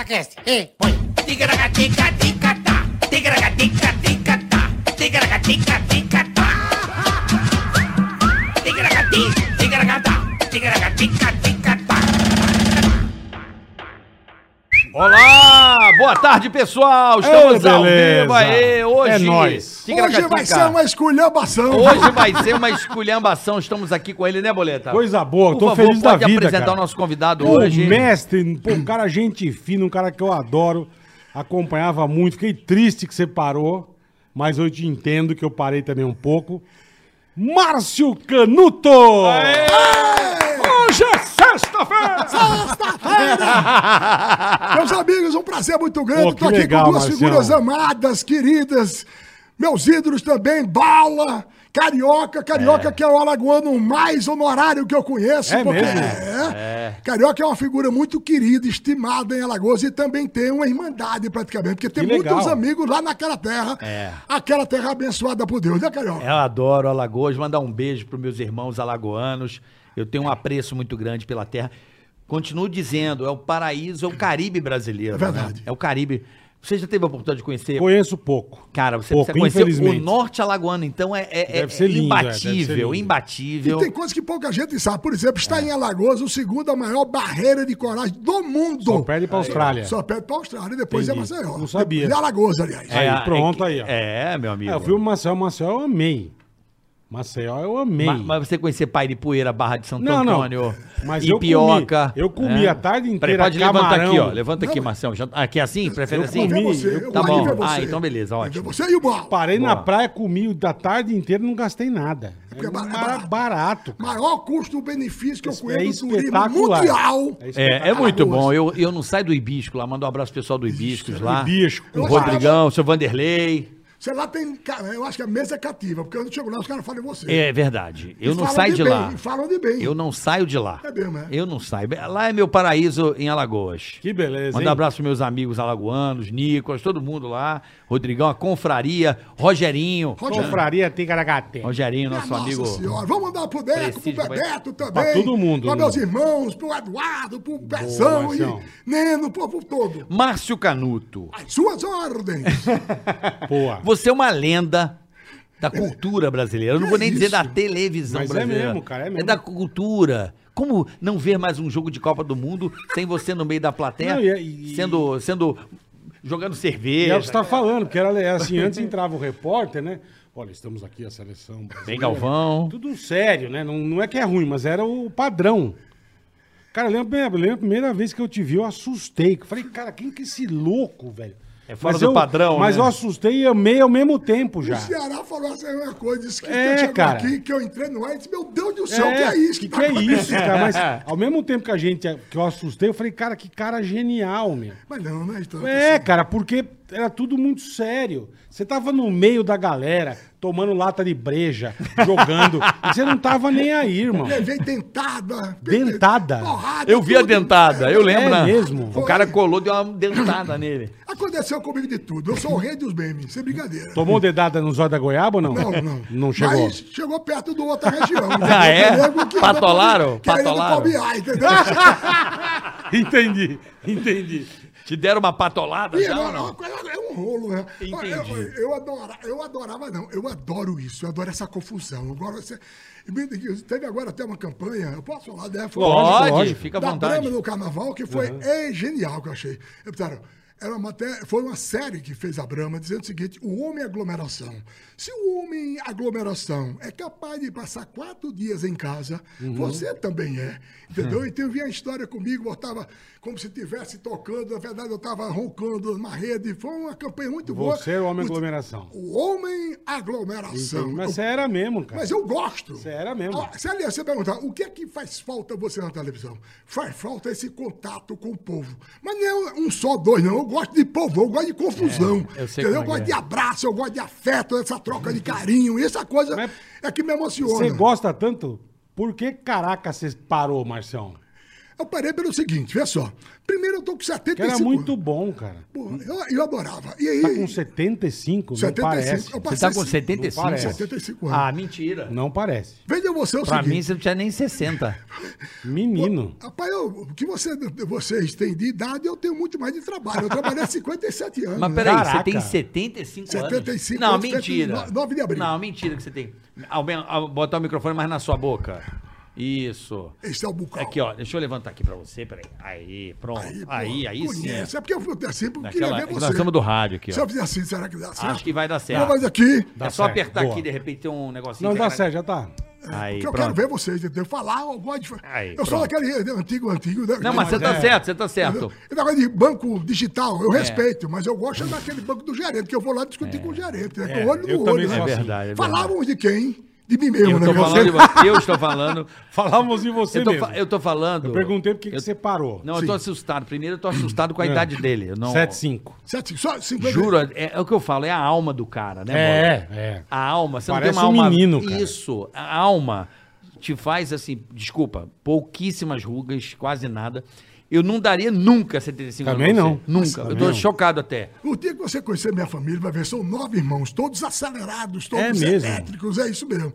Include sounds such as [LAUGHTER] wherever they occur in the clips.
Tigracast. Ei, põe. Ticaracatica-ticatá, ticaracatica-ticatá, ticaracatica-ticatá. Ticaracati, ticaracatá, ticaracatica-ticatá. Olá, boa tarde pessoal, estamos Ei, ao vivo aí, hoje. É nóis. Hoje vai ser uma esculhambação. Hoje vai ser uma esculhambação, estamos aqui com ele, né, Boleta? Coisa boa, Por tô favor, feliz da vida, apresentar cara. o nosso convidado Pô, hoje. mestre, pô, um cara gente fina, um cara que eu adoro, acompanhava muito, fiquei triste que você parou, mas eu te entendo que eu parei também um pouco. Márcio Canuto! Hoje é sexta-feira! [LAUGHS] Meus amigos, um prazer muito grande. Pô, Tô aqui legal, com duas Marcião. figuras amadas, queridas. Meus ídolos também, Bala, Carioca. Carioca que é o alagoano mais honorário que eu conheço. É porque mesmo? é. Carioca é uma figura muito querida, estimada em Alagoas e também tem uma irmandade praticamente, porque tem Que legal. muitos amigos lá naquela terra. É. Aquela terra abençoada por Deus, né, Carioca? Eu adoro Alagoas, mandar um beijo para meus irmãos alagoanos. Eu tenho um apreço muito grande pela terra. Continuo dizendo, é o paraíso, é o Caribe brasileiro. É verdade. né? É o Caribe. Você já teve a oportunidade de conhecer? Conheço pouco. Cara, você Pouco, precisa conhecer o norte alagoano, então é, é- Deve é ser lindo, é, deve ser imbatível. E imbatível. tem coisas que pouca gente sabe. Por exemplo, É. está em Alagoas, o segundo a maior barreira de coragem do mundo. Só perde pra Austrália. Só perde pra Austrália e depois Entendi. é Maceió. Não sabia. E Alagoas, aliás. Aí, pronto, aí, ó. É, meu amigo. É, eu fui o Maceió, Maceió eu amei. Maceió eu amei. Ma- Mas, você conhecer Pairipueira, Barra de Santo Não, não. Antônio, Mas eu Ipioca. comi- eu comi a tarde inteira pode levantar camarão. aqui, ó. Levanta aqui, Não, Marcelo. Já- Aqui assim? Prefere eu assim? comi. Você, eu Tá de bom. ver você. Ah, então beleza, ótimo. Você e o Bal. Parei na Boa. praia, comi da tarde inteira e não gastei nada. É, porque é barato. barato. Maior custo-benefício que eu É conheço do turismo mundial. É, é muito Alagoas. bom. Eu, eu não saio do Ibisco lá. Manda um abraço pro pessoal do Ibiscos lá. Ibisco. O Eu Rodrigão, o seu Vanderlei. Você lá tem. Cara, eu acho que a mesa é cativa, porque eu não chego lá, os caras falam em você. É verdade. Eu E não saio de bem, lá. Falam de bem. Eu não saio de lá. É mesmo, é? Eu não saio. Lá é meu paraíso em Alagoas. Que beleza, Manda um abraço pros meus amigos alagoanos, Nicolas, todo mundo lá. Rodrigão, a confraria, Rogerinho. Rogério. Confraria Ticaracate. Rogerinho, Minha nosso amigo. Senhora. Vamos mandar pro Beto, pro Prestígio, vai- Bebeto também. Pra todo mundo, Pra meus irmãos, pro Eduardo, pro Pezão Marcião. e Neno, pro povo todo. Márcio Canuto. As suas ordens. [LAUGHS] Pô, Você é uma lenda da cultura brasileira. Eu não vou nem dizer da televisão Mas é brasileira. mesmo, cara, é mesmo. da cultura. Como não ver mais um jogo de Copa do Mundo sem você no meio da plateia, Não, e- e- sendo, sendo jogando e cerveja? é o que você tá falando, porque era era assim, antes entrava o repórter, né? Olha, estamos aqui, a seleção brasileira. Bem Galvão. Tudo sério, né? Não, não é que é ruim, mas era o padrão. Cara, eu lembro, eu lembro a primeira vez que eu te vi, eu assustei. Eu falei, cara, quem que é esse louco, velho? É fora Mas do eu- padrão, Mas né? eu assustei e amei ao mesmo tempo já. O Ceará falou essa mesma coisa. Disse que É, eu cara. aqui, que eu entrei no ar e disse, meu Deus do céu, o que é isso? Que, tá que é isso, acontecendo?" cara? Mas [LAUGHS] ao mesmo tempo que a gente, que eu assustei, eu falei, cara, que cara genial, meu. Mas não, não é tanto É, assim. cara, porque era tudo muito sério. Você tava no meio da galera, tomando lata de breja, jogando, [LAUGHS] e você não tava nem aí, irmão. Levei dentada. Dentada? Porrada, Eu vi a tudo. dentada, eu lembro. É né? mesmo? O cara colou, deu uma dentada nele. Aconteceu comigo de tudo. Eu sou o rei dos memes, sem brincadeira. Tomou dedada no zóio da goiaba ou não? Não, não. Não chegou. Mas chegou perto do outra região. [LAUGHS] Ah, é? Patolaram? Patolaram? palmear, entendeu? [LAUGHS] entendi, entendi. Te deram uma patolada E já não, ou não? é um rolo, né? Entendi. Eu, eu, adora, eu adorava, não. Eu adoro isso, eu adoro essa confusão. Agora, você, teve agora até uma campanha, eu posso falar, né? Foi Pode, lógico. fica à da vontade. Brahma no Carnaval, que foi é, genial que eu achei. Eu, era uma foi uma série que fez a Brahma dizendo o seguinte: o homem é aglomeração. Se o homem aglomeração é capaz de passar quatro dias em casa, Uhum. você também é. Entendeu? Então eu vi a história comigo, botava como se estivesse tocando, na verdade eu estava roncando numa rede. Foi uma campanha muito boa. Você é o homem aglomeração. O homem aglomeração. Entendi. Mas você era mesmo, cara. mas eu gosto. Você era mesmo. Ah, Se aliás, você perguntar, o que é que faz falta você na televisão? Faz falta esse contato com o povo. Mas não é um só, dois, não. Eu gosto de povo, eu gosto de confusão. É, eu? Eu é gosto que de é. abraço, eu gosto de afeto, essa troca de carinho. Essa coisa Mas é que me emociona. Você gosta tanto? Por que caraca você parou, Marcião? Eu parei pelo seguinte, vê só. Primeiro eu tô com 75 Que era muito bom, cara. Porra, eu, eu adorava. E aí, Tá com 75, não 75, parece. eu Você tá com Assim, 75? não parece. 75 anos. Ah, mentira. Não parece. Veja você o Pra seguinte. mim, você não tinha nem 60. [LAUGHS] Menino. Rapaz, eu- o que você, vocês têm de idade, eu tenho muito mais de trabalho. Eu trabalhei [LAUGHS] há 57 anos. Mas né? peraí, Caraca. você tem 75 anos? 75 Não, anos, mentira. feito no- 9 de abril. Não, mentira que você tem. Botar o microfone mais na sua boca. Isso. Esse é o bucal. Aqui, ó. Deixa eu levantar aqui pra você, peraí. Aí, pronto. Aí, pô, aí, aí sim. É porque eu fui assim, porque eu Naquela, queria é ver que você. nós estamos do rádio aqui, Se ó. eu fizer assim, será que dá certo? Acho que vai dar certo. mais aqui. Dá É só certo, apertar boa. aqui, de repente tem um negocinho. Não dá certo, já tá. Aí, Porque eu pronto. quero ver vocês, entendeu? Falar, eu gosto de... Aí, eu sou pronto. daquele antigo, antigo... né? Não, mas você tá é. certo, você tá certo. Esse negócio de banco digital, eu respeito, mas eu gosto daquele banco do gerente, que eu vou lá discutir com o gerente, né? É, com o olho eu no também olho. sou né? É assim. verdade, é verdade. Falávamos de quem? De mim mesmo, Eu né? falando de você. Eu estou falando. [LAUGHS] Falávamos de você Eu tô, mesmo. eu tô falando. Eu perguntei por que você parou. Não, eu tô assustado. Primeiro, eu tô assustado com a idade dele. Eu não... 7,5. Sete, só 50. Juro, é, é o que eu falo, é a alma do cara, né? É, é. A alma, você Parece não tem uma um alma. menino, cara. Isso, a alma te faz assim, desculpa, pouquíssimas rugas, quase nada. Eu não daria nunca 75 Também anos pra não. Nunca. Também eu tô não. chocado até. O dia que você conhecer minha família, vai ver, são nove irmãos, todos acelerados, todos É mesmo? elétricos, é isso mesmo.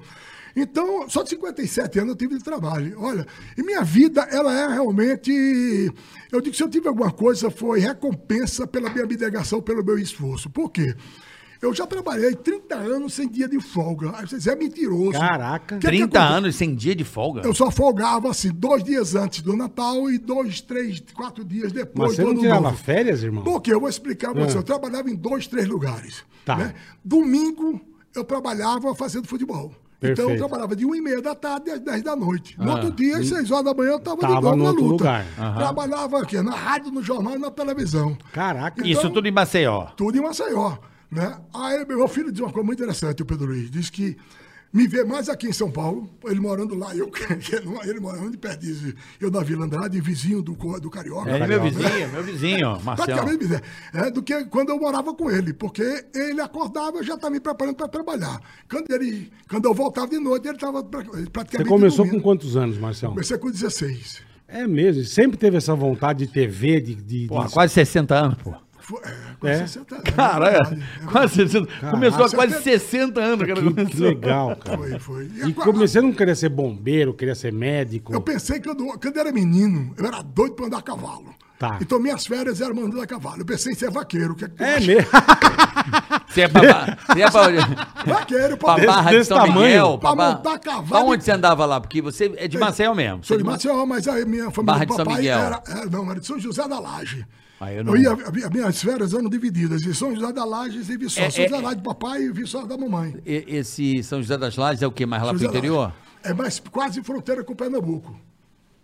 Então, só de 57 anos eu tive de trabalho. Olha, e minha vida, ela é realmente. Eu digo que se eu tive alguma coisa, foi recompensa pela minha abnegação, pelo meu esforço. Por quê? Eu já trabalhei 30 anos sem dia de folga. Aí você diz, é mentiroso. Caraca. Que que 30 acontece? anos sem dia de folga? Eu só folgava assim, dois dias antes do Natal e dois, três, quatro dias depois Mas você do não tirava Novo. férias, irmão? Por quê? Eu vou explicar pra você. Ah. Eu trabalhava em dois, três lugares. Tá. né? Domingo, eu trabalhava fazendo futebol. Então, eu Perfeito. trabalhava de 1 e meia da tarde às 10 da noite. No outro dia, às 6 horas da manhã, eu estava de novo no na outro luta. lugar. Trabalhava aqui, na rádio, no jornal e na televisão. Caraca. Isso então- tudo em Maceió. Tudo em Maceió. Né? Aí meu filho diz uma coisa muito interessante, o Pedro Luiz. Diz que me vê mais aqui em São Paulo, ele morando lá, eu, [LAUGHS] ele, ele morando de Perdizes, eu na Vila Andrade, vizinho do, do Carioca. É meu né? vizinho, meu vizinho, [LAUGHS] Marcelo. Praticamente, é, do que quando eu morava com ele, porque ele acordava, eu já estava me preparando para trabalhar. Quando, ele, quando eu voltava de noite, ele estava praticamente Você começou com dormindo. quantos anos, Marcelo? Comecei com 16. É mesmo. Sempre teve essa vontade de TV, de. de, Porra, de- quase 60 anos, pô. Foi, é, com É? 60 anos. Cara, é é, é quase 60. Começou há quase 70. 60 anos, cara. Que, que legal, cara. Foi, foi. E comecei a não querer ser bombeiro, queria ser médico. Eu pensei que quando, quando eu era menino, eu era doido para andar a cavalo. Tá. Então minhas férias eram andando a cavalo. Eu pensei em ser vaqueiro. Que É mesmo. [LAUGHS] Você é pra, você é pra, Vaqueiro, pra pra, Barra de São tamanho? Miguel? Pra Ba- montar cavalo Pra e- onde você andava lá? Porque você é de Maceió mesmo. Sou de é Maceió, mas a minha família Barra do de São papai Miguel. era, era- Não, era de São José da Laje. Ah, eu eu não- ia, as minhas férias eram divididas em São José da Laje e Viçosa. É, São é- José da Laje do papai e Viçosa da mamãe. E- Esse São José das Lajes é o quê? Mais lá pro interior? É mais quase fronteira com Pernambuco.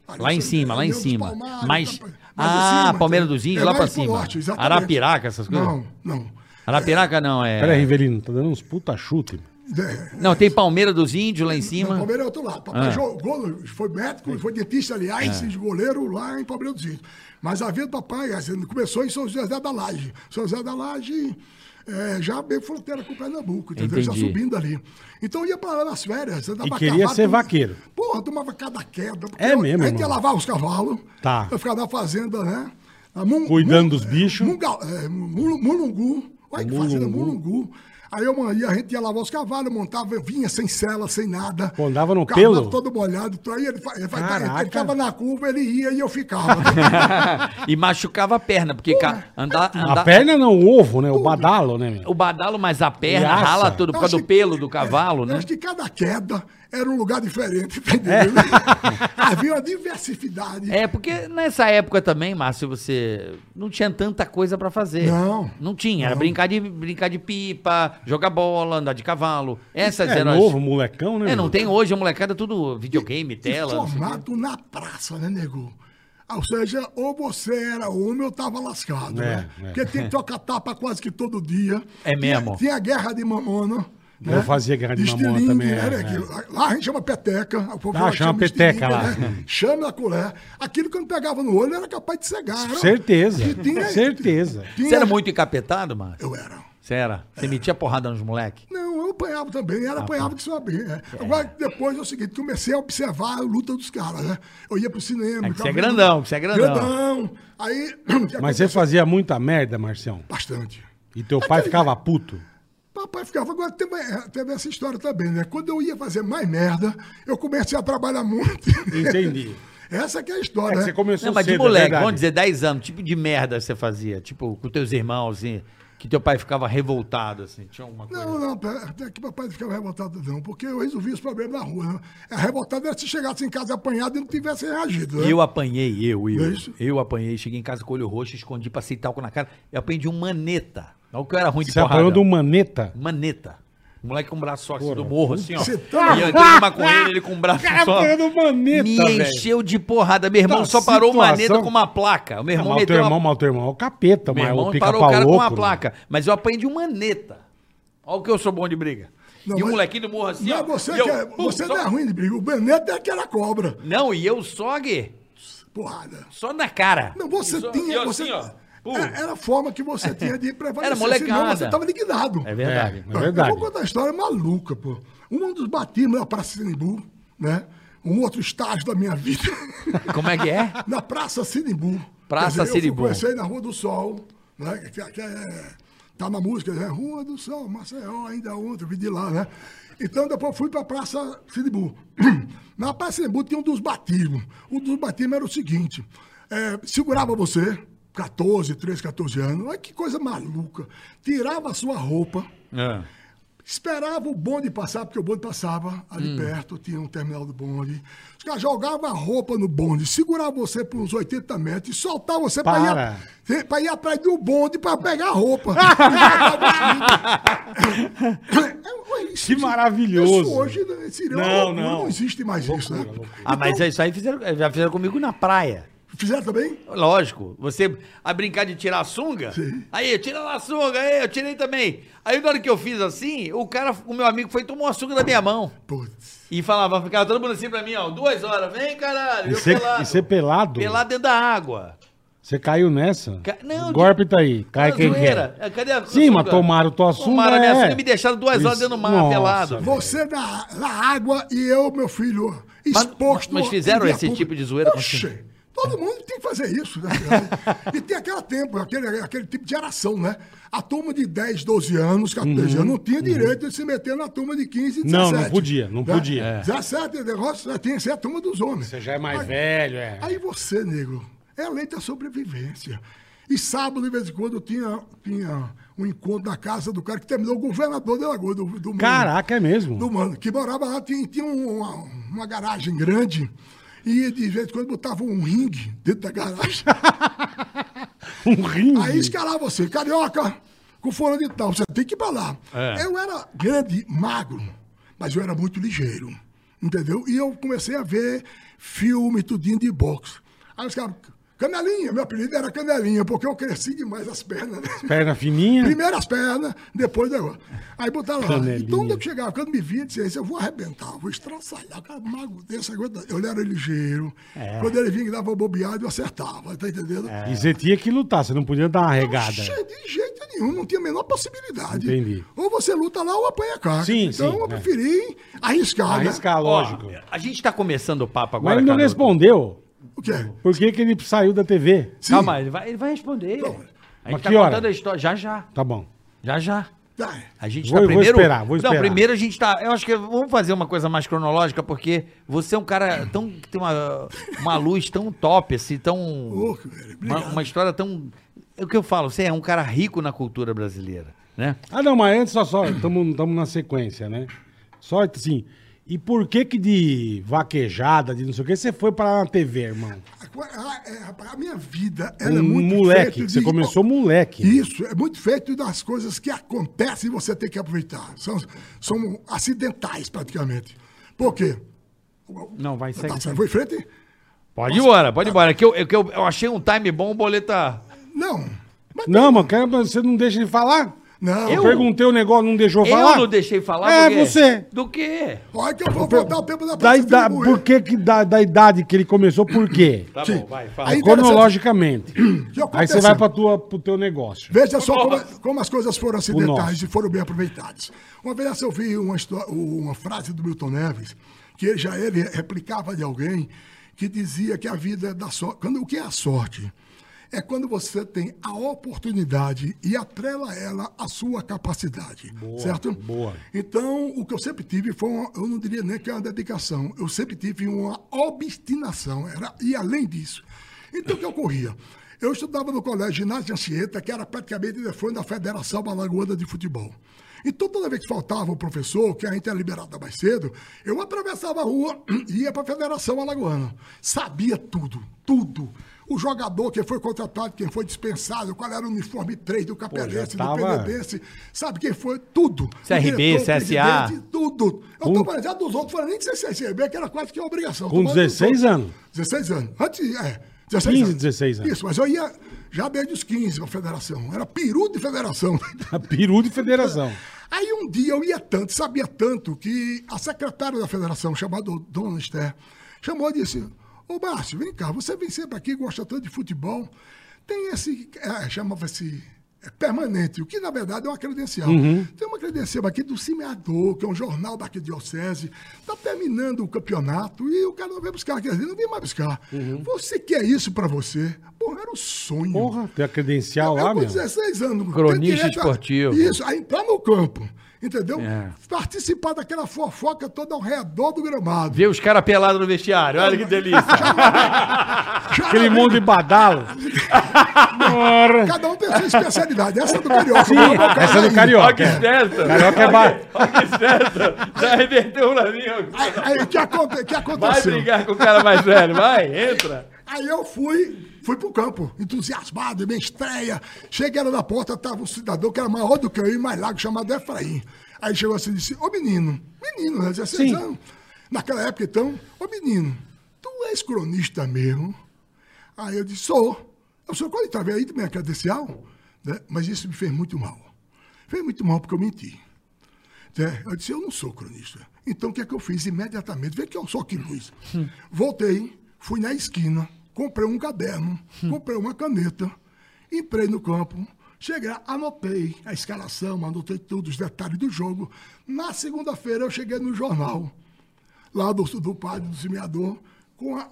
Ali Lá em cima, lá em cima. Palmares, Mais- tá- mais Ah, cima, Palmeira entendeu? dos Índios, É lá pro cima. norte, exatamente. Arapiraca, essas coisas? Não, não. Arapiraca não, é. Peraí, Rivelino, tá dando uns puta chute. É, Não, tem Palmeira dos Índios lá em Não, cima. Palmeiras é outro lado. Papai Ah. jogou, foi médico, foi dentista, aliás, e goleiro lá em Palmeiras dos Índios. Mas a vida do papai assim, começou em São José da Laje. São José da Laje, é, já bem fronteira com Pernambuco, entendeu? Já Entendi. subindo ali. Então eu ia para lá nas férias. andava E queria cavalo, ser tomava- vaqueiro. Porra, tomava cada queda. É eu- mesmo, A gente ia lavar os cavalos. Tá. Eu ficava na fazenda, né? Na Mun- Cuidando Mun- dos bichos. Munga, é, Mulu- Mulungu. Olha que fazenda, Mulungu. Aí eu, ia- a gente ia lavar os cavalos, montava, eu vinha sem cela, sem nada. Pô, andava no O cavalo pelo? todo molhado. Aí ele, ele, Caraca. ele ficava na curva, ele ia e eu ficava. [LAUGHS] e machucava a perna, porque ca- andar, A perna não, o ovo, né? O badalo, né? meu? o badalo, mas a perna rala tudo por causa do que- pelo do cavalo, eu né? acho que cada queda era um lugar diferente, [LAUGHS] entendeu? [LAUGHS] Havia uma diversidade. É, porque nessa época também, Márcio, você não tinha tanta coisa pra fazer. Não. Não tinha. Era brincar de, brincar de pipa, jogar bola, andar de cavalo. Essas É eram as- novo, molecão, né? É, não meu? tem hoje a molecada tudo videogame, E tela. não formado na praça, né, nego? Ou seja, ou você era homem ou tava lascado, É, né? é. Porque tem que trocar tapa quase que todo dia. É mesmo? Tinha, tinha a guerra de mamona. Né? Eu fazia guerra de mamona também, né, é, é. Lá a gente chama peteca. O povo Ah, chama peteca lá. Né? Chama a colher. Aquilo que eu não pegava no olho era capaz de cegar. era- Certeza. tinha- Certeza. tinha- Você era muito encapetado, Márcio? Eu era. Você era? Você metia porrada nos moleques? Não, apanhava também, era apanhava que sabia. É. Agora, depois é o seguinte, comecei a observar a luta dos caras, né? Eu ia pro cinema. É você é grandão, que você é grandão. Grandão. Aí. [CLEARS THROAT] Mas você fazia muita merda, Marcião. Bastante. E teu pai ficava puto. Papai ficava. Agora teve, é, teve essa história também, né? Quando eu ia fazer mais merda, eu comecei a trabalhar muito. Entendi. [LAUGHS] Essa que é a É história. que né? você começou Não, mas de cedo, é moleque, verdade. vamos dizer, 10 anos, tipo de merda você fazia? Tipo, com teus irmãos, assim, que teu pai ficava revoltado, assim, tinha alguma coisa? Não, não, pera, até que papai não ficava revoltado, não, porque eu resolvi os problemas na rua. Né? A revoltada era se chegasse em casa apanhado e não tivesse reagido. Né? Eu apanhei, eu, eu. É? Eu apanhei, cheguei em casa com o olho roxo, escondi pra aceitar o cu na cara. Eu apanhei de um maneta. Olha o que eu era ruim de Você porrada. apanhou de um maneta. Maneta. Um moleque com um braço só assim Porra, do morro, assim, ó. você tá- E eu entrei numa com ele, com um braço [LAUGHS] Cara, só. maneta, Me velho. encheu de porrada. Meu irmão Tá, só parou o situação. maneta com uma placa. O meu Não, irmão mas o teu meteu irmão, uma... o teu irmão é o capeta, Meu mas irmão o pica parou o cara com louco. uma placa. Mas eu apanhei de um maneta. Olha o que eu sou bom de briga. Não, e o mas- molequinho do morro assim, Não, ó. você, eu, que é, pum, você só- não é ruim de briga. O Beneto é aquela cobra. Não, e eu só, Gui, Porrada. só na cara. Não, você só- tinha. eu você, assim, ó, é- era a forma que você [LAUGHS] tinha de prevalecer. Era molecada. Senão você estava liquidado. É verdade. É, é verdade. Eu vou contar uma história maluca, pô. Um dos batismos na Praça Sinimbu, né? Um outro estágio da minha vida. [LAUGHS] Como é que é? na Praça Sinimbu. Praça Sinimbu. Eu comecei na Rua do Sol, né? Que, que é, tá na música, né? Rua do Sol, Maceió, ainda ontem, vi de lá, né? Então depois fui para a Praça Sinimbu. [CLEARS THROAT] Na Praça Sinimbu tinha um dos batismos. Um dos batismos era o seguinte: é, segurava você, 14, 13, 14 anos, olha que coisa maluca. Tirava a sua roupa. É. Esperava o bonde passar, porque o bonde passava ali perto, tinha um terminal do bonde. Os caras jogavam a roupa no bonde, seguravam você por uns 80 metros e soltavam você para Para. ir, pra ir atrás do bonde para pegar a roupa. [LAUGHS] É, Que maravilhoso. Isso hoje né, seria Não, loucura, não. não existe mais isso, né? Ah, mas isso aí fizeram, já fizeram comigo na praia. Fizeram também? Lógico, você a brincar de tirar a sunga, Sim. aí, tira lá a sunga, aí, eu tirei também. Aí na hora que eu fiz assim, o cara, o meu amigo foi e tomou a sunga da minha mão. Putz. E falava, ficava todo mundo assim pra mim, ó, duas horas, vem caralho, E eu você pelado. e você pelado? Pelado dentro da água. Você caiu nessa? Ca- não, o golpe tá aí. Cai quem zoeira. quer. É, Cadê a Sim, mas tomaram tua sunga, Tomaram a minha é. sunga e me deixaram duas horas Isso- dentro do mar, Nossa, pelado. Você na, na água e eu, meu filho, exposto. mas fizeram em via esse pública. tipo de zoeira com Oxe, Todo mundo tem que fazer isso, né? e tem aquele tempo, aquele, aquele tipo de geração, né? A turma de 10, 12 anos, 14 anos, não tinha direito de se meter na turma de 15, 17. Uhum. Não, não podia, não né? podia. É. 17, negócio, tinha que ser a turma dos homens. Você já é mais Aí- velho, é. Aí você, negro, é a lei da sobrevivência. E sábado, de vez em quando, tinha, tinha um encontro na casa do cara que terminou o governador de Lagoa, do, do Mano. Caraca, é mesmo. Do Mano, que morava lá, tinha, tinha um- uma, uma garagem grande. E de vez em quando botava um ringue dentro da garagem. [LAUGHS] Um ringue. Aí escalava você, carioca, com fulano de tal, você tem que ir pra lá. É. Eu era grande, magro, mas eu era muito ligeiro, entendeu? E eu comecei a ver filme, tudinho de boxe. Aí os caras, Canelinha, meu apelido era Canelinha, porque eu cresci demais as pernas, né? Perna fininha. Primeiro as pernas, depois o negócio. Aí botaram lá. Então, onde eu chegava, quando me via, dizia isso, eu vou arrebentar, vou estraçalhar. Cara mago desse, aguenta. eu era ligeiro. É. Quando ele vinha e dava bobeado, eu acertava, tá entendendo? E você tinha que lutar, você não podia dar uma regada. De jeito nenhum, não tinha a menor possibilidade. Entendi. Ou você luta lá ou apanha cá. Sim, então sim, eu é. preferi arriscar. né? Arriscar, Ó, lógico. a gente tá começando o papo Mas agora, ele não respondeu. O quê? Por que, que ele saiu da TV? Sim. Calma, ele vai, ele vai responder. Não. A gente tá que hora? contando a história. Já, já. Tá bom. Já, já. Tá. A gente Vou- tá vou primeiro. esperar, vou esperar. Não, primeiro a gente tá. Eu acho que vamos fazer uma coisa mais cronológica, porque você é um cara tão. que tem uma, uma luz tão top, assim, tão. Velho, uma, uma história tão. É o que eu falo, você é um cara rico na cultura brasileira, né? Ah, não, mas antes só, só, estamos na sequência, né? Só assim, e por que que de vaquejada, de não sei o que, você foi parar na TV, irmão? A, é, rapaz, a minha vida ela é Um muito moleque, feita que você de- começou moleque. Isso, é muito feito das coisas que acontecem e você tem que aproveitar. São, são acidentais, praticamente. Por quê? Não, vai Tá, segue. você foi em frente? Pode ir embora, pode ir embora. É que eu, é que eu, eu achei um time bom, o boleto tá. Não. Mas Não, mano, quero- você não deixa ele falar? Não, Eu perguntei o negócio, não deixou falar? Eu não deixei falar É, por quê? você. Do quê? olha que eu vou voltar o tempo da Da, de por que, que da, da idade que ele começou, por quê? Tá Sim. bom, vai, fala. Aí. Cronologicamente. que [CLEARS THROAT] Aí você vai para tua, pro teu negócio. Veja só como, como as coisas foram acidentais e foram bem aproveitadas. Uma vez eu vi uma, uma frase do Milton Neves, que já ele replicava de alguém, que dizia que a vida é da sorte. Quando, o que é a sorte? É quando você tem a oportunidade e atrela a ela a sua capacidade. certo? boa. Então, o que eu sempre tive foi, uma, eu não diria nem que é uma dedicação, eu sempre tive uma obstinação, era, e além disso. Então, o que ocorria? Eu estudava no colégio Ginásio Anchieta, que era praticamente de frente da Federação Alagoana de Futebol. Então, toda vez que faltava o professor, que a gente era liberado mais cedo, eu atravessava a rua [CLEARS THROAT] e ia para a Federação Alagoana. Sabia tudo, tudo. O jogador, quem foi contratado, quem foi dispensado, qual era o uniforme 3 do Capelense, tava- do Penedense, sabe quem foi? Tudo. CRB, CSA. Tudo. Eu tô falando já dos outros, falando nem de CCB, que era quase que uma obrigação. Com Tô falando dos 16 outros. anos. 16 anos. Antes, é. 16 15, anos. 16 anos. Isso, mas eu ia já desde os 15 pra federação. Era peru de federação. A [LAUGHS] peru de federação. [LAUGHS] Aí um dia eu ia tanto, sabia tanto, que a secretária da federação, chamada Dona Esther, chamou e disse: Ô Márcio, vem cá, você vem sempre aqui, gosta tanto de futebol. Tem esse. É, Chamava-se. é, permanente, o que na verdade é uma credencial. Tem uma credencial aqui do Cimeador, que é um jornal daqui de Diocese. Está terminando o campeonato e o cara não veio buscar, quer dizer, não vem mais buscar. Você quer isso para você? Porra, era o sonho. Porra, tem a credencial Eu lá, com meu. 16 anos. Cronista direito esportivo. Isso, a entrar no campo. Entendeu? É. Participar daquela fofoca toda ao redor do gramado. Vê os caras pelados no vestiário, olha que delícia. [LAUGHS] Aquele monte de badalo. Cada um tem a sua especialidade. Essa é do Carioca. Sim, essa é do. Carioca. Olha que certo. Carioca é ba... Olha que certo. Já reverteu pra mim. ó. Aí, o que, aconte, que Vai aconteceu? brigar com o cara mais velho, vai, entra. Aí eu fui, fui pro campo, entusiasmado, minha estreia. Cheguei lá na porta, tava um cidadão que era maior do que eu e mais largo, chamado Efraim. Aí chegou assim e disse, ô menino, menino, né, 16 Sim. anos. Naquela época, então, ô menino, tu és cronista mesmo? Aí eu disse, sou. Eu sou quando estava aí, minha credencial, né? mas isso me fez muito mal. Fez muito mal porque eu menti. né? Eu disse, eu não sou cronista. Então o que é que eu fiz imediatamente? Vê que eu sou que luz. Voltei, fui na esquina, comprei um caderno, comprei uma caneta, entrei no campo, cheguei, anotei a escalação, anotei todos os detalhes do jogo. Na segunda-feira eu cheguei no jornal, lá do, do padre do semeador, com a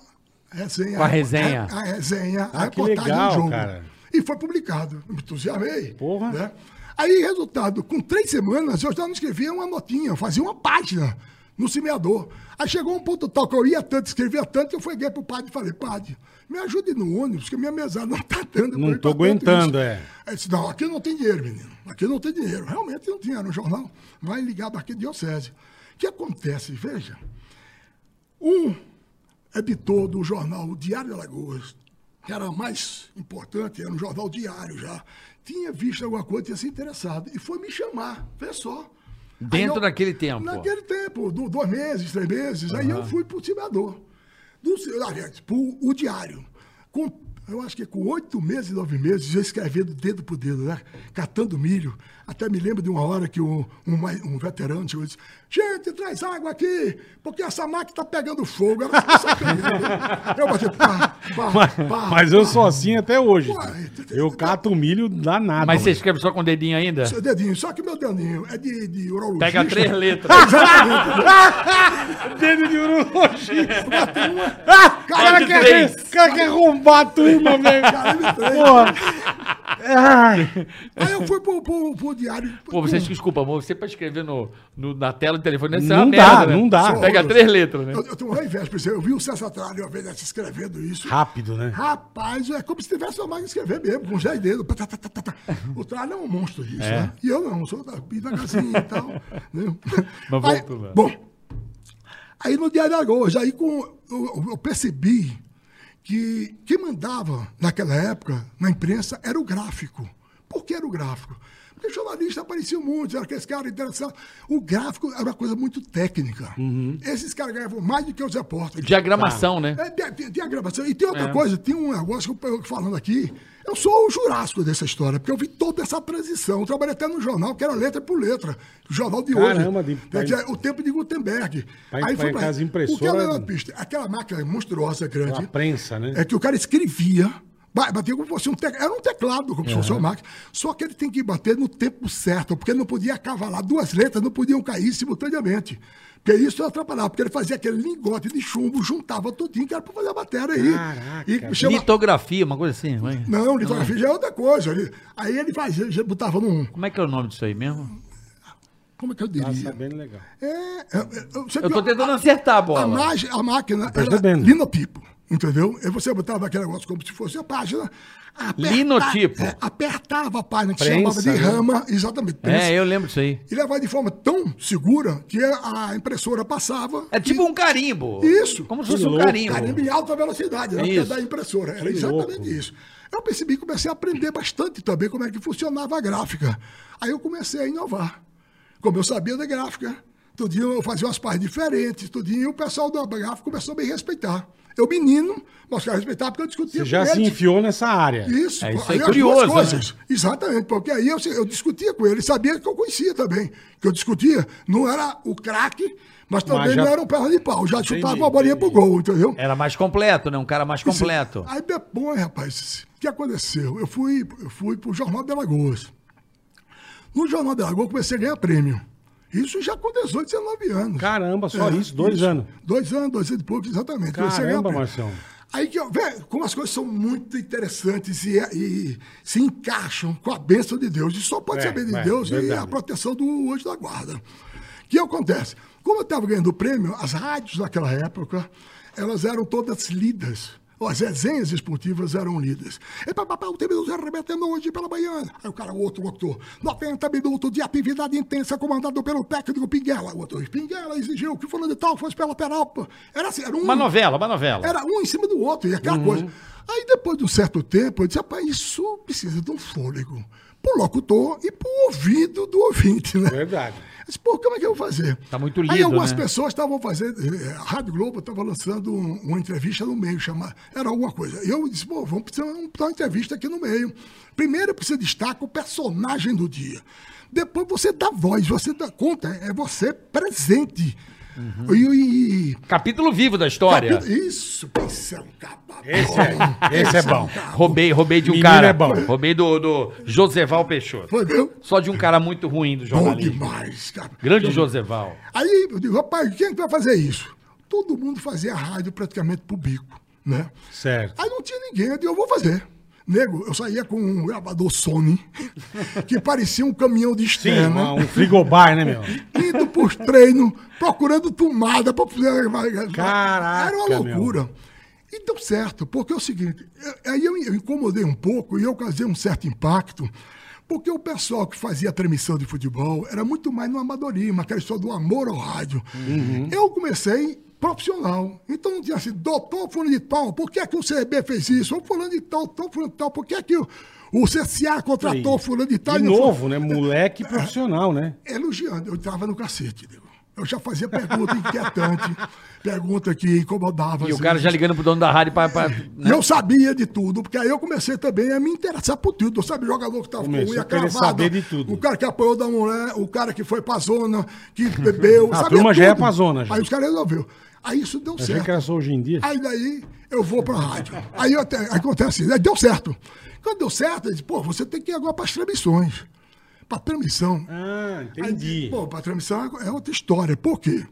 resenha. Com a resenha. A, a resenha, a Ah, que reportagem legal, do jogo. cara. E foi publicado. Me entusiasmei. Porra. Né? Aí, resultado, com três semanas, eu já não escrevia uma notinha, eu fazia uma página no semeador. Aí chegou um ponto tal que eu ia tanto, escrevia tanto, que eu fui para pro padre e falei, padre, me ajude no ônibus, que minha mesada não tá dando. Não tanto aguentando, isso." é. Aí disse, não, aqui não tem dinheiro, menino. Aqui não tem dinheiro. Realmente não tinha no jornal. Vai ligado aqui de diocese. O que acontece? Veja, um editor do jornal Diário de Alagoas, que era mais importante, era um jornal diário já, tinha visto alguma coisa, tinha se interessado, e foi me chamar, vê só. Dentro eu- daquele tempo. Naquele tempo, do- dois meses, três meses, aí eu fui pro Timador. Do, aliás, pro o diário. Com, eu acho que com oito meses, nove meses, já escrevendo dedo por dedo, né? Catando milho. Até me lembro de uma hora que um, um, um veterano chegou e disse: Gente, traz água aqui, porque essa máquina tá pegando fogo. Sacaneando. Eu bati, pá, pá, Mas, pá, mas eu pá. sou assim até hoje. Ué, Eu cato milho danado. Mas você escreve só com o dedinho ainda? Seu dedinho, só que meu dedinho é de, de urologista. Pega três letras. [LAUGHS] dedo de urologista. Cara, cara, quer, cara quer roubar a turma, velho. Porra. Ai. Aí eu fui pro, pro, pro diário. Pô, você desculpa, amor, você pra escrever no, no- na tela do telefone, isso é Não uma dá, merda, né? não dá. Você pega três letras, né? Eu, eu tenho uma inveja, por exemplo, eu vi o César Tralho uma vez dessa escrevendo isso. Rápido, né? Rapaz, é como se tivesse uma máquina de escrever mesmo, com dez dedos. Tá, tá, tá, tá, tá. O Tralho é um monstro disso, né? E eu não, sou da, da casinha e tal. [LAUGHS] né? Mas Aí, voltou lá. Bom, aí no Diário da Alagoas, aí com, eu, eu percebi que quem mandava naquela época na imprensa era o gráfico. Por que era o gráfico? Porque jornalista apareciam muitos, era aqueles caras interessados. O gráfico era uma coisa muito técnica. Esses caras ganhavam mais do que os repórteres. Diagramação, né? É, a gravação. E tem outra coisa, tem um negócio que eu eu falando aqui. Eu sou o jurássico dessa história, porque eu vi toda essa transição. Eu trabalhei até no jornal, que era letra por letra. O jornal de Caramba, hoje. de- dizer, o tempo de Gutenberg. Pra- pra foi aquelas O que impressoras- era na pista? Aquela máquina monstruosa, grande. A prensa, né? É que o cara escrevia, ba- batia como se fosse um teclado. Era um teclado, como se fosse uma máquina. Só que ele tem que bater no tempo certo, porque ele não podia acavalar. Duas letras não podiam cair simultaneamente. Porque isso atrapalhava, porque ele fazia aquele lingote de chumbo, juntava tudinho, que era para fazer a matéria aí. Caraca. E chama- Litografia, uma coisa assim. vai. Não, litografia já é outra coisa. Ele- Aí ele fazia, já botava num. Como é que é o nome disso aí mesmo? Como é que eu Tá diria? sabendo legal. É, é, é, Eu tô viu, tentando acertar a A, bola. magi- a máquina era percebendo. Entendeu? E você botava aquele negócio como se fosse a página. aperta- Linotipo. é, apertava a página que Prensa, chamava de né? rama, exatamente. prensa, É, eu lembro disso aí. E levava de forma tão segura que a impressora passava. É tipo e- um carimbo. Isso. Como se Que fosse um carimbo. Carimbo em alta velocidade, era Isso. da impressora. Era Que exatamente louco. isso. Eu percebi, comecei a aprender bastante também como é que funcionava a gráfica. Aí eu comecei a inovar. Como eu sabia da gráfica, tudinho eu fazia umas partes diferentes, tudinho, e o pessoal da gráfica começou a me respeitar. Eu, menino, mas os caras respeitavam porque eu discutia Você já com se eles. enfiou nessa área. Isso, É, isso aí é curioso, coisas. Exatamente, porque aí eu, eu discutia com ele, sabia que eu conhecia também. Que eu discutia, não era o craque, mas também Mas já- não era um perna de pau, já chutava Entendi, uma bolinha entendi. pro gol, entendeu? Era mais completo, né? Um cara mais completo. Aí depois, rapaz, o que aconteceu? Eu fui, eu fui pro Jornal de Alagoas. No Jornal de Alagoas eu comecei a ganhar prêmio. Isso já com 18, 19 anos. Caramba, só isso, dois anos. Dois anos, dois anos e pouco, exatamente. Caramba. Marcião. Aí que, vê como as coisas são muito interessantes e, e se encaixam com a bênção de Deus. E só pode É, a bênção é, de Deus e verdade. a proteção do anjo da guarda. O que acontece? Como eu estava ganhando o prêmio, as rádios naquela época, elas eram todas lidas. As resenhas esportivas eram lidas. E papapá, o time arrebentando hoje pela manhã. Aí o cara, o outro locutor, 90 minutos de atividade intensa comandado pelo técnico Pinguela. O outro, Pinguela exigiu que fulano de tal fosse pela Peralpa. Era assim, era um... Uma novela, uma novela. Era um em cima do outro, e aquela Uhum. coisa. Aí depois de um certo tempo, eu disse, rapaz, isso precisa de um fôlego. Pro locutor e pro ouvido do ouvinte, né? Verdade. Disse, pô, como é que eu vou fazer? Tá muito Aí lido, algumas né? pessoas estavam fazendo, eh, a Rádio Globo estava lançando um- uma entrevista no meio, chamada, era alguma coisa. E eu disse, pô, vamos precisar dar uma entrevista aqui no meio. Primeiro você destaca o personagem do dia. Depois você dá voz, você dá conta, é você presente. Uhum. E, e- Capítulo vivo da história. Capítulo- Isso, capa Esse é, esse é bom. Roubei, roubei de um Menino cara. é bom. Roubei do, do Joseval Peixoto. Só de um cara muito ruim do Bom jornalismo. demais, cara. Grande Joseval. Aí eu digo, rapaz, quem é que vai fazer isso? Todo mundo fazia rádio praticamente pro bico, né? Certo. Aí não tinha ninguém, eu digo, eu vou fazer. Nego, eu saía com um gravador Sony, que parecia um caminhão de Sim, externa, uma- um frigobar, né, meu? [LAUGHS] indo pros treinos, procurando tomada para fazer. Caraca, Era uma loucura. E deu certo, porque é o seguinte, aí eu, eu incomodei um pouco e eu causei um certo impacto, porque o pessoal que fazia a transmissão de futebol era muito mais no amadorismo, aquela história do amor ao rádio. Eu comecei profissional, então não tinha assim, doutor fulano de tal, por que, é que o CB fez isso? Ou fulano de tal, doutor fulano de tal, por que, é que o, o CCA contratou fulano de tal? De e novo, né? Moleque profissional, né? elogiando. Eu estava no cacete, digo. Eu já fazia pergunta inquietante, [LAUGHS] pergunta que incomodava. E o assim. cara já ligando pro dono da rádio pra. pra- E eu sabia de tudo, porque aí eu comecei também a me interessar por tudo. Eu sabia jogador que estava com Começou unha a querer cravada, saber de tudo. o cara que apanhou da mulher, o cara que foi pra zona, que bebeu. [LAUGHS] A sabia turma já ia tudo. pra zona, já. Aí os caras resolveu. Aí isso deu Achei certo. que era só hoje em dia. Aí daí eu vou pra rádio. Aí eu até, aí acontece isso. Aí deu certo. Quando deu certo, eu disse, pô, você tem que ir agora para as transmissões. Para transmissão. Ah, Aí, entendi. pô, para transmissão é outra história. Por quê?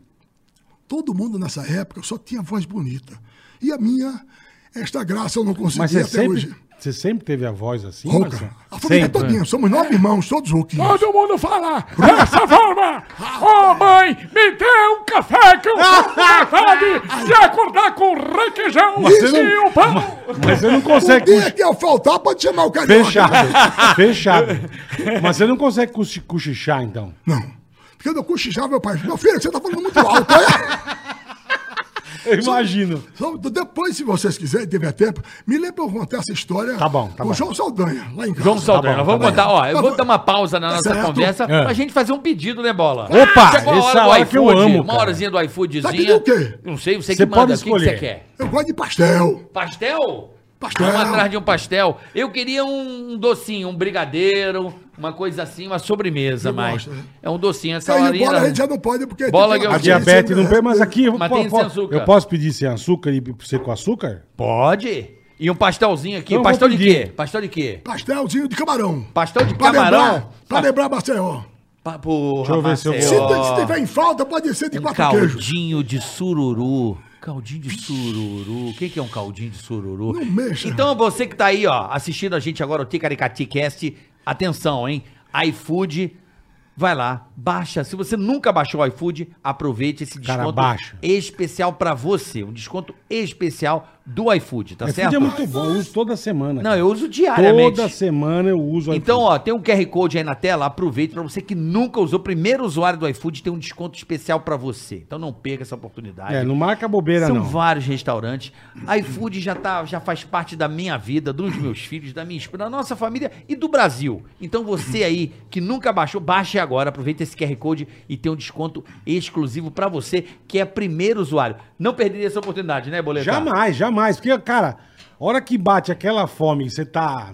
Todo mundo nessa época só tinha voz bonita. E a minha, esta graça eu não consegui até sempre, hoje. Você sempre teve a voz assim, Rouca. A família Sempre, todinha. né? Somos nove irmãos, todos rouquinhos. Todo mundo fala dessa forma. Ô mãe, me dê um café que eu tô com de acordar com requeijão Você e não- o pão. Mas você não O consegue... dia que eu faltar, pode chamar o carioca. Fechado, fechado. Mas você não consegue cochi- cochichar, então? Não. Porque eu cochichava, meu pai. Meu filho, você tá falando muito alto. Olha. Eu imagino. Só- depois, se vocês quiserem, tiver tempo, me lembra eu contar essa história Tá bom, tá com bom. o João Saldanha, lá em casa. João Saldanha, bom, nós vamos tá contar, ó, eu Tá vou dar uma pausa na nossa certo. conversa É. pra gente fazer um pedido, né, Bola? Opa, Chegou a essa hora do hora eu iFood, amo, Uma horazinha do iFoodzinha. Tá o quê? Não sei, você Você que manda, o que que você quer? Eu gosto de pastel. Pastel? Pastel. Vamos atrás de um pastel. Eu queria um docinho, um brigadeiro, uma coisa assim, uma sobremesa, mas gosto, né? é um docinho, essa Aí horinha... bola a gente já não pode, porque... Bola tem que A diabetes não tem, mas aqui eu, Mas po- tem sem po- açúcar. eu posso pedir sem açúcar e você com açúcar? Pode. E um pastelzinho aqui. Então pastel vou de quê? Pastel de quê? Pastelzinho de camarão. Pastel de Pra camarão? lembrar, pra lembrar Maceió. Pa- Porra, Deixa eu ver se eu Se, Maceió. se tiver em falta, pode ser de Um quatro queijos. caldinho de sururu. Caldinho de sururu. O que, que é um caldinho de sururu? Não mexa. Então, você que tá aí, ó, assistindo a gente agora, o Ticaricati Cast, atenção, hein? iFood, vai lá, baixa. Se você nunca baixou o iFood, aproveite esse Cara, desconto baixa. especial pra você. Um desconto especial do iFood, tá iFood certo? é muito bom, eu uso toda semana. Não, cara. eu uso diariamente. Toda semana eu uso Então, iFood. ó, tem um QR Code aí na tela, aproveite para você que nunca usou, primeiro usuário do iFood, tem um desconto especial para você. Então não perca essa oportunidade. É, não marca bobeira, São não. vários restaurantes. iFood já, tá, já faz parte da minha vida, dos meus filhos, da minha esposa, da nossa família e do Brasil. Então você aí que nunca baixou, baixe agora, aproveita esse QR Code e tem um desconto exclusivo para você que é primeiro usuário. Não perderia essa oportunidade, né, Boletar? Jamais, jamais. Porque, cara, a hora que bate aquela fome e você tá,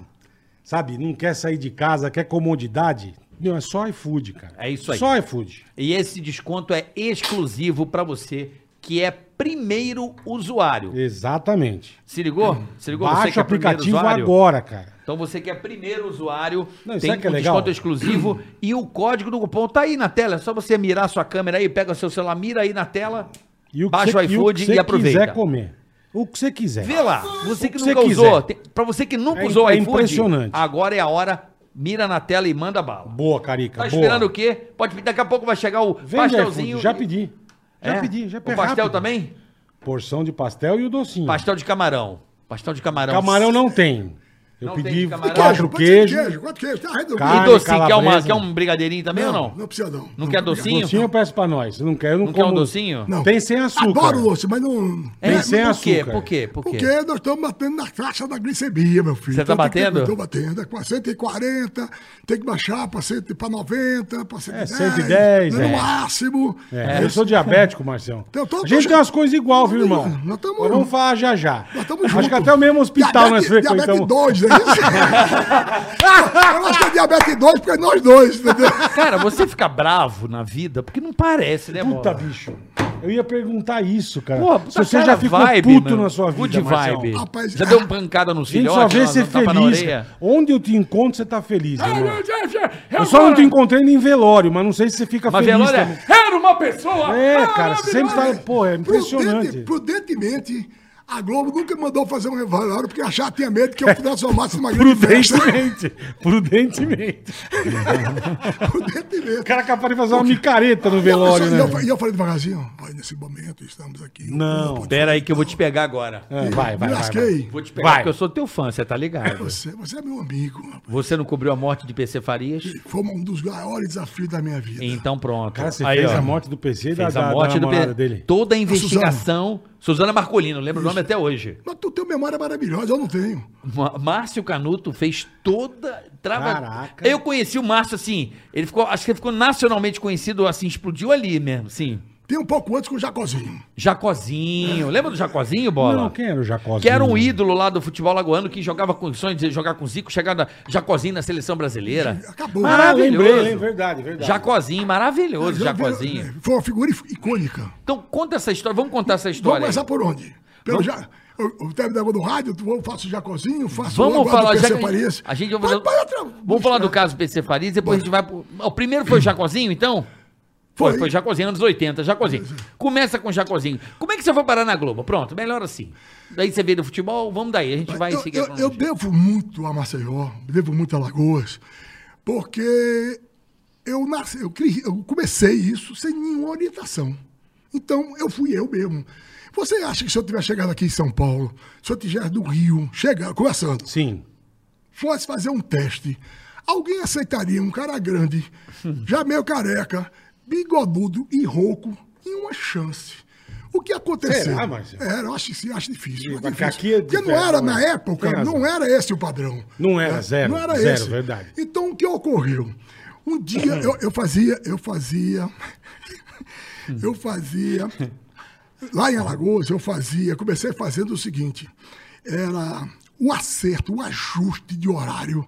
sabe, não quer sair de casa, quer comodidade, não, é só iFood, cara. É isso aí. Só iFood. E esse desconto é exclusivo para você que é primeiro usuário. Exatamente. Se ligou? Se ligou você Baixa que o é primeiro aplicativo agora, cara. Então você que é primeiro usuário, Não, tem que é um legal? desconto exclusivo e o código do cupom tá aí na tela. É só você mirar sua câmera aí, pega seu celular, mira aí na tela, E o baixa você- o e iFood e, que você aproveita. quiser comer. O que você quiser. Vê lá, você que O que nunca usou, tem, pra você que nunca É usou o é iFood, impressionante. agora é a hora, mira na tela e manda bala. Boa, Carica. Tá boa. esperando o quê? Pode pedir, daqui a pouco vai chegar o Vende pastelzinho. iFood, Já pedi. Já É? pedi, já O pedi. pastel rápido. também? Porção de pastel e o docinho. Pastel de camarão. Pastel de camarão. Camarão não tem. Eu Não tem pedi camarão? quatro Pode ser queijos. Quatro queijos. Tá redondo. Carne, E docinho, quer, uma, quer um brigadeirinho também ou não, não? não precisa não. Não quer docinho? Docinho eu peço pra nós. Eu não quero, eu não, Não quer um como- docinho? Não. Tem sem açúcar. Adoro doce, mas não... É, Tem sem açúcar. Por quê? Por quê? Porque nós estamos batendo na taxa da glicemia, meu filho. Você tá Então que- batendo? Tô batendo. É com 140, tem que baixar para 90, para 110. 110, né, é. No máximo. É, Eu sou diabético, Marcião. Então, tô- a gente tô- tem umas coisas igual, viu, irmão? Nós tamo- Nós vamos falar já já. Nós estamos Acho que até o mesmo hospital nós Diabetes- frequentamos. Diabetes 2, não é isso? Eu acho que é diabetes 2 porque é nós dois, entendeu? Cara, você fica bravo na vida porque não parece, né, Puta, Bola? bicho. Eu ia perguntar isso, cara. Pô, se puta você cara já ficou vibe, puto mano. na sua vida, Good vibe. Rapaz, Já deu uma pancada no A gente filhote, só vê você na feliz. Onde eu te encontro, você tá feliz, irmão. Eu, Eu só não te encontrei em velório, mas não sei se você fica Mas feliz velório é-. Era uma pessoa. É, cara, você sempre tá... Pô, é impressionante. Prudente- prudentemente, a Globo nunca mandou fazer um velório porque achava tinha medo que eu transformasse numa grande festa. Prudentemente. Prudentemente. [LAUGHS] Prudentemente. O cara é capaz de fazer uma micareta no velório, e, né? eu, e eu falei devagarzinho, olha, nesse momento estamos aqui. Não. Pera aí que eu vou te pegar agora. É, vai, vai, Me vai, vai. Vou te pegar Vai. porque eu sou teu fã, você tá ligado. Você, você é meu amigo. rapaz. Você não cobriu a morte de PC Farias? Foi um dos maiores desafios da minha vida. Então pronto. Cara, você Aí, fez ó. a morte do PC e da, a morte da do dele. Toda a investigação. Suzana Marcolino, lembra o nome até hoje. Mas tu tem memória maravilhosa, eu não tenho. Ma- Márcio Canuto fez toda. Trava... Caraca. Eu conheci o Márcio assim. Ele ficou. Acho que ele ficou nacionalmente conhecido assim, explodiu ali mesmo, sim. Tem um pouco antes com o Jacozinho. Jacozinho. Lembra do Jacozinho, bola? Não, quem era o Jacozinho? Que era um ídolo lá do futebol lagoano que jogava com sonho de jogar com Zico, chegar na Jacozinho na seleção brasileira. Acabou. Ah, Maravilhoso. lembrei, lembrei, verdade, verdade. Jacozinho, maravilhoso, Eu- eu- Jacozinho. Foi uma figura icônica. Então conta essa história, vamos contar essa Vamos história. aí. começar por onde? Pelo já, o, o tempo da do rádio, eu faço Jacozinho, faço Vamos falar, do já PC que Farias. a gente vai pode outra- Vamos falar do caso PC Farias, depois a gente vai pro... O primeiro foi o Jacozinho, então? Foi, Foi. foi Jacozinho, anos 80, Jacozinho. Começa com Jacozinho. Como é que você foi parar na Globo? Pronto, melhor assim. Daí você veio do futebol, vamos daí, a gente vai eu, seguir eu, eu devo muito a Maceió, devo muito a Lagoas, porque eu, nasci, eu, cri- eu comecei isso sem nenhuma orientação. Então, eu fui eu mesmo. Você acha que se eu tivesse chegado aqui em São Paulo, se eu tivesse do Rio, chegando, começando, Sim. fosse fazer um teste, alguém aceitaria um cara grande, [LAUGHS] já meio careca, bigodudo e rouco, em uma chance. O que aconteceu? Será, Marcelo? Era, eu acho, acho difícil. Porque acho difícil. aqui é Porque não era, né? na época, Tem razão. não era esse o padrão. Não era, né? zero, Não era zero, esse. verdade. Então, o que ocorreu? Um dia eu, eu fazia, eu fazia, [LAUGHS] eu fazia, lá em Alagoas, eu fazia, comecei fazendo o seguinte, era o acerto, o ajuste de horário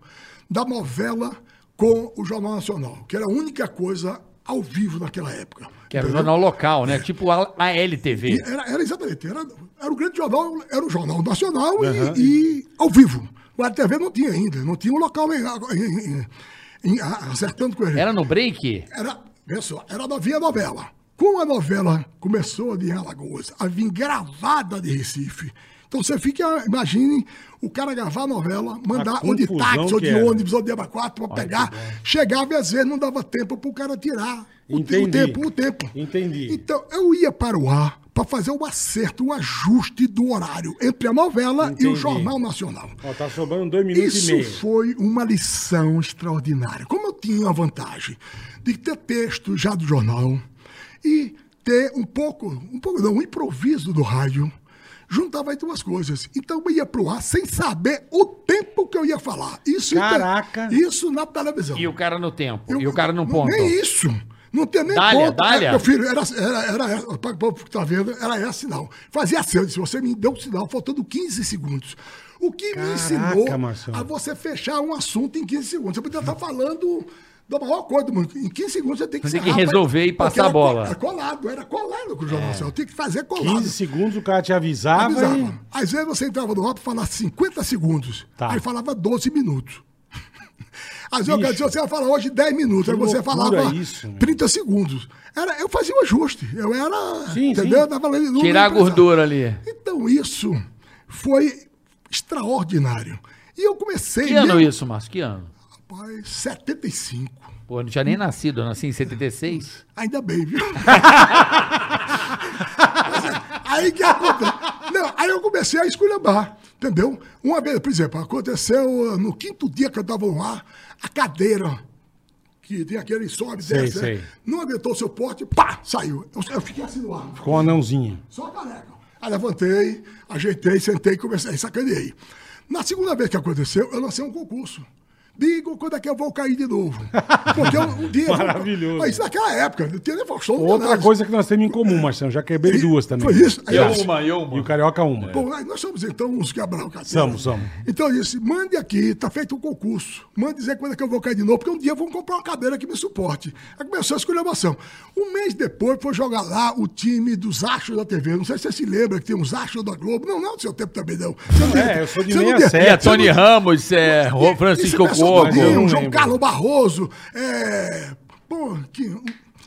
da novela com o Jornal Nacional, que era a única coisa ao vivo naquela época. Que era o jornal local, né? Tipo a, a LTV. Era, era exatamente, era, era o grande jornal, era o Jornal Nacional e, e ao vivo. O TV não tinha ainda, não tinha um local em, em- em- acertando com ele. Era no break? Era, veja só, era novinha novela. Como a novela começou de Alagoas a vir gravada de Recife, então você fica, imagine o cara gravar a novela, mandar ou de táxi, ou de era. ônibus, ou de abacuato para pegar. Chegava e às vezes não dava tempo para o cara tirar o, o tempo, o tempo. Entendi. Então eu ia para o ar para fazer o acerto, o ajuste do horário entre a novela e Entendi. o Jornal Nacional. Ó, tá sobrando dois minutos Isso e meio. foi uma lição extraordinária. Como eu tinha a vantagem de ter texto já do jornal e ter um pouco, um pouco não, um improviso do rádio, juntava as duas coisas. Então eu ia pro ar sem saber o tempo que eu ia falar. Isso, Caraca. isso na televisão. E o cara no tempo. Eu- e o cara no não- ponto. Nem isso. Não tem nem Dália, ponto. dália? Meu filho, era, era, era, para o povo que tá vendo, era esse sinal. Fazia assim, eu disse, você me deu um sinal faltando 15 segundos. O que Caraca, me ensinou Marcelo. a você fechar um assunto em 15 segundos. Você podia estar falando da maior coisa do mundo. Em 15 segundos você tem que Você tem que resolver e porque passar era a bola. Era colado, era colado com o Jornal Nacional. Tem que fazer colado. 15 segundos o cara te avisava, Avisava. e... Às vezes você entrava no ar para falar 50 segundos. Tá. Aí falava 12 minutos. [LAUGHS] Às vezes Bicho. você ia falar hoje 10 minutos, Que aí você falava isso, meu. 30 segundos. Era, eu fazia o ajuste. Eu era. Sim, entendeu? sim. Eu tava ali no Tirar a gordura ali. Então isso foi extraordinário. E eu comecei. Que ano mesmo- isso, Márcio? Que ano? Rapaz, 75. Pô, eu não tinha nem nascido, eu nasci em 76. Ainda bem, viu? [LAUGHS] aí que aconteceu. Não, aí eu comecei a esculhambar, entendeu? Uma vez, por exemplo, aconteceu uh, no quinto dia que eu estava no ar, a cadeira, que tem aquele sobe, Sei, desce, né? sei. não aguentou o seu porte, pá, saiu. Eu, eu fiquei assim no ar. Com um anãozinho. Só careca. Aí levantei, ajeitei, sentei e comecei, sacaneei. Na segunda vez que aconteceu, eu lancei um concurso. Digo quando é que eu vou cair de novo. Porque um [LAUGHS] dia. Maravilhoso. Mas isso naquela época, não tinha nem Faustão. Outra nada. coisa que nós temos em comum, Marcelo. Já quebrei duas também. Foi isso? Aí Eu uma, eu uma. E o Carioca uma. Pô, aí nós somos então uns quebrar o cacete. Somos, somos. Então eu disse: mande aqui, tá feito um concurso. Mande dizer quando é que eu vou cair de novo, porque um dia vão comprar uma cadeira que me suporte. Aí começou a escolhação. Um mês depois foi jogar lá o time dos Astros da TV. Não sei se você se lembra que tem uns Astros da Globo. Não, não, do seu tempo também não. Você não É, tem- eu sou de você não 67. tem- E a você não Tony Ramos, é, e- Francisco esse não João lembro. Carlos Barroso, é, pô, que,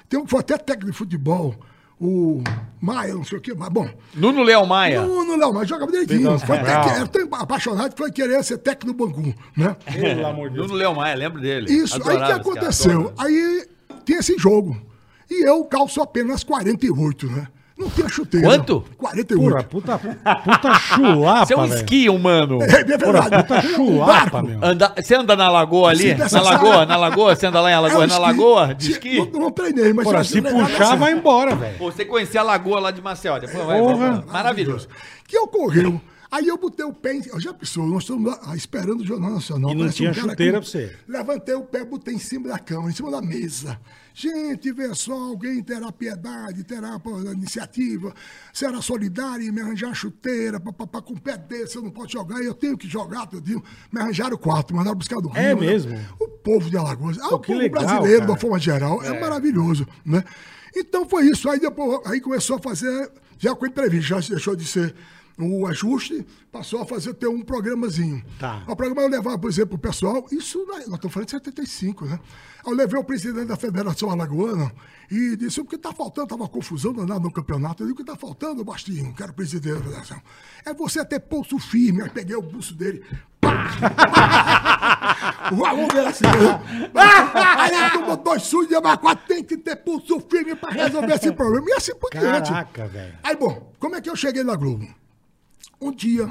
tem um que foi até técnico de futebol, o Maia, não sei o quê, mas bom. Nuno Léo Maia. Não, não, mas jogava direitinho. Foi até que- tão apaixonado que foi querer ser técnico do Bangu, né? Pelo amor de Deus. Nuno Léo Maia, lembro dele. Isso, aí o que Adorava esse cara, aconteceu? Aí tem esse jogo. E eu calço apenas 48, né? Não tinha chuteira. Quanto? 48. Porra, puta, puta chulapa, Você é um velho. esqui, humano. É, é verdade. puta Um chulapa, meu. Anda, você anda na lagoa ali? Na lagoa, na lagoa? Você anda lá em É um Alagoas? na lagoa? De esqui? Não, não treinei, mas... Porra, se puxar, vai embora, velho. Pô, você conhecia a lagoa lá de Maceió. Depois vai, Porra. vai, vai. Maravilhoso. Que ocorreu? Aí eu botei o pé, em- eu já pensou, nós estamos lá esperando o Jornal Nacional. E não tinha cara chuteira pra você. Levantei o pé, botei em cima da cama, em cima da mesa. Gente, vê só, alguém terá piedade, terá pô, iniciativa, será solidário e me arranjar chuteira, papapá, com o pé desse, eu não posso jogar, eu tenho que jogar, tudinho. Me arranjaram quatro, mandaram buscar do Rio. É né? mesmo? O povo de Alagoas, ah, o povo legal, brasileiro, de cara. uma forma geral, é, maravilhoso, né? Então foi isso, aí depois, aí começou a fazer, já com entrevista, já deixou de ser o ajuste, passou a fazer ter um programazinho. Tá. O programa eu levava, por exemplo, o pessoal, isso nós estamos falando de 75, né? Eu levei o presidente da Federação Alagoana e disse, o que está faltando, estava confusão danada no campeonato, eu disse, o que está faltando, Bastinho, que era o presidente da Federação, é você ter pulso firme. Aí peguei o pulso dele, o aluno era assim, né? Aí ele tomou dois sujos de quatro tem que ter pulso firme para resolver esse [LAUGHS] problema. E assim por diante. Caraca, velho. Aí, bom, como é que eu cheguei na Globo? Um dia,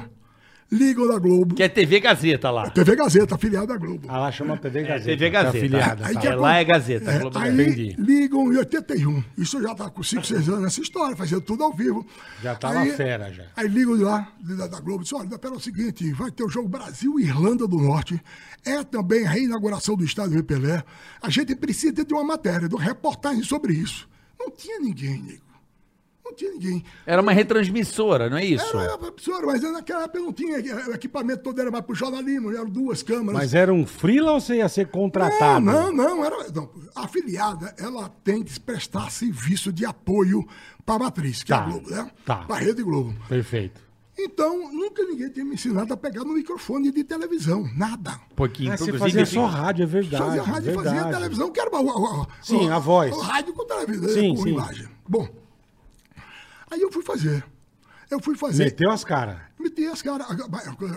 ligam da Globo. Que é TV Gazeta lá. TV Gazeta, afiliada da Globo. Ah, lá chama TV Gazeta. TV tá Gazeta. afiliada, Aí tá. que É, lá é Gazeta. É, Globo aí Entendi. ligam em 81. Isso já tá com 5, 6 anos nessa história, fazendo tudo ao vivo. Já Aí- fera, já. Aí ligam lá, da, da Globo, e dizem, olha, pera, é o seguinte, vai ter o jogo Brasil e Irlanda do Norte. É também a reinauguração do estádio Rei Pelé. A gente precisa de uma matéria, de uma reportagem sobre isso. Não tinha ninguém, nego. Não tinha ninguém. Era uma retransmissora, não é isso? Era, era professor, mas naquela época não tinha, o equipamento todo era mais pro jornalismo, eram duas câmeras. Mas era um freela ou você ia ser contratado? Não, não, não, era, não. A afiliada, ela tem que prestar serviço de apoio para a matriz, que é Tá, a Globo, né? tá. Para a Rede Globo. Perfeito. Então, nunca ninguém tinha me ensinado a pegar no microfone de televisão, nada. Pouquinho. Ah, você fazia só rádio, é verdade. Fazia rádio e fazia verdade. televisão, que era o, o, o- Sim, a voz. O rádio com televisão, Sim, com sim. imagem. Bom, aí eu fui fazer. Eu fui fazer. Meteu as caras. Meti as caras,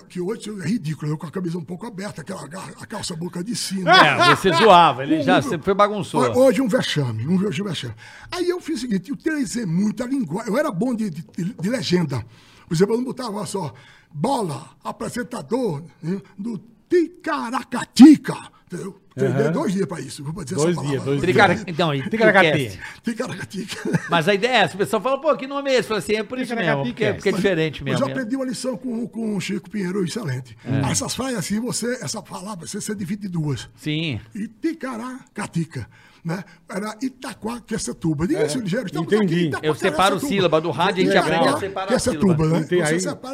que hoje é ridículo, eu com a camisa um pouco aberta, aquela a calça boca de sino. É, você [LAUGHS] zoava, ele já Um- sempre foi bagunçou. Hoje um vexame, um vexame. Aí eu fiz o seguinte, eu utilizei muito a linguagem, eu era bom de, de, de legenda. Por exemplo, eu não botava só bola, apresentador né, do Ticaracatica. Entendeu? Treinei Aham. dois dias para isso. Vou dizer Dois essa palavra. dias, dois Tricara... dias. Então, e [LAUGHS] Ticaracati. Ticaracatica. Mas a ideia é essa, o pessoal fala, pô, que nome é esse? Fala assim, é por isso mesmo, porque, que é. porque é diferente Mas mesmo. eu aprendi uma lição com, com o Chico Pinheiro, excelente. Essas fraias assim, você, essa palavra, você, você divide em duas. Sim. Itacaracatica. Né? Era Itaquaquecetuba. Diga isso, ligeiro. Estamos entendi. Eu separo Itaquaquecetuba. sílaba do rádio, a gente aprende a separar a Quecetuba, sílaba. né?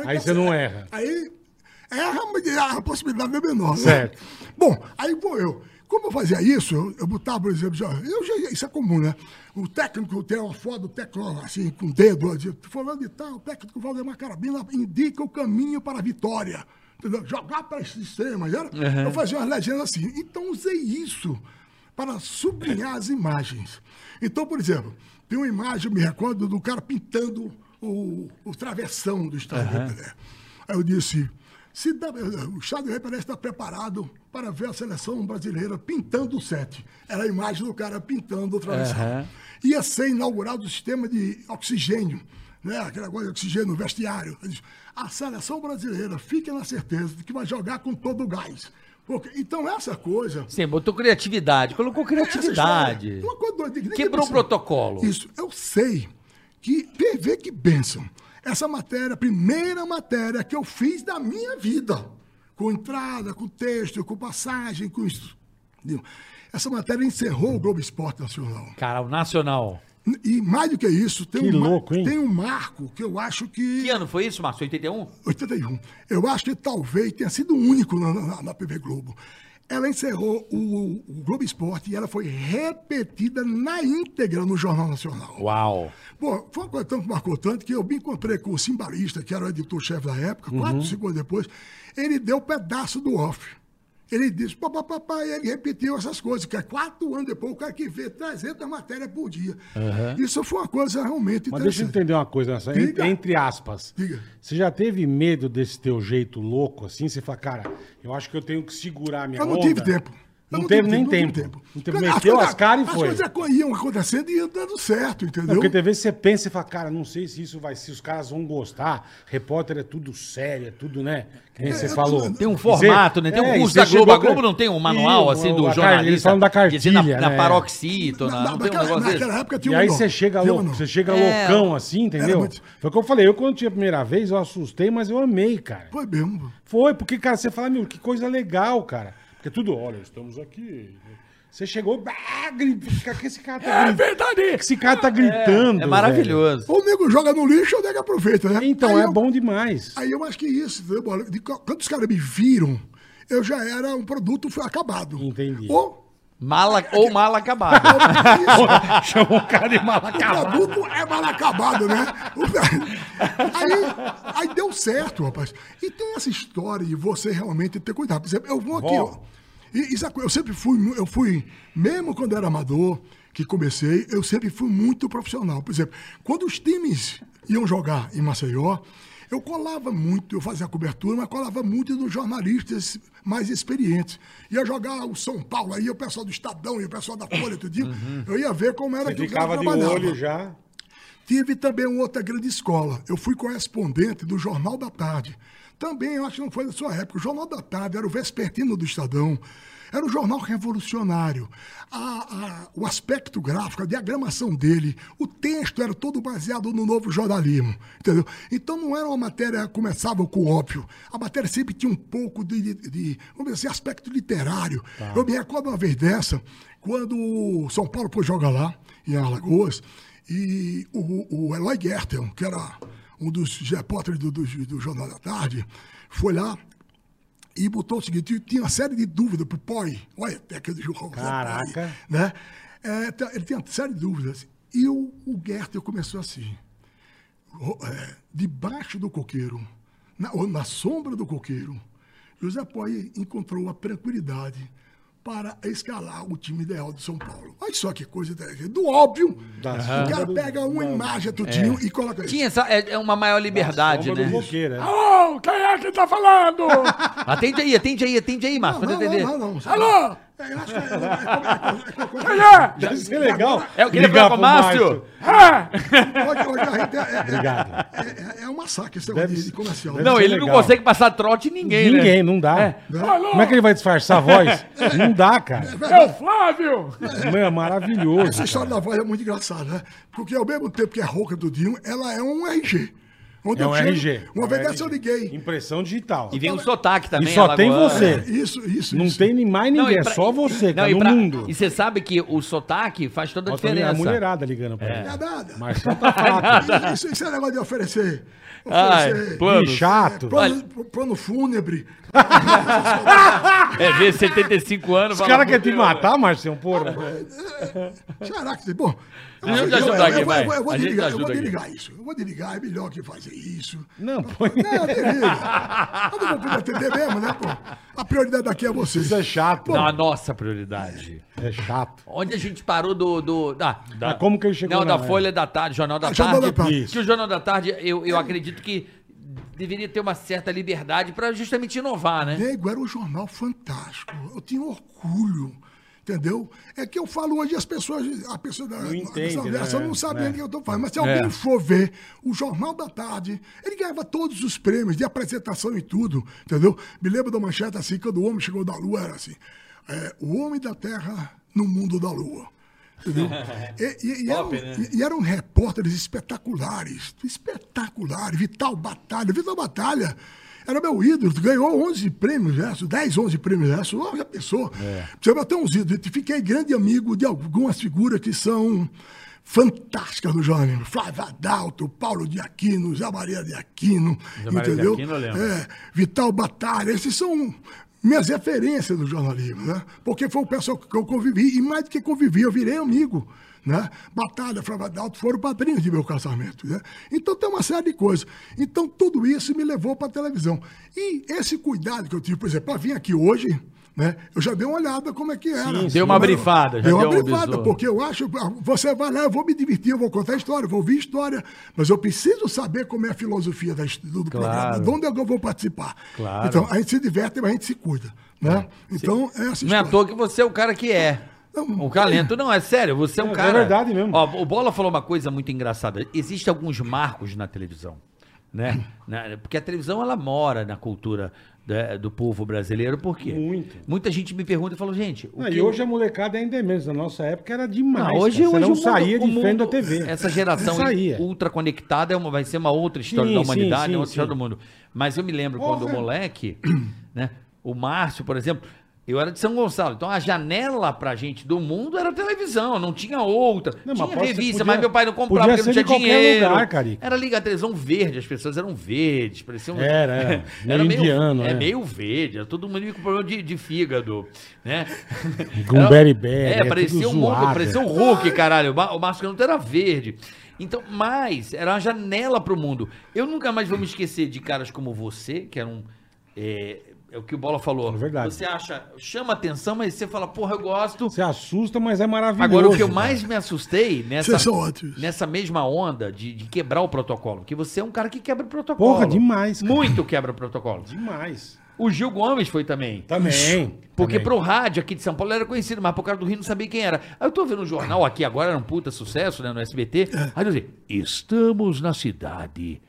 Aí- aí você não erra. Aí erra, mas a possibilidade é menor. né? Certo. Bom, aí vou eu. Como eu fazia isso, eu, eu botava, por exemplo, já, eu já, isso é comum, né? O técnico tem uma foto do técnico assim, com o dedo, assim, falando de tal, o técnico Valdemar Carabina indica o caminho para a vitória. Entendeu? Jogar para esse extremo. Era, Eu fazia umas legendas assim. Então usei isso para sublinhar as imagens. Então, por exemplo, tem uma imagem, me recordo, do cara pintando o, o travessão do estádio Pelé. Aí eu disse, se dá- o estádio Rei Pelé está preparado para ver a seleção brasileira pintando o sete. Era a imagem do cara pintando o travessão. Aham. Ia ser inaugurado o sistema de oxigênio, né? aquela coisa de oxigênio no vestiário. A seleção brasileira fique na certeza de que vai jogar com todo o gás. Porque, então, essa coisa... Sim, botou criatividade, colocou Essa história, criatividade. uma coisa doida, Quebrou o protocolo. Isso, eu sei que, vê que bênção. Essa matéria, a primeira matéria que eu fiz da minha vida, com entrada, com texto, com passagem, com isso. Essa matéria encerrou o Globo Esporte Nacional. Cara, o Nacional. E mais do que isso, tem, Que um, louco, hein? tem um marco que eu acho que. Que ano foi isso, Márcio? 81? 81. Eu acho que talvez tenha sido o único na, na, na TV Globo. Ela encerrou o, o Globo Esporte e ela foi repetida na íntegra no Jornal Nacional. Uau. Pô, foi uma coisa tão que marcou tanto que eu me encontrei com o Simbalista, que era o editor-chefe da época, quatro, cinco anos depois. Ele deu um pedaço do off. Ele disse, papapá, e ele repetiu essas coisas, que é quatro anos depois, o cara que vê 300 matérias por dia. Isso foi uma coisa realmente Mas deixa eu entender uma coisa, nessa, Diga. entre aspas. Diga. Você já teve medo desse teu jeito louco assim? Você fala, cara, eu acho que eu tenho que segurar a minha Eu não onda. tive tempo. Eu Não, teve nem não tive tempo. Não teve, Porque meteu as caras e foi. As coisas iam acontecendo e iam dando certo, É entendeu? porque tem vezes você pensa e fala, cara, não sei se isso vai, se os caras vão gostar. Repórter é tudo sério, é tudo, né? Que nem você É, falou. Tem um formato, né? Tem um é, curso da Globo. A Globo não tem um manual, assim, do jornalista. Eles falam da que dizer cartilha, Na, na né? paroxítona. Na- não tem um naquela- negócio desse? naquela época tinha E aí você chega louco, você chega É. loucão assim, entendeu? Foi o que eu falei, eu quando tinha a primeira vez, eu assustei, mas eu amei, cara. Foi mesmo. Foi, porque, cara, você fala, meu, que coisa legal, cara. Porque tudo, olha, estamos aqui. Você chegou, ah, que esse cara tá É gritando? verdade. O que esse cara tá gritando? É maravilhoso. Ou o nego joga no lixo o nego aproveita, né? velho? Então, Aí é eu- bom demais. Aí eu acho que isso, entendeu? Quando os caras me viram, eu já era um produto acabado. Entendi. Ou Mala ou mal acabado. [LAUGHS] Chamou o cara de o malacabado. produto é mal acabado, né? aí, aí deu certo, rapaz. E tem essa história de você realmente ter cuidado. Por exemplo, eu vou aqui, Ó. ó. E, eu sempre fui, eu fui, mesmo quando era amador, que comecei, eu sempre fui muito profissional. Por exemplo, quando os times iam jogar em Maceió, eu colava muito, eu fazia cobertura, mas colava muito dos jornalistas mais experientes. Ia jogar o São Paulo, aí o pessoal do Estadão e o pessoal da Folha, tudo dia. Eu ia ver como era Você que o ficava cara de olho já. Tive também uma outra grande escola. Eu fui correspondente do Jornal da Tarde. Também, eu acho que não foi da sua época. O Jornal da Tarde era o vespertino do Estadão. Era um jornal revolucionário. A- a- o aspecto gráfico, a diagramação dele, o texto era todo baseado no novo jornalismo. Entendeu? Então não era uma matéria que começava com óbvio. A matéria sempre tinha um pouco de, de- de, vamos dizer assim, aspecto literário. Eu me recordo uma vez dessa, quando o São Paulo foi jogar lá, em Alagoas, e o, o Eloy Gertel, que era um dos repórteres do, do, do Jornal da Tarde, foi lá e botou o seguinte, tinha uma série de dúvidas pro POI. Olha, até aquele João Zé Caraca. Poi, né? É, tá- ele tinha uma série de dúvidas. E o, o Gertel começou assim, é, debaixo do coqueiro, na, ou na sombra do coqueiro, José Poi encontrou a tranquilidade para escalar o time ideal de São Paulo. Olha só que coisa interessante. do óbvio. Da O cara do- pega uma imagem tudinho e coloca isso. Tinha essa, é, é uma maior liberdade, né? do roqueiro, é. Alô, quem é que tá falando? [LAUGHS] Atende aí, atende aí, atende aí, Márcio, pra Não, entender. não, não, não. Alô, É, eu acho que é- é- é- é- é- é- é? Deve ser legal. É, eu queria ligar falar com o Márcio. É, Hoje, hoje a gente é, é, Obrigado. é, é um massacre esse Deve negócio de, comercial. deve Não, ele não consegue passar trote em ninguém, né? Ninguém, não dá. alô, Como é que ele vai disfarçar a voz? Não dá, cara. é o Flávio. É maravilhoso. Essa história da voz é muito engraçada, né? Porque ao mesmo tempo que é rouca do Dinho, ela é um RG. Onde É eu um chego, RG. Uma É vez dessa eu liguei. Impressão digital. E vem um sotaque também. E só tem você. Isso, isso, Não isso. tem nem mais Não, ninguém, e é pra- só você, Não, cara, e no pra- mundo. E você sabe que o sotaque faz toda a tá vendo? a diferença. mulherada ligando pra ele. Não é nada. Mas só tá fraco. [LAUGHS] Isso, isso é negócio de oferecer. Ai, Oferecer. plano. Que chato. Plano, plano fúnebre. É, ver 75 anos. Os caras querem te "Fudeu, matar, Marcião, porra. Caraca, bom. Eu eu vou- aqui, eu vai. Eu desligar, eu vou aqui. desligar isso. Eu vou desligar, é melhor que fazer isso. Não, põe. Não, desliga. Vou poder atender mesmo, né, pô? A prioridade aqui é vocês. Isso é chato. Não, a nossa prioridade. É chato. Onde a gente parou do. do da, da- como que ele chegou Não, na- da Folha da Tarde, Jornal da Ah, Jornal Tarde. da Tarde. Que o Jornal da Tarde, eu, eu acredito que deveria ter uma certa liberdade para justamente inovar, né? Nego, era um jornal fantástico. Eu tinha orgulho. Entendeu? É que eu falo hoje as pessoas, a pessoa da Não entende, dessa né? não sabe É. o que eu estou falando. Mas se alguém É. for ver o Jornal da Tarde, ele ganhava todos os prêmios de apresentação e tudo. Entendeu? Me lembro da manchete assim, quando o homem chegou da Lua, era assim. é, o homem da Terra no mundo da Lua. Entendeu? [LAUGHS] E, e- e Top, eram, né? e eram repórteres espetaculares, espetaculares. Vital Batalha, Vital Batalha era meu ídolo, ganhou 11 prêmios dessa, 10, 11 prêmios dessa, oh, já pensou? Você vai ter uns ídolos. Fiquei grande amigo de algumas figuras que são fantásticas do jornalismo. Flávio Adalto, Paulo de Aquino, Zé Maria de Aquino, Zé Maria de entendeu? Aquino, eu lembro. É, Vital Batalha, esses são minhas referências do jornalismo, né? Porque foi o pessoal que eu convivi, e mais do que convivi, eu virei amigo. Né? Batalha, Flávio Adalto foram padrinhos de meu casamento. Né? Então tem uma série de coisas. Então tudo isso me levou para a televisão. E esse cuidado que eu tive, por exemplo, para vir aqui hoje, né? eu já dei uma olhada como é que era. Deu uma brifada, já Deu uma um brifada, bisu. porque eu acho, ah, você vai lá, eu vou me divertir, eu vou contar história, eu vou ouvir história, mas eu preciso saber como é a filosofia da, do, do programa, de onde é que eu vou participar. Claro. Então, a gente se diverte, mas a gente se cuida. Né? Então, é essa Não é à toa que você é o cara que é. O calento, não, é sério, você é um É, é cara. verdade mesmo. Ó, o Bola falou uma coisa muito engraçada. Existem alguns marcos na televisão, né? [LAUGHS] Porque a televisão, ela mora na cultura né, do povo brasileiro, por quê? Muito. Muita gente me pergunta e fala, gente, o Não, que e hoje a molecada ainda é menos. Na nossa época era demais. Não, hoje, cara. Você hoje não mundo- saía de frente da TV. Essa geração ultra conectada é uma, vai ser uma outra história Sim, da sim, humanidade, sim, é outra história sim. do mundo. Mas eu me lembro Porra. quando o moleque, né? O Márcio, por exemplo, eu era de São Gonçalo. Então a janela pra gente do mundo era televisão, não tinha outra. Não, mas tinha ser- revista, podia- mas meu pai não comprava porque não tinha dinheiro. lugar, Carica. Era liga televisão verde, as pessoas eram verdes, pareciam. Era, [LAUGHS] era. Meio indiano, é. é. meio verde, era todo mundo com problema de, de fígado, né? [LAUGHS] Gumberiberi, É, é parecia um zoado, parecia um Hulk, caralho. O Márcio Canuto era verde. Então, mas era uma janela pro mundo. Eu nunca mais vou me esquecer de caras como você, que era um. É, é o que o Bola falou. É verdade. Você acha, chama atenção, mas você fala, porra, eu gosto. Você assusta, mas é maravilhoso. Agora, o que eu mais me assustei nessa, nessa mesma onda de, de quebrar o protocolo, que você é um cara que quebra o protocolo. Porra, demais, cara. Muito quebra o protocolo. Demais. O Gil Gomes foi também. Também. Porque também. pro rádio aqui de São Paulo ele era conhecido, mas pro cara do Rio não sabia quem era. Aí eu tô vendo um jornal aqui agora, era um puta sucesso, né, no SBT. Aí eu dizia, estamos na cidade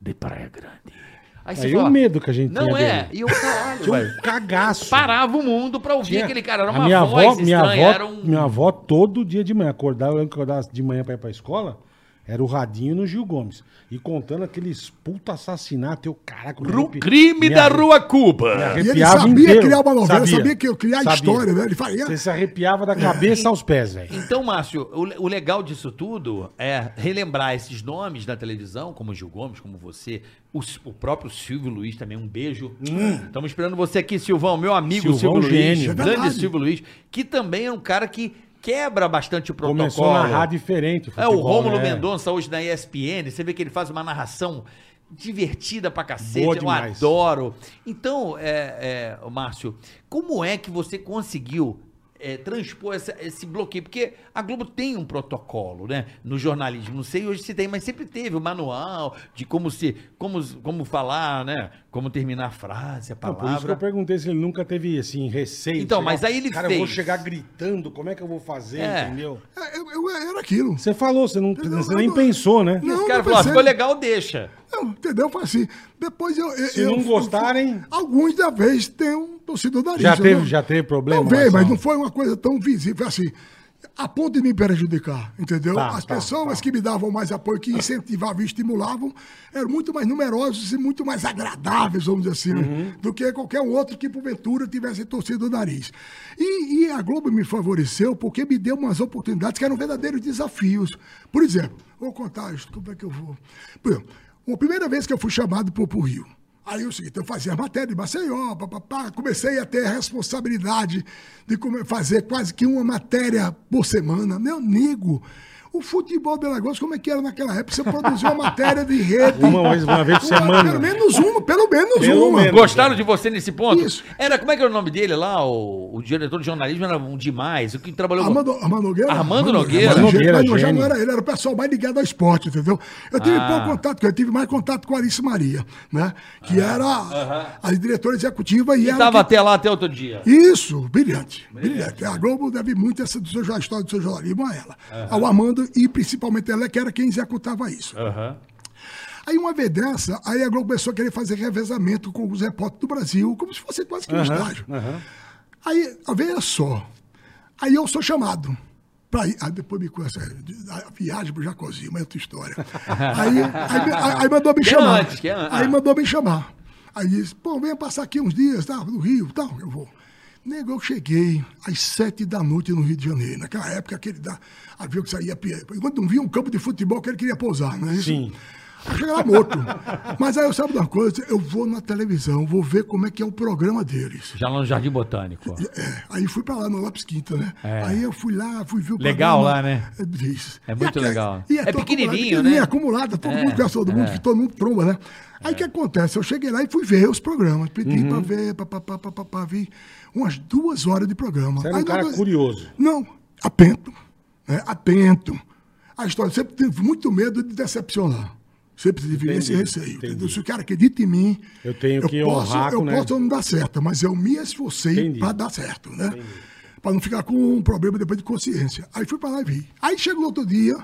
de Praia Grande. Aí Aí o medo que a gente Não é. dele. E eu, caralho, Tinha um cagaço. Parava o mundo pra ouvir Tinha- aquele cara. Era uma minha voz avó, minha estranha. avó, era um... minha avó todo dia de manhã acordava, eu acordava de manhã pra ir pra escola, era o radinho no Gil Gomes. E contando aqueles puta assassinato, eu, caraca, Ru- arrepi- Crime me da arre- Rua Cuba. E ele sabia inteiro. criar uma novela, sabia, que criar Sabia. história, né? Ele faria. Você se arrepiava da cabeça aos pés, velho. Então, Márcio, o, o legal disso tudo é relembrar esses nomes da televisão, como Gil Gomes, como você, o, o próprio Silvio Luiz também, um beijo. Estamos esperando você aqui, Silvão, meu amigo Hum. Silvão, Silvio Luiz, gênio. É grande. Silvio Luiz, que também é um cara que quebra bastante o protocolo. Começou a narrar diferente. É, o futebol, Rômulo né? Mendonça hoje na ESPN, você vê que ele faz uma narração divertida pra cacete, eu adoro. Então, é, é, Márcio, como é que você conseguiu é, transpor essa- esse bloqueio? Porque a Globo tem um protocolo, né, no jornalismo, não sei hoje se tem, mas sempre teve o manual de como se, como, como falar, né, como terminar a frase, a Não, palavra. por isso que eu perguntei se ele nunca teve, assim, receio. Então, Sei mas aí ele Cara, eu vou fez. chegar gritando, como é que eu vou fazer, É. entendeu? É, Eu, eu era aquilo. Você falou, você, não, Não, você nem não, pensou, né? não. Os caras falaram, pensei. ficou legal, deixa. Não, entendeu? Foi assim. Depois eu. eu- Se eu- não gostarem- Alguns da vez tem um torcedor nariz. Já teve- né? já teve problema, Não veio, mas não foi uma coisa tão visível. Foi assim. A ponto de me prejudicar, entendeu? Tá, As tá, pessoas tá. que me davam mais apoio, que incentivavam e estimulavam, eram muito mais numerosos e muito mais agradáveis, vamos dizer assim? Uhum. do que qualquer um outro que, porventura, tivesse torcido o nariz. E, e a Globo me favoreceu porque me deu umas oportunidades que eram verdadeiros desafios. Por exemplo, vou contar isso, como é que eu vou. Por exemplo, a primeira vez que eu fui chamado para o Rio, Aí é o seguinte, eu fazia matéria de Maceió, papapá, comecei a ter a responsabilidade de fazer quase que uma matéria por semana. Meu amigo, o futebol de Alagoas, como é que era naquela época? Você produzia uma matéria de rede. Uma vez- uma vez por semana. Pelo menos uma, pelo menos Pelo uma. menos. Gostaram de você nesse ponto? Isso. Era, como é que era o nome dele lá? O, o diretor de jornalismo era um demais. O que trabalhou com- Armando, Armando Nogueira? Armando Nogueira. Armando Nogueira, mas já não era ele, era o pessoal mais ligado ao esporte, entendeu? Eu tive Ah. pouco contato com ele, tive mais contato com a Alice Maria, né? Que era a diretora executiva e E era tava que- até lá até outro dia. Isso, brilhante, brilhante. A Globo deve muito essa do seu, história do seu jornalismo a ela. Ao Armando e principalmente ela, que era quem executava isso. Aham. Aí uma vez dessa, aí a Globo começou a querer fazer revezamento com os repórteres do Brasil, como se fosse quase que um estágio. Aí, veja só, aí eu sou chamado. Pra ir, aí depois me conhece, a viagem pro Jacozinho, mas é outra história. [LAUGHS] Aí, aí, aí- aí mandou me Que é chamar. antes, é aí ah. mandou me chamar. Aí disse, pô, venha passar aqui uns dias, tá, no Rio, tal, eu vou. Nego, eu cheguei às sete da noite no Rio de Janeiro. Naquela época, aquele da, avião que saía... Quando não via um campo de futebol que ele queria pousar, não é isso? Sim. Aí chega lá morto. Mas aí eu sabe uma coisa, eu vou na televisão, vou ver como é que é o programa deles. Já lá no Jardim Botânico. É, aí fui pra lá no Lopes Quinta, né? É. Aí eu fui lá, fui ver o Legal programa. lá, né? É, isso. É muito E aquela- legal. e É pequenininho, acumulado, né? acumulado, todo É, mundo conhece todo mundo, é. todo mundo tromba, né? Aí o que acontece? Eu cheguei lá e fui ver os programas. Pedi Uhum. pra ver, papapá, papapá, vi umas duas horas de programa. Você era um Aí, cara curioso. Não, atento. Né? Atento. A história sempre tive muito medo de decepcionar. Sempre tive Entendi, esse receio. entendi. Se o cara acredita em mim. Eu tenho que posso, honrar Eu né? posso não dar certo, mas eu me esforcei para dar certo, né? Para não ficar com um problema depois de consciência. Aí fui para lá e vi. Aí chegou no outro dia,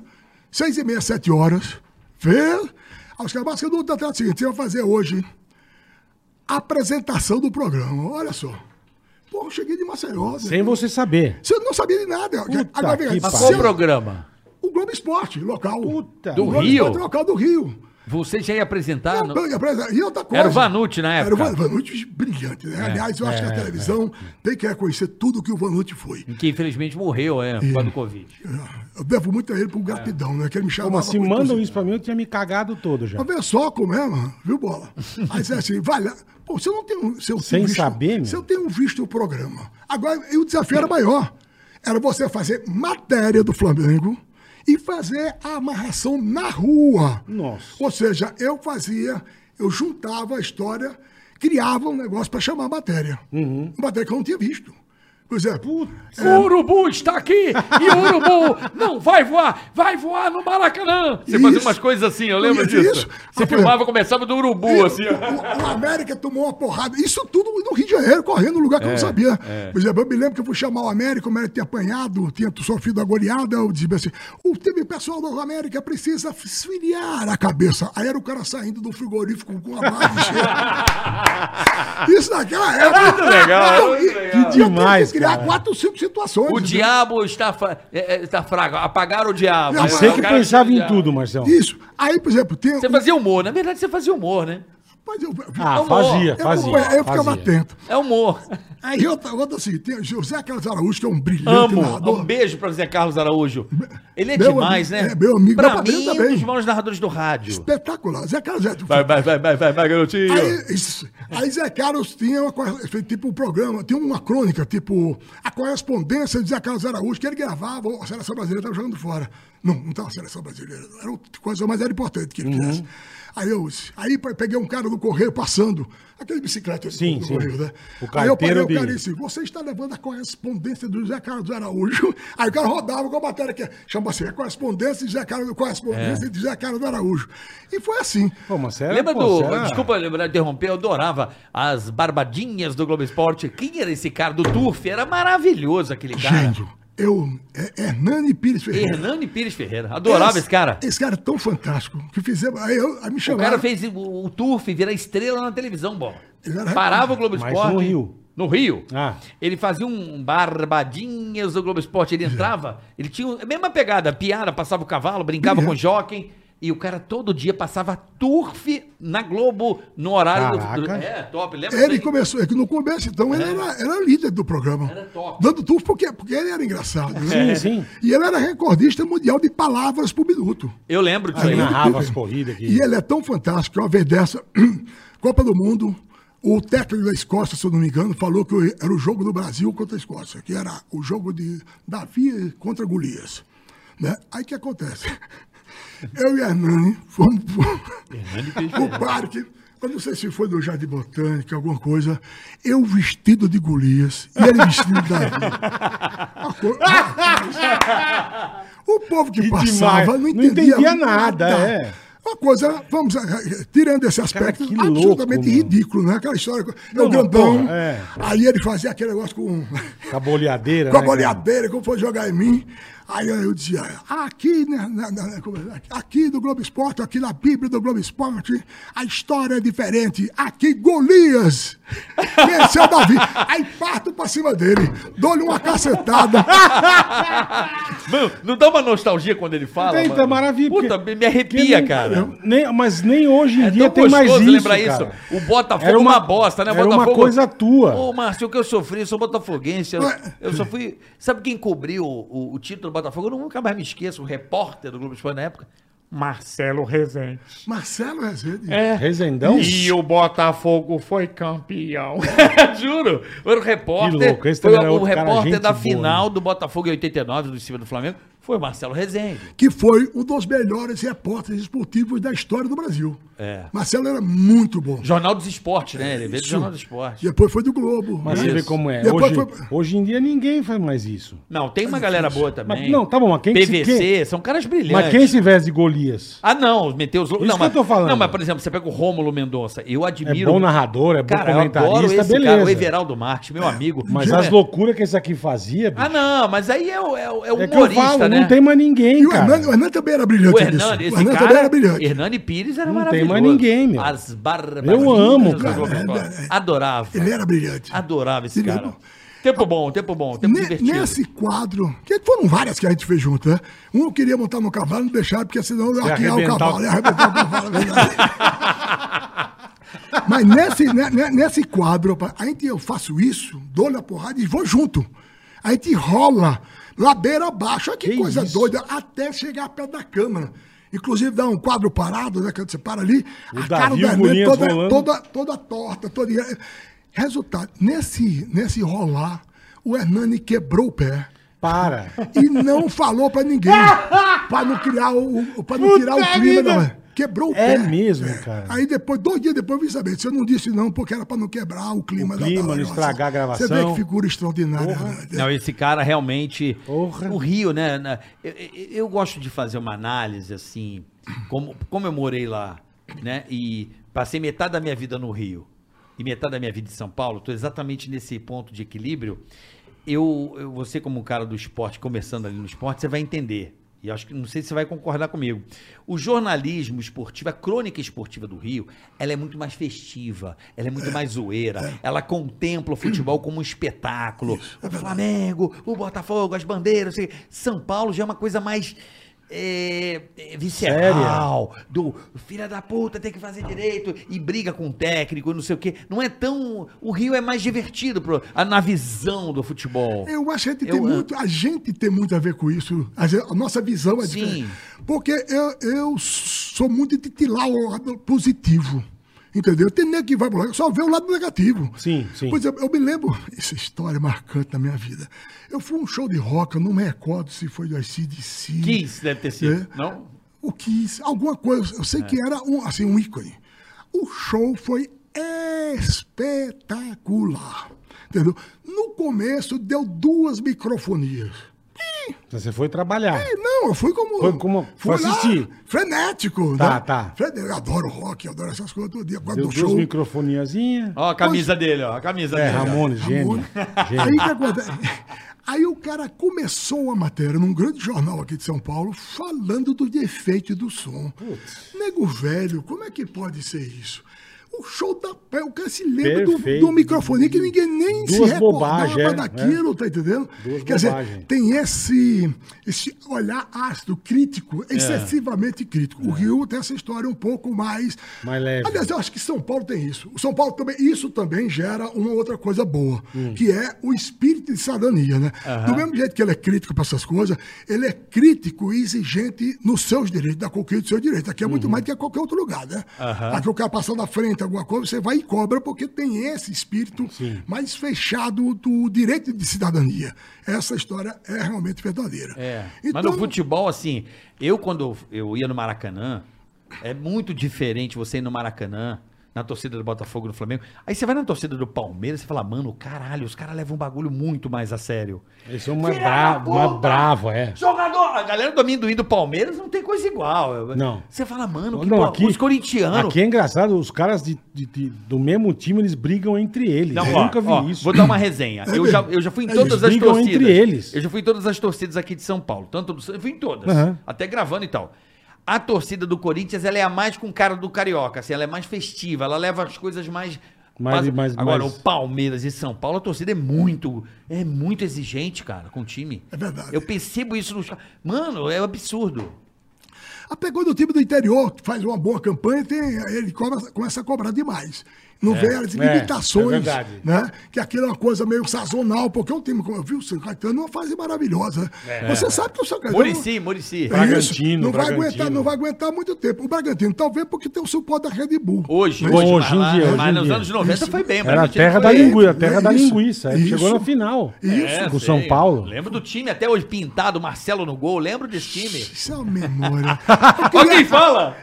seis e meia, sete horas, vê. Aí os caras, mas eu não o seguinte, você vai fazer hoje a apresentação do programa. Olha só. Pô, eu cheguei de Maceió. né? Sem você saber. Você não sabia de nada. Puta Agora, vem, que qual programa? o Globo Esporte, local. Puta. Do O Globo Rio? Esporte local do Rio. Você já ia apresentar? no- Não, e apres- E outra coisa. Era o Vanucci na Era o época. Van- Vanucci brilhante. Né? Aliás, eu acho que a televisão tem que reconhecer tudo que o Vanucci foi. Que infelizmente morreu, é, por causa do Covid. Eu devo muito a ele por gratidão, né? Que ele me chamava. Como assim, muito, mandam assim. isso pra mim, eu tinha me cagado todo já. Mas vê só como é, mano. Viu, bola? Aí você assim, vai lá. Pô, você não tem um. Se eu Sem tenho visto, saber, meu? Se eu tenho visto o programa. Agora, e o desafio era maior. Era você fazer matéria do Flamengo e fazer a amarração na rua. Nossa. Ou seja, eu fazia, eu juntava a história, criava um negócio para chamar a matéria. Uhum. Uma matéria que eu não tinha visto. Pois é. O urubu está aqui e o urubu não vai voar, vai voar no Maracanã. Você fazia Isso. umas coisas assim, eu lembro Isso. disso. Você Ah, filmava, começava do urubu, assim. ó. O, o América tomou uma porrada. Isso tudo no Rio de Janeiro, correndo no lugar que eu não sabia. Por exemplo, eu me lembro que eu fui chamar o América, o América tinha apanhado, tinha sofrido a goleada. Eu disse assim: o time pessoal do América precisa esfriar a cabeça. Aí era o cara saindo do frigorífico com a base cheia. [LAUGHS] Isso naquela época. muito legal, Então, muito e- legal. e tive Demais, que criar cara. quatro, cinco situações. O entendeu? diabo está, é, é, está fraco. Apagaram o diabo. Não, né? Você O que pensava em diabo. tudo, Marcelo. Isso. Aí, por exemplo, tem. Você fazia humor. Na verdade, você fazia humor, né? Mas eu, Ah, Humor. fazia, eu, fazia. eu, eu ficava fazia. atento. É humor. Aí outra, outra assim, tem o José Carlos Araújo, que é um brilhante Amo. narrador. Um beijo pra Zé Carlos Araújo. Ele é Meu demais, amigo- né? é, meu amigo. Pra Meu mim, um também. dos maiores narradores do rádio. Espetacular. Zé Carlos é. Vai, vai, vai, vai, vai, vai, garotinho. Aí, isso. aí Zé Carlos tinha uma, tipo um programa, tinha uma crônica, tipo a correspondência de Zé Carlos Araújo, que ele gravava, a seleção brasileira estava jogando fora. Não, não estava a seleção brasileira, era outra coisa, mas era importante que ele fizesse. Aí eu aí pe- peguei um cara do correio passando, aquele bicicleta Sim, do sim. correio, né? O aí eu carteiro peguei o de- cara e disse, você está levando a correspondência do Zé Carlos Araújo. [LAUGHS] Aí o cara rodava com a matéria que chama assim, a correspondência de Zé Carlos, correspondência de Zé Carlos Araújo. E foi assim. Pô, mas você era, Lembra pô, do. era- Desculpa lembrar de interromper, eu adorava as barbadinhas do Globo Esporte. Quem era esse cara do Turf? Era maravilhoso aquele cara. Gente, eu, é, Hernani Pires Ferreira. Hernani Pires Ferreira. Adorava esse, cara. Esse cara é tão fantástico que fizemos. Aí, eu, aí me O chamaram. cara fez o, o Turf virar estrela na televisão, bom. Parava o Globo Mas Esporte. no Rio. No Rio. Ah. Ele fazia um barbadinhas do Globo Esporte. Ele entrava, ele tinha a mesma pegada, piada, passava o cavalo, brincava com o jockey. E o cara todo dia passava turf na Globo no horário do, do. Caraca. É, top. Lembra Ele começou, é que no começo, então, ele era, era líder do programa. É. Era top. Dando tudo porque, porque ele era engraçado. né? Sim, sim. E ele era recordista mundial de palavras por minuto. Eu lembro disso. Ele narrava as corridas aqui. E ele é tão fantástico que uma vez dessa, [CLEARS THROAT] Copa do Mundo, o técnico da Escócia, se eu não me engano, falou que era o jogo do Brasil contra a Escócia, que era o jogo de Davi contra Golias. Né? Aí o que acontece? Eu e a Hernani fomos pro, pro parque. Eu não sei se foi do Jardim Botânico, alguma coisa. Eu vestido de Golias e ele vestido de Davi. [LAUGHS] Co- O povo que Que passava demais. não Não entendia, entendia nada, é. Uma coisa, vamos, eh, tirando esse aspecto, que absolutamente louco, ridículo, né? Aquela história, é Não, o grandão, porra, é. aí ele fazia aquele negócio com, Com a boleadeira, com a né, cara? boleadeira, como foi jogar em mim. Aí eu dizia, aqui, né, na- na- como é? aqui do Globo Esporte, aqui na Bíblia do Globo Esporte, a história é diferente. Aqui, Golias venceu Davi. Aí parto pra cima dele, dou-lhe uma cacetada. [LAUGHS] Mano, não dá uma nostalgia quando ele fala? Eita, mano? maravilha. Puta, porque- me arrepia, porque cara. nem- nem- mas nem hoje em É dia tem mais isso, lembrar cara. isso. O Botafogo Era é uma- uma bosta, né? era uma coisa tua. Ô, Márcio, o que eu sofri, eu sou botafoguense. Eu, eu só fui... Sabe quem cobriu o, o título do Botafogo? Eu nunca mais me esqueço, o repórter do Globo Esporte na época. Marcelo Rezende. Marcelo Rezende. É. Rezendão? E o Botafogo foi campeão. [LAUGHS] Juro. Era o repórter. Que louco, esse foi o outro cara, repórter gente da boa, final né? do Botafogo em 89, do cima do Flamengo. Foi o Marcelo Rezende. que foi um dos melhores repórteres esportivos da história do Brasil. É. Marcelo era muito bom. Jornal dos Esportes, né? Ele veio do. Jornal dos Esportes. Depois foi do Globo. Mas né? você vê como é. Hoje, foi- hoje em dia ninguém faz mais isso. Não, tem uma galera boa também. Mas, não, tá bom, mas quem PVC, quem- são caras brilhantes. Mas quem se veste de Golias? Ah, não, meteu os. Isso Não, que eu mas, tô falando. Não, mas, por exemplo, você pega o Rômulo Mendonça. Eu É admiro. bom narrador, é bom Cara, eu adoro comentarista, esse beleza. cara, o Everaldo Marques, meu amigo. Mas as é- loucuras que esse aqui fazia, bicho, Ah, não, mas aí é o, é o, é é que eu humorista, né? não tem mais ninguém, E o cara. Hernani, o Hernani também era brilhante O nisso. Hernani, O esse Hernani cara, também era brilhante. Hernani Pires era Não tem maravilhoso. mais ninguém, meu. As barbadinhas Eu amo, cara. É, é, é. Adorava. Ele era brilhante. Adorava esse Ele cara. era- Tempo bom, tempo bom, tempo Ne- divertido. Nesse quadro, que foram várias que a gente fez junto, né? Um eu queria montar no cavalo, não deixar, porque senão eu ia arquear o arrebentar o- cavalo, ia arrebentar o cavalo, é verdade. Mas nesse, ne- ne- nesse quadro, a gente, eu faço isso, dou-lhe a porrada e vou junto. A gente rola ladeira abaixo, olha que, Que coisa isso? doida, até chegar perto da câmera. Inclusive dá um quadro parado, né? Quando você para ali, O a cara Davi, da o Hernani Golias toda, toda, toda torta, toda. Resultado, nesse, nesse rolar, o Hernani quebrou o pé Para. e não falou pra ninguém. [LAUGHS] pra não criar o, o- pra não Puta tirar o clima. vida. Não. Quebrou o É pé. mesmo, cara. Aí depois, dois dias depois, eu vim saber. Se eu não disse não, porque era pra não quebrar o clima O clima, não negócio. estragar a gravação. Você vê que figura extraordinária. Né? Não, esse cara realmente. Porra. O Rio, né? eu- eu gosto de fazer uma análise assim. Como, como eu morei lá, né? E passei metade da minha vida no Rio e metade da minha vida em São Paulo, estou exatamente nesse ponto de equilíbrio. Eu, eu, você, como um cara do esporte, começando ali no esporte, você vai entender. E acho que não sei se você vai concordar comigo. O jornalismo esportivo, a crônica esportiva do Rio, ela é muito mais festiva, ela é muito mais zoeira, ela contempla o futebol como um espetáculo. O Flamengo, o Botafogo, as bandeiras. São Paulo já é uma coisa mais é, é, visceral, do filha da puta tem que fazer direito e briga com o técnico, não sei o quê. Não é tão. O Rio é mais divertido pro, a- na visão do futebol. Eu acho que a gente, Eu tem muito, a gente tem muito a ver com isso. A, gente- a nossa visão é Sim. diferente. Porque eu, eu sou muito de tirar o lado positivo. Entendeu? Tem nem que vai pro lado, só vê o lado negativo. Sim, sim. Por exemplo, eu me lembro, essa história é marcante na minha vida. Eu fui um show de rock, eu não me recordo se foi do ICDC. Kiss deve ter sido, É. não? O Kiss, alguma coisa. Eu sei que era um, assim, um ícone. O show foi espetacular. Entendeu? No começo deu duas microfonias. Você foi trabalhar. E não, eu fui como. Foi como- fui foi assistir. frenético. Tá, né? tá. Eu adoro rock, eu adoro essas coisas todo dia. Gosto Deu do duas show. microfoniazinhas. Ó, a camisa dele, ó. A camisa É, dele. ó. Ramones, gênio. Aí gênio. que acontece? Aí o cara começou a matéria num grande jornal aqui de São Paulo falando do defeito do som. Nego velho, como é que pode ser isso? O show da pé, o cara se lembra do, do microfone que ninguém nem Duas se recordava bobagens, é, daquilo, tá entendendo? Duas Quer dizer, bobagens. tem esse, esse olhar ácido, crítico, É. excessivamente crítico. O Rio tem essa história um pouco mais... Mais leve. Aliás, eu acho que São Paulo tem isso. O São Paulo também, isso também gera uma outra coisa boa, Hum. que é o espírito de cidadania, né? Do mesmo jeito que ele é crítico para essas coisas, ele é crítico e exigente nos seus direitos, da conquista dos seus direitos. Aqui é muito Uhum. mais do que qualquer outro lugar, né? Aqui o cara passando na frente alguma coisa, você vai e cobra, porque tem esse espírito mais fechado do direito de cidadania. Essa história é realmente verdadeira. É. Então, Mas no futebol, assim, eu quando eu ia no Maracanã, é muito diferente você ir no Maracanã, na torcida do Botafogo do Flamengo. Aí você vai na torcida do Palmeiras e fala, mano, caralho, os caras levam um bagulho muito mais a sério. Eles são mais bravos, mais bravo, é. Jogador! A galera do amendoim do Palmeiras não tem coisa igual. Não. Você fala, mano, que Não, aqui, os corintianos. Aqui é engraçado, os caras de, de- de- do mesmo time, eles brigam entre eles. Não, eu ó, nunca vi ó, isso. Vou dar uma resenha. eu, já, eu já fui em todas eles as torcidas. entre eles. Eu já fui em todas as torcidas aqui de São Paulo. Tanto do, eu fui em todas. Aham. Até gravando e tal. A torcida do Corinthians, ela é a mais com cara do carioca. Assim, ela é mais festiva. Ela leva as coisas mais. Mais- quase- mais- Agora, mais- o Palmeiras e São Paulo, a torcida é muito. É muito exigente, cara, com o time. É verdade. Eu percebo isso nos. Mano, é absurdo. A pegou do time do interior, que faz uma boa campanha, tem, ele cobra- começa a cobrar demais. Não vê as é, limitações, é verdade. né? Que aquilo é uma coisa meio sazonal, porque o time, como eu vi, o São Caetano, é uma fase maravilhosa. Você sabe que o São Caetano... Murici, Murici. É Bragantino, não vai Bragantino. aguentar, não vai aguentar muito tempo. O Bragantino, talvez porque tem o suporte da Red Bull. Hoje, Né? hoje, Hoje em mas, lá- dia, hoje mas em nos dia. anos 90 Isso. foi bem. Era a terra da linguiça, a terra da linguiça. Ele isso. chegou na final. Isso. Com o. São Paulo. Lembro do time até hoje pintado, Marcelo no gol. Lembro desse time. Isso é uma memória. [LAUGHS] Alguém fala?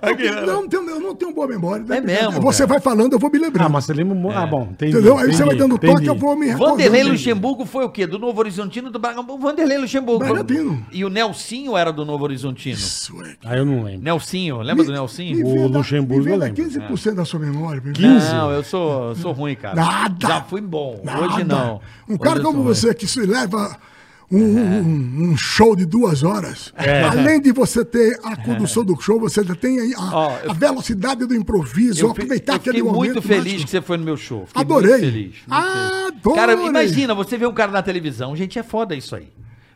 Não, eu não tenho boa memória. É mesmo, Você vai falando, eu vou me lembrando. Ah, mas você lembra... mu- Ah, bom, entendi. Entendeu? Aí você vai dando entendi. toque, eu vou me recordando. Vanderlei Luxemburgo foi o quê? Do Novo Horizontino do Bragantino? Vanderlei Luxemburgo. Bragantino. E o Nelsinho era do Novo Horizontino. Isso, é. Ah, eu não lembro. Nelsinho, lembra do Me Nelsinho? venda- Luxemburgo me venda lembro. 15% da sua memória. me 15? venda. Não, eu sou, sou ruim, cara. Nada. Já fui bom. Nada. Hoje não. Um Hoje cara como você que se leva um, um- um show de duas horas, além de você ter a condução do show, você ainda tem aí a, a velocidade do improviso, Eu, aproveitar eu fiquei aquele momento. muito feliz máximo. que você foi no meu show. Fiquei Adorei. Muito feliz. muito feliz. Adorei. Cara, imagina, você vê um cara na televisão. Gente, é foda isso aí.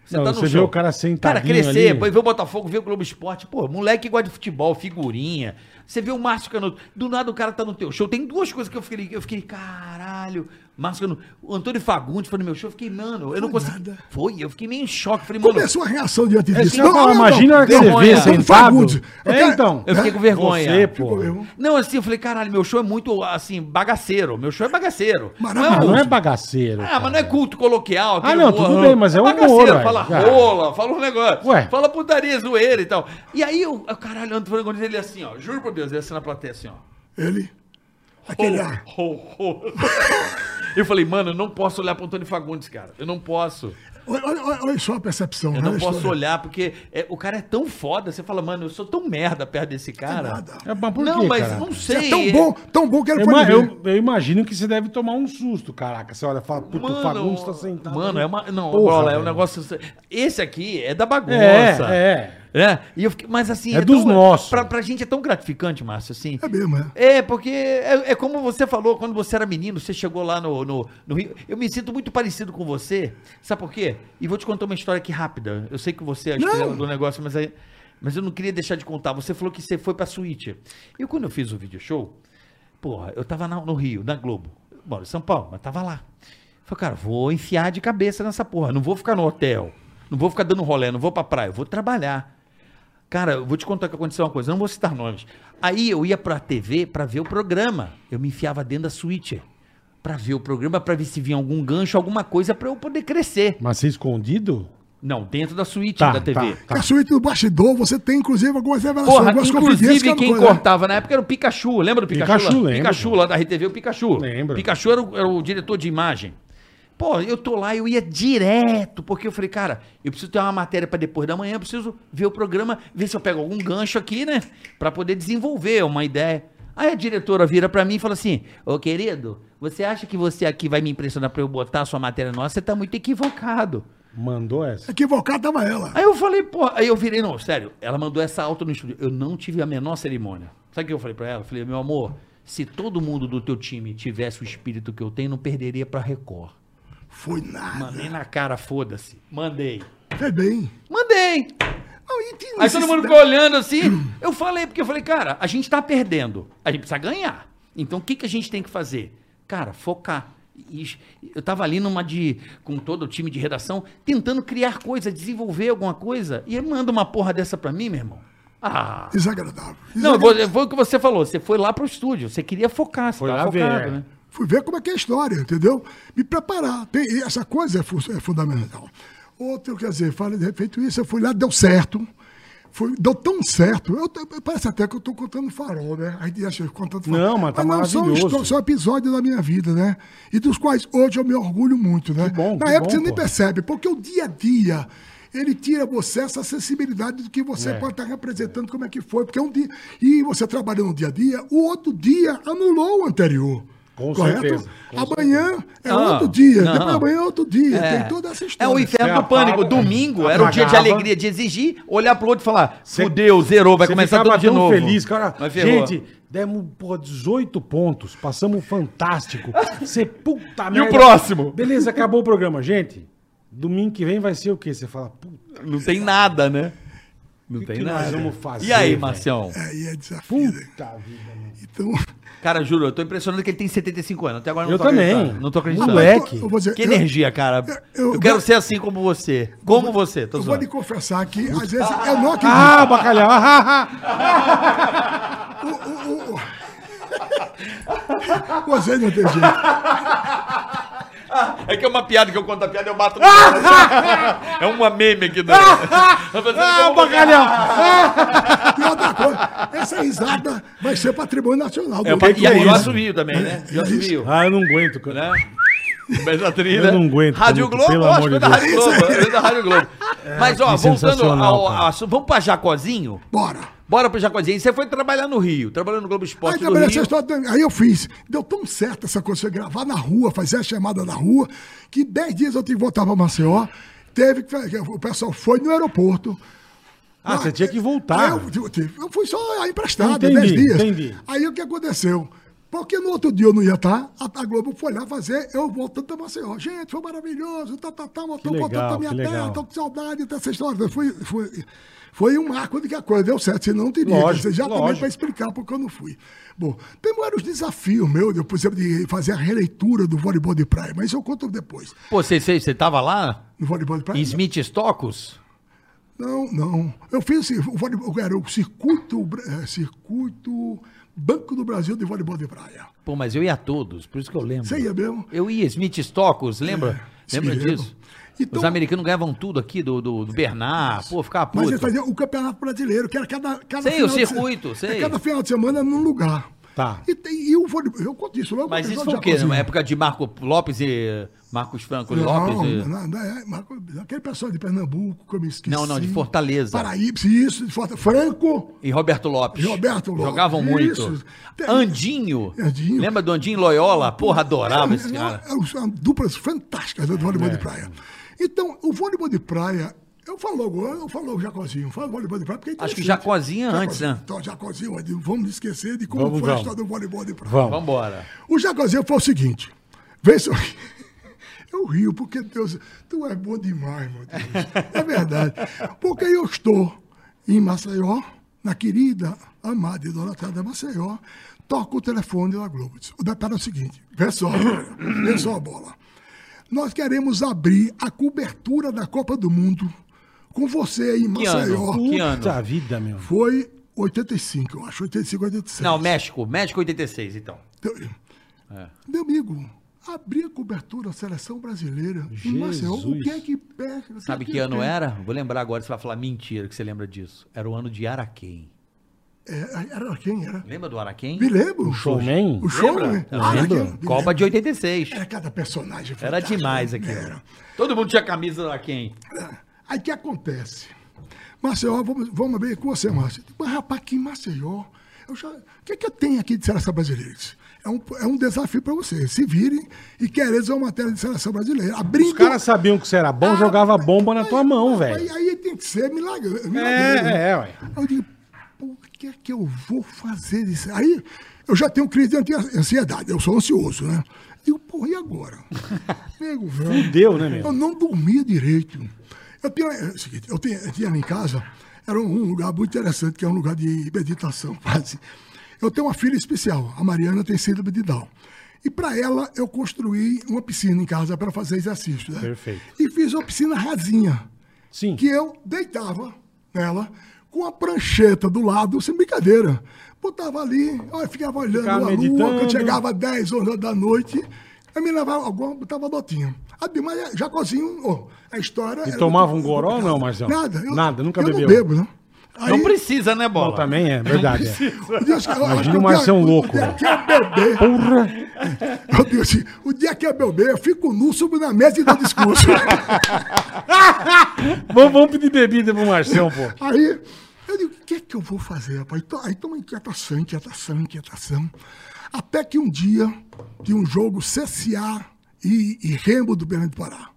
Você Não, tá no você vê show. o cara sentadinho Cara, crescer, ali. depois vê o Botafogo, vê o Globo Esporte. Pô, moleque que gosta de futebol, figurinha. Você vê o Márcio Canuto. Do nada o cara tá no teu show. Tem duas coisas que eu fiquei, eu fiquei caralho. Márcio Canuto. O Antônio Fagundes foi no meu show, eu fiquei, mano, eu não Foi consegui. nada. Foi, eu fiquei meio em choque. Falei, mano, Começou a reação diante É, disso. isso que eu falo, imagina que você vê sentado. Fagundes. Eu É, quero- então. eu fiquei com vergonha. Você, pô. Não, assim, eu falei, caralho, meu show é muito, assim, bagaceiro. Meu show é bagaceiro. Ah, um- não é bagaceiro. Ah, mas não é culto coloquial. aquele Ah, não, humor, tudo bem, mas é humor, bagaceiro, ué. Fala Já. rola, fala um negócio. Ué. Fala putaria, zoeira e tal. E aí, o caralho, Antônio Fagundes, ele assim, ó. Juro por Deus, ele assim na plateia, assim, ó. Ele. Aquele ar. Ho, ho. [LAUGHS] Eu falei, mano, eu não posso olhar pro Antônio Fagundes, cara. Eu não posso. Olha, olha- olha só a percepção. Eu não posso história. olhar, porque é, o cara é tão foda. Você fala, mano, eu sou tão merda perto desse cara. É, mas por não, quê, mas cara? não Você sei. é tão bom, tão bom que ele Eu, eu- eu imagino que você deve tomar um susto, caraca. Você olha e fala, puto, o Mano, Fagundes tá sentado. Mano, é uma. Não, Porra, bola, é um negócio. Esse aqui é da bagunça. É, é. É, e eu fiquei, mas assim. É dos nossos. Pra, pra gente é tão gratificante, Márcio, assim. É mesmo, é. É, porque é, é como você falou, quando você era menino, você chegou lá no, no, no Rio. Eu me sinto muito parecido com você. Sabe por quê? E vou te contar uma história aqui rápida. Eu sei que você é a estrela do negócio, mas, aí, mas eu não queria deixar de contar. Você falou que você foi pra suíte. E quando eu fiz o vídeo show, porra, eu tava na- no Rio, na Globo. Eu moro em São Paulo, mas tava lá. Falei, cara, vou enfiar de cabeça nessa porra. Não vou ficar no hotel. Não vou ficar dando rolê, não vou pra praia. Eu vou trabalhar. Cara, eu vou te contar que aconteceu uma coisa, não vou citar nomes. Aí eu ia pra TV pra ver o programa. Eu me enfiava dentro da suíte pra ver o programa, pra ver se vinha algum gancho, alguma coisa pra eu poder crescer. Mas você escondido? Não, dentro da suíte Tá, da TV. tá, Porque a suíte do bastidor, você tem, inclusive, algumas revelações, Porra, algumas inclusive que quem não conheço. cortava na época era o Pikachu. Lembra do Pikachu? Pikachu, lá? lembro, Pikachu lá da RTV, o Pikachu. Lembro. Pikachu era o, era o diretor de imagem. Pô, eu tô lá, eu ia direto, porque eu falei, cara, eu preciso ter uma matéria pra depois da manhã, eu preciso ver o programa, ver se eu pego algum gancho aqui, né? Pra poder desenvolver uma ideia. Aí a diretora vira pra mim e fala assim: Ô querido, você acha que você aqui vai me impressionar pra eu botar a sua matéria nossa? Você tá muito equivocado. Mandou essa. Equivocado tava ela. Aí eu falei, pô, aí eu virei, não, sério, ela mandou essa alta no estúdio. Eu não tive a menor cerimônia. Sabe o que eu falei pra ela? Eu falei, meu amor, se todo mundo do teu time tivesse o espírito que eu tenho, não perderia pra Record. Foi nada. Mandei na cara, foda-se. Mandei. Fez bem. Mandei. Não, Aí todo mundo ficou olhando assim. Eu falei, porque eu falei, cara, a gente tá perdendo. A gente precisa ganhar. Então o que, que a gente tem que fazer? Cara, focar. Eu tava ali numa de. com todo o time de redação, tentando criar coisa, desenvolver alguma coisa. E manda uma porra dessa pra mim, meu irmão. Ah. Desagradável. Não, foi o que você falou. Você foi lá pro estúdio. Você queria focar. Você Foi tava lá ver, focado, é. né? Fui ver como é que é a história, entendeu? Me preparar. Tem- essa coisa é, fu- é fundamental. Outro, quer dizer, falei, feito isso, eu fui lá, deu certo. Foi, deu tão certo. Eu, parece até que eu estou contando farol, né? A gente acha contando farol. Não, mas tá são, maravilhoso. histó- são episódios da minha vida, né? E dos quais hoje eu me orgulho muito, né? Que bom, Na que época bom, você nem pô. percebe, porque o dia a dia. Ele tira você essa sensibilidade do que você É. pode estar representando, como é que foi. Porque um dia. E você trabalhando no dia a dia, o outro dia anulou o anterior. Com correto? certeza, com Amanhã é Não, outro dia, não. depois amanhã é outro dia. É. Tem toda essa É história. o inferno Você do pânico. Domingo era o dia de alegria, de exigir, olhar pro outro e falar: fudeu, zerou, vai começar tudo de tão novo. feliz, cara. Gente, demos, porra, 18 pontos. Passamos fantástico. Você, puta [LAUGHS] E merda. o próximo? Beleza, acabou o programa. Gente, domingo que vem vai ser o quê? Você fala, puta, Não tem nada, né? Não que tem que nada. nós vamos fazer, e aí? Marcião? Aí é desafio. né? puta vida, mano. Então, Cara, juro, eu tô impressionado que ele tem 75 anos. Até agora eu não Eu tô também. acreditando. Não tô acreditando. Moleque. eu vou dizer, Que eu- energia, cara. Eu, eu- eu- quero ser assim como você. Como você, tô Eu vou zoando. lhe confessar que, às vezes, eu não acredito. Ah, bacalhau. [LAUGHS] ah, Você [LAUGHS] não tem jeito. É que é uma piada que eu conto a piada eu bato no. [LAUGHS] É uma meme aqui. Do... ah, bacalhau. [LAUGHS] E outra coisa, essa risada vai ser patrimônio nacional. É, do e aí, eu assumio também, né? Eu assumio. Ah, eu não aguento, cara. Né? Beijo da trilha. Eu não aguento, Rádio Globo, pelo eu acho que é de da Deus. Rádio Globo. É da Rádio Globo. Mas, ó, voltando sensacional, ao, cara. assunto, vamos pra Jacozinho? Bora. Bora pro Jacozinho. Você foi trabalhar no Rio, trabalhando no Globo Aí, Esporte do trabalhei essa Rio. história aí eu fiz. Deu tão certo essa coisa, foi gravar na rua, fazer a chamada na rua, que dez dias eu tive que voltar para Maceió. Teve que. O pessoal foi no aeroporto. Ah, você tinha que voltar. Aí eu, eu fui só emprestado, Entendi, 10 dias. entendi. Aí o que aconteceu? Porque no outro dia eu não ia estar, a, a Globo foi lá fazer, eu voltando pra Maceió. Gente, foi maravilhoso, tá, tá, tá, voltando pra minha terra, tô com saudade dessa história. Foi, foi, foi um marco de que a coisa deu certo, senão não teria. Lógico, dizer, já também lógico. para explicar porque eu não fui. Bom, tem vários desafios meus, eu, por exemplo, de fazer a releitura do voleibol de praia, mas eu conto depois. Pô, você, você, você tava lá? No voleibol de praia? Em Smith Stocos? Não, não. Eu fiz assim, o, voleibol, era o circuito, eh, circuito Banco do Brasil de voleibol de praia. Pô, mas eu ia a todos, por isso que eu lembro. Você ia mesmo? Eu ia, Smith Stocos, lembra? sim, lembra disso? Então- Os americanos ganhavam tudo aqui do, do, do Bernard, pô, ficava Mas puto. eles faziam o Campeonato Brasileiro, que era cada, cada Sei, o final de se- circuito, sei. é Cada final de semana num lugar. Tá. E, tem, e o voleibol, eu conto isso logo Mas isso foi o quê? Na época de Marco Lopes e Marcos Franco Não, Lopes? E... não, não, é, Marco- aquele pessoal de Pernambuco que eu me esqueci. Não, não, de Fortaleza. Paraíba, isso, de Fortaleza. Franco. E Roberto Lopes. Roberto Lopes, Jogavam muito. isso. Tem- Andinho. Andinho. Lembra do Andinho Loyola? Porra, adorava esse Era- cara. era- São duplas fantásticas né, do voleibol É. de praia. Então, o voleibol de praia, eu falo logo, eu falo logo Jacozinho, falo voleibol de praia, porque é Acho que. Jacozinho é antes, né? Então, Jacozinho, antes, vamos esquecer de como Vamos, foi a vamos. história do voleibol de praia. Vamos. Vambora. O Jacozinho foi o seguinte, vê só. [LAUGHS] Eu rio, porque Deus, tu é bom demais, meu Deus. É verdade. Porque eu estou em Maceió, na querida, amada e idolatrada Maceió, toco o telefone da Globo. O detalhe é o seguinte, vê só, vê só a bola. Nós queremos abrir a cobertura da Copa do Mundo com você aí em Que Maceió. ano? Que ano? Puta vida, meu. Foi 85, eu acho, 85, 86. Não, México. México 86, então. Teu- Meu amigo, abrir a cobertura da seleção brasileira em Maceió, o Jesus. que é que perde? Sabe que ano era? Vou lembrar agora, você vai falar mentira que você lembra disso. Era o ano de Araquém. É, era quem era? Lembra do Araquém? Me lembro. O showman? O show, Lembra? Eu Ah, lembro. Copa de 86. Era cada personagem. Era demais né? Era. Todo mundo tinha camisa do Araquém. Aí o que acontece? Maceió, vamos, vamos ver com você, Márcio. Mas, rapaz, aqui em Maceió, eu já, o que, é que eu tenho aqui de seleção brasileira? É um, é um desafio para você. Se virem e querem uma matéria de seleção brasileira. Abrindo. Os caras sabiam que você era bom, Ah, jogava bomba na mas- tua mão, velho. Aí, aí tem que ser milagre. É, milagreiro, né? é, ué. Aí eu digo, por que é que eu vou fazer isso? Aí eu já tenho crise de ansiedade, eu sou ansioso, né? Eu digo, porra, e agora? [LAUGHS] Nego, velho. Fudeu, né, meu? Eu não dormia direito. Eu tinha, é o seguinte, eu tinha, eu tinha em casa, era um, lugar muito interessante, que é um lugar de meditação, [LAUGHS] quase. Eu tenho uma filha especial, a Mariana tem síndrome de Down. E para ela, eu construí uma piscina em casa para fazer exercício. Né? Perfeito. E fiz uma piscina rasinha Sim. que eu deitava nela com a prancheta do lado, sem brincadeira. Botava ali, olha, ficava olhando Ficava a lua, meditando. quando chegava 10 horas da noite, eu me levava alguma, botava a dotinha. Ah, Mas Jacozinho, ó, a história... E tomava um goró ou não, Marcelo? Nada. eu- Nada, nunca eu bebeu? não bebo, né? Aí, Não precisa, né, Bom, Bola? também é, verdade. é. Imagina o Marcelo louco, O dia que eu beber, Porra! eu digo assim, o dia que eu beber, eu fico nu, subo na mesa e dou discurso. [LAUGHS] vamos, vamos pedir bebida pro Marcelo, pô. Aí eu digo, o que é que eu vou fazer, rapaz? Então, Aí toma inquietação, inquietação, inquietação. Até que um dia, de um jogo CSA e, e Remo do Belém do Pará,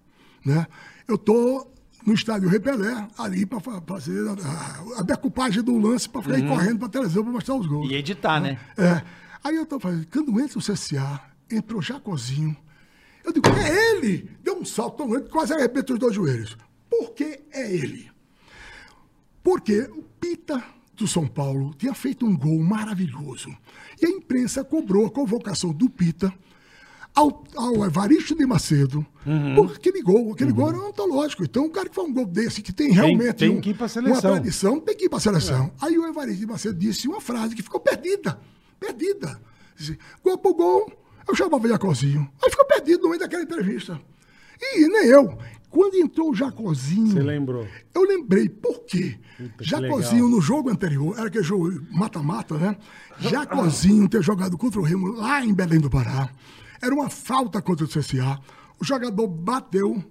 né? Eu tô no estádio Repelé, ali para fazer a, a decupagem do lance, para ficar aí correndo para televisão para mostrar os gols. E editar, né? É. Aí eu tô fazendo, quando entra o CSA, entrou Jacozinho. Eu digo, é ele! Deu um salto tão grande quase arrebenta os dois joelhos. Por que é ele? Porque o Pita do São Paulo tinha feito um gol maravilhoso. E a imprensa cobrou a convocação do Pita ao, ao Evaristo de Macedo por aquele gol. Aquele gol era antológico. Então, o cara que faz um gol desse, que tem realmente tem um- que ir pra uma tradição, tem que ir para a seleção. Aí o Evaristo de Macedo disse uma frase que ficou perdida. Perdida. Disse, gol por gol, eu chamava Jacozinho. Aí ficou perdido no meio daquela entrevista. E nem eu. Quando entrou o Jacozinho. Você lembrou? Eu lembrei, por quê? Puta, que Jacozinho, no jogo anterior, era aquele jogo mata-mata, né? Jacozinho ter jogado contra o Remo lá em Belém do Pará. Era uma falta contra o CSA. O jogador bateu,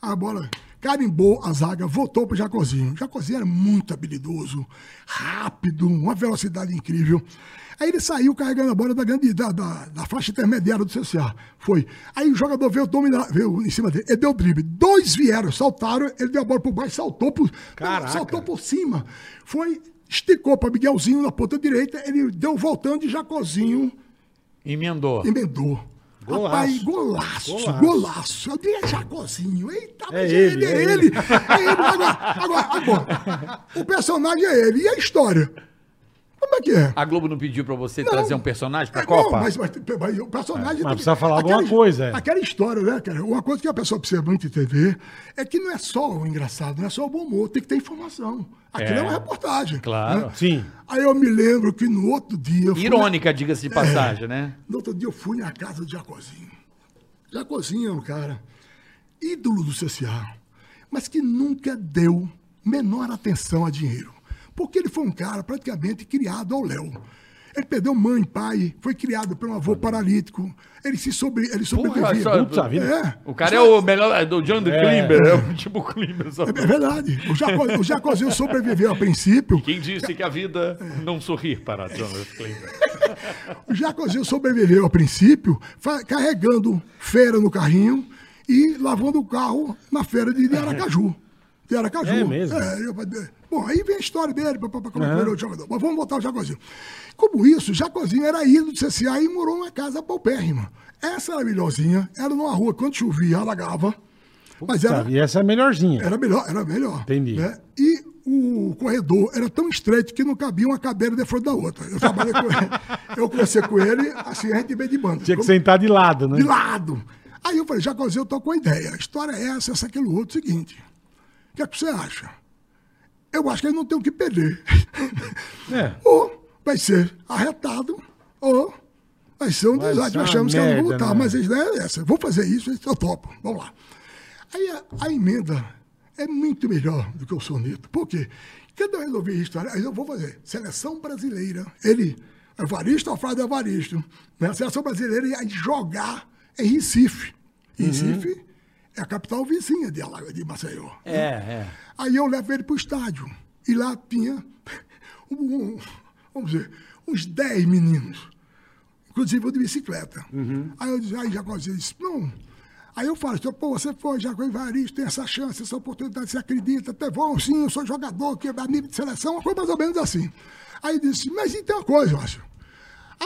a bola carimbou a zaga, voltou para o Jacozinho. Jacozinho era muito habilidoso, rápido, uma velocidade incrível. Aí ele saiu carregando a bola da, grande, da, da, da faixa intermediária do CSA. Foi. Aí o jogador veio dominar, veio em cima dele. Ele deu o drible. Dois vieram, saltaram, ele deu a bola por baixo, saltou por, Caraca. saltou por cima. Foi, esticou para Miguelzinho na ponta direita, ele deu voltando e Jacozinho Emendou. Emendou. Golaço. Rapaz, golaço, Golaço. golaço. Eu dei Jacozinho. Eita, É ele, ele, é é ele. É ele. Agora, agora, agora, [LAUGHS] o personagem é ele. E a história? Como é que é? A Globo não pediu pra você Não. trazer um personagem pra É, Copa? Não, mas, mas, mas o personagem. tem precisa que- falar alguma aquela- coisa, é. Aquela história, né, cara? Uma coisa que a pessoa precisa muito entender é que não é só o engraçado, não é só o bom humor, tem que ter informação. Aquilo é, É. uma reportagem. Claro. né? Sim. Aí eu me lembro que no outro dia. na- Irônica, diga-se de passagem, né? no outro dia eu fui na casa do Jacozinho. Jacozinho é um cara ídolo do CCA, mas que nunca deu menor atenção a dinheiro. Porque ele foi um cara praticamente criado ao Léo. Ele perdeu mãe, pai, foi criado por um avô paralítico. Ele se sobre, ele sobreviveu. só- Putz, a vida. É, O cara é o melhor é do John de É. Klimber, é o tipo Klimber. Só. é verdade. O, Jaco, o Jacozinho sobreviveu a princípio. Quem disse que a vida não sorri para John Klimber? O Jacozinho sobreviveu a princípio, carregando feira no carrinho e lavando o carro na feira de, de Aracaju. De Aracaju. É mesmo? eu- bom, aí vem a história dele, pra, pra, pra, como virou o jogador. Mas vamos voltar ao Jacozinho. Como isso, o Jacozinho era ídolo do CCA e morou numa casa paupérrima. Essa era melhorzinha, era numa rua, quando chovia, alagava. Mas era, E essa é melhorzinha. era melhor, era melhor. Entendi. né? E o corredor era tão estreito que não cabia uma cadeira de frente da outra. Eu trabalhei com ele. [LAUGHS] Eu comecei com ele, assim, a gente veio de banda. Tinha que sentar de lado, né? De lado. Aí eu falei, Jacozinho, eu tô com a ideia. A história é essa, essa, aquilo outro. Seguinte, o que é que você acha? Eu acho que ele não tem o que perder. É. [LAUGHS] ou vai ser arretado, ou vai ser um Vai desastre. Nós achamos que eu não vou merda, lutar, né? mas a ideia é essa. Vou fazer isso, eu topo. Vamos lá. Aí a, a emenda é muito melhor do que o soneto. Por quê? Quando eu resolvi a história, aí eu vou fazer seleção brasileira. Ele, Evaristo, Alfredo Evaristo. Né? A seleção brasileira ia jogar em Recife. Uhum. Recife é a capital vizinha de, Alagoas, de Maceió. É, é. Aí eu levo ele para o estádio. E lá tinha, um, vamos dizer, uns 10 meninos. Inclusive eu de bicicleta. Aí eu disse, aí Jacozinho disse, não. Aí eu falo, pô, você foi, Jaco Evaristo, tem essa chance, essa oportunidade, você acredita? Até bom, sim, eu sou jogador, que é amigo de seleção, uma coisa mais ou menos assim. Aí disse, mas e tem uma coisa, Márcio.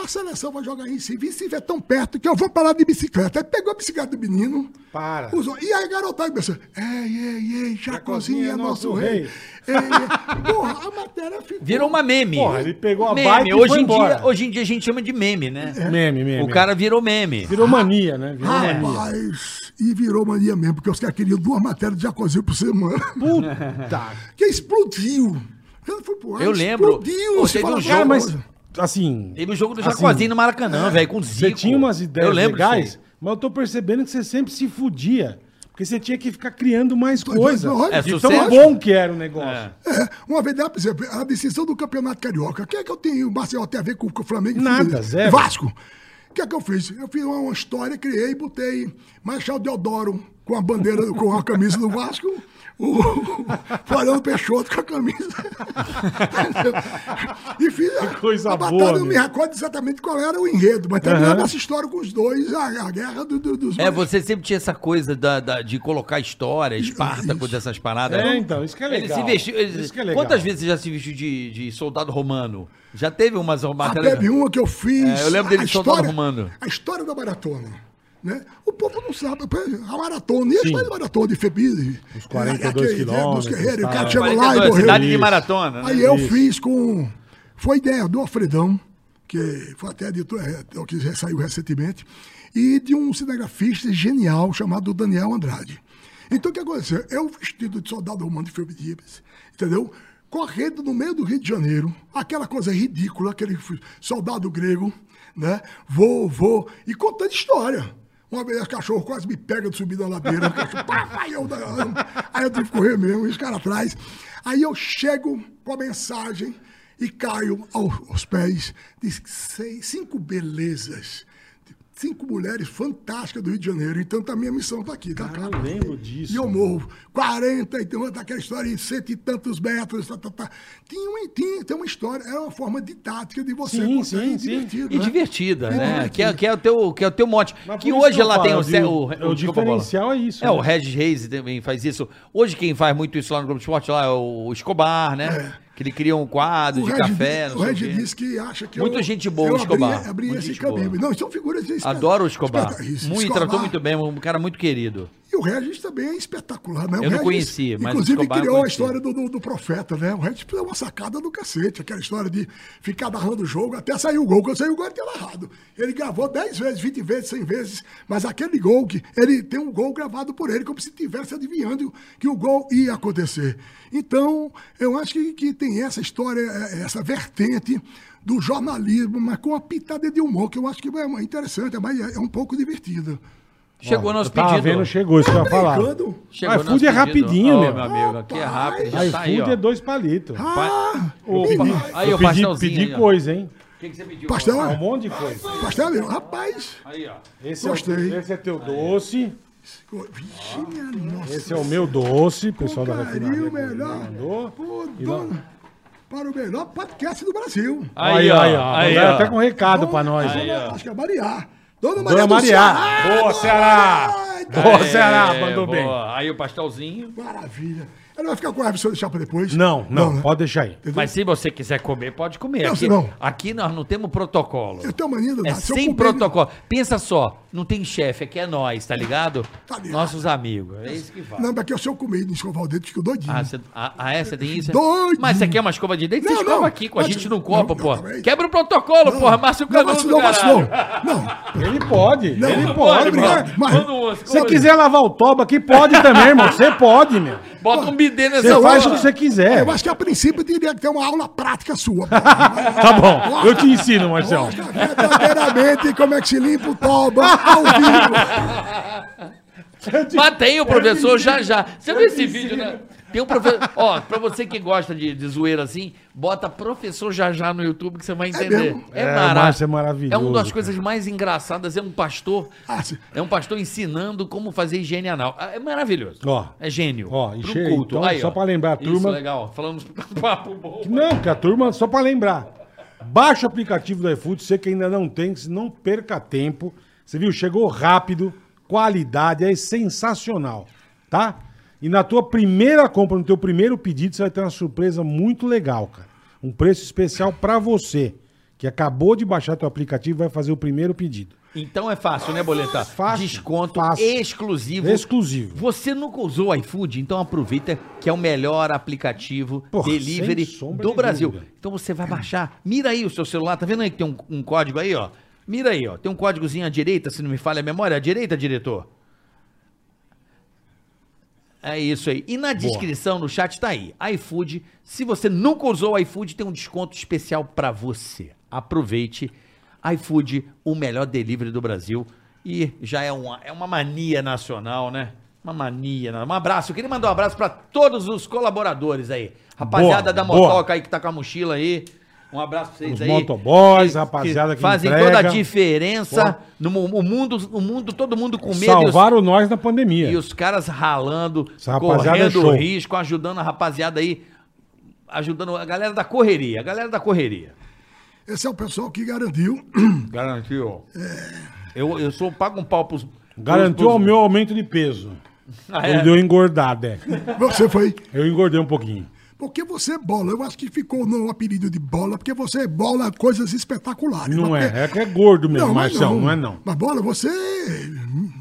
A seleção vai jogar em Recife, Recife é tão perto que eu vou parar de bicicleta. Aí pegou a bicicleta do menino. Para. Usou, e aí a garotada começou, ei, ei, ei, Jacozinho é nosso rei. rei. Ei, ei. Porra, a matéria ficou... Virou uma meme. Porra, ele pegou a meme. bike e hoje foi em embora. dia, Hoje em dia a gente chama de meme, né? Meme, meme. O cara virou meme. Virou mania, né? Virou É. mania. Rapaz, e virou mania mesmo, porque os caras queriam duas matérias de Jacozinho por semana. Puta. [LAUGHS] que explodiu. Quando foi pro ar, Eu lembro. Explodiu. Pô, se teve um jogo- Cara, mas, assim... Teve o jogo do Assim, Jacozinho no Maracanã, velho, com o Você Zico. tinha umas ideias Eu lembro legais, mas eu tô percebendo que você sempre se fudia. Porque você tinha que ficar criando mais Pois coisa. é, É, de tão bom que era o negócio. É. É, uma vez, por exemplo, a decisão do Campeonato Carioca. O que é que eu tenho, Marcelo, tem a ver com, o Flamengo? Nada, zero. Vasco. O que é que eu fiz? Eu fiz uma, uma história, criei, botei Marechal Deodoro com a bandeira, com a camisa do Vasco, o Floriano Peixoto com a camisa. [LAUGHS] e fiz a, coisa a boa, batalha, não meu. me recordo exatamente qual era o enredo, mas terminava essa história com os dois, a, a guerra do- do- dos É, você sempre tinha essa coisa da, da- de colocar história, Espartaco, dessas paradas. É, então, isso que é Ele legal. se vestiu. ele- Isso que é legal. Quantas vezes você já se vestiu de, de soldado romano? Já teve umas Ah, matérias. teve uma que eu fiz. É, eu lembro dele de soldado romano. A história da maratona. Né? O povo não sabe. A maratona, e a história da maratona de Febide. Os 42 quilômetros, Dos guerreiros, o cara chegou lá e 42, morreu. cidade de maratona. né? Aí eu Isso. fiz com. Foi ideia do Alfredão, que foi até editor, é, é o que já saiu recentemente, e de um cinegrafista genial chamado Daniel Andrade. Então o que aconteceu? Eu vestido de soldado romano de de Ibis, entendeu? Correndo no meio do Rio de Janeiro, aquela coisa ridícula, aquele soldado grego, né? Vou, vou, e contando história. Uma vez o cachorro quase me pega de subir da ladeira. Cachorro, pá, eu, aí eu tive que correr mesmo, os caras atrás. Aí eu chego com a mensagem e caio ao- aos pés de seis, cinco belezas. Cinco mulheres fantásticas do Rio de Janeiro. Então, tá, a minha missão está aqui. Tá, Ah, eu lembro disso. E eu morro. 40, então, daquela história em cento e tantos metros. Tá, tá, tá. Tinha, uma, tinha, tem uma história, era uma forma didática de você Sim, contar sim, e sim. divertido, E né? divertida, É né? Que é, que, é o teu, que é o teu mote. Mas que hoje que eu ela falo, tem o, o, o Bola. diferencial é isso, É, o né? Regis Reis também faz isso. Hoje quem faz muito isso lá no Globo Esporte lá é o Escobar, né? Que ele cria um quadro de Red café, o Red o que acha que Muita eu, gente boa, eu o Escobar. abri, abri Muita esse caminho. Não, são figuras Adoro o Escobar. isso, Muito, Escobar. tratou muito bem, um cara muito querido. O Regis também é espetacular, né? O Eu não Regis, conhecia, mas Inclusive Escobar criou a história do, do, do profeta, né? O Regis é uma sacada do cacete, aquela história de ficar narrando o jogo até sair o gol. Quando saiu o gol, ele tinha narrado. Ele gravou 10 vezes, 20 vezes, 100 vezes, mas aquele gol, que ele tem um gol gravado por ele, como se estivesse adivinhando que o gol ia acontecer. Então, eu acho que, que tem essa história, eh, essa vertente do jornalismo, mas com uma pitada de humor, que eu acho que é interessante, mas é é um pouco divertida. Chegou Ó, nosso eu tava pedido. vendo, chegou isso que eu ia falar. Brincando? Chegou iFood nosso é pedido. rapidinho, Ô, meu. meu amigo, aqui é rápido, já tá aí, iFood ó. é dois palitos. Ah, menino. pedi- Aí, eu o pedi, pastelzinho pedi aí, ó. coisa, hein? O que, que você pediu? pastel, um monte de coisa. pastel, meu. rapaz. Aí, ó. Esse, é Gostei. o, esse é teu doce. Vixe, minha nossa. Esse é o meu doce. Pessoal da refinaria melhor. mandou. Pô, dona, para o melhor podcast do Brasil. Aí, ó. Aí, Mandaram ó. até com recado pra nós. Aí. acho que é Maria. Dona Maria. Dona do Maria. Ceará. Boa, Ceará. Boa, Ceará. É, Mandou bem. boa. Aí o pastelzinho. Maravilha. Ela vai ficar com raiva se eu deixar pra depois? Não, não, né? pode deixar aí. Mas se você quiser comer, pode comer. Não, Aqui, não. aqui nós não temos protocolo. Eu tenho mania, É sem comer- protocolo. Pensa só, não tem chefe, aqui é nós, tá ligado? Tá ligado. Nossos amigos. É isso que fala. Não, porque se eu comer e não escovar o dedo, fico doidinho. Ah, você, ah, ah, é? Você tem isso? Doidinho. Mas você quer uma escova de dente? Você Não, escova não. aqui com a gente no não, copo, não, pô. Quebra o protocolo, porra. Márcio Não, mas não, não. Não. Ele pode, ele Não, pode. pode, mas- Se quiser lavar o toba aqui, pode também, irmão. Você pode, meu. Bota um bidê nessa Você faz o que você quiser. Eu acho que a princípio teria que ter uma aula prática sua. [LAUGHS] Tá bom, eu te ensino, Marcelo. Mostra verdadeiramente como é que se limpa o toba ao vivo. Mas tem o professor já já. Você viu esse vídeo, né? Tem um professor. Ó, pra você que gosta de, de zoeira assim, bota professor já já no YouTube que você vai entender. mesmo? É, É, mara- Márcio é maravilhoso, É uma das cara. coisas mais engraçadas. É um pastor. Ah. É um pastor ensinando como fazer higiene anal. Ah, É maravilhoso. Ó. é gênio. Ó, Pro enche- culto. então, só ó. pra lembrar a Isso, turma- legal. Falando [LAUGHS] um papo bom. Não, que a turma, só pra lembrar. Baixa o aplicativo do iFood, você que ainda não tem, se não perca tempo. Você viu? Chegou rápido, qualidade, é sensacional, tá? E na tua primeira compra, no teu primeiro pedido, você vai ter uma surpresa muito legal, cara. Um preço especial pra você, que acabou de baixar teu aplicativo e vai fazer o primeiro pedido. Então é fácil, né, Boleta? Fácil, Desconto fácil. exclusivo. Exclusivo. Você nunca usou o iFood? Então aproveita que é o melhor aplicativo Porra, delivery do de Brasil. dúvida. Então você vai baixar. Mira aí o seu celular, tá vendo aí que tem um, um código aí, ó? Mira aí, ó. Tem um códigozinho à direita, se não me falha a memória. À direita, diretor? É isso aí. E na descrição, no chat, tá aí. iFood. Se você nunca usou o iFood, tem um desconto especial pra você. Aproveite. iFood, o melhor delivery do Brasil. E já é uma, é uma mania nacional, né? Uma mania. Um abraço. Eu queria mandar um abraço pra todos os colaboradores aí. Rapaziada Boa, da boa. motoca aí que tá com a mochila aí. Um abraço pra vocês Os aí. motoboys, rapaziada que fazem entrega. toda a diferença. No o mundo, o mundo, todo mundo com medo. e os- Salvaram nós na pandemia. e os caras ralando, é correndo show. risco, ajudando a rapaziada aí, ajudando a galera da correria, a galera da correria. Esse é o pessoal que garantiu. [COUGHS] Garantiu. Eu, eu sou pago um pau pros. Garantiu pros- o meu aumento de peso. Ah, é? deu engordada, é. Você foi. Eu engordei um pouquinho. Porque você é bola. Eu acho que ficou no apelido de bola, porque você é bola coisas espetaculares. Não é, porque- é que é gordo mesmo, mas Marcião, não. é não. Mas bola, você.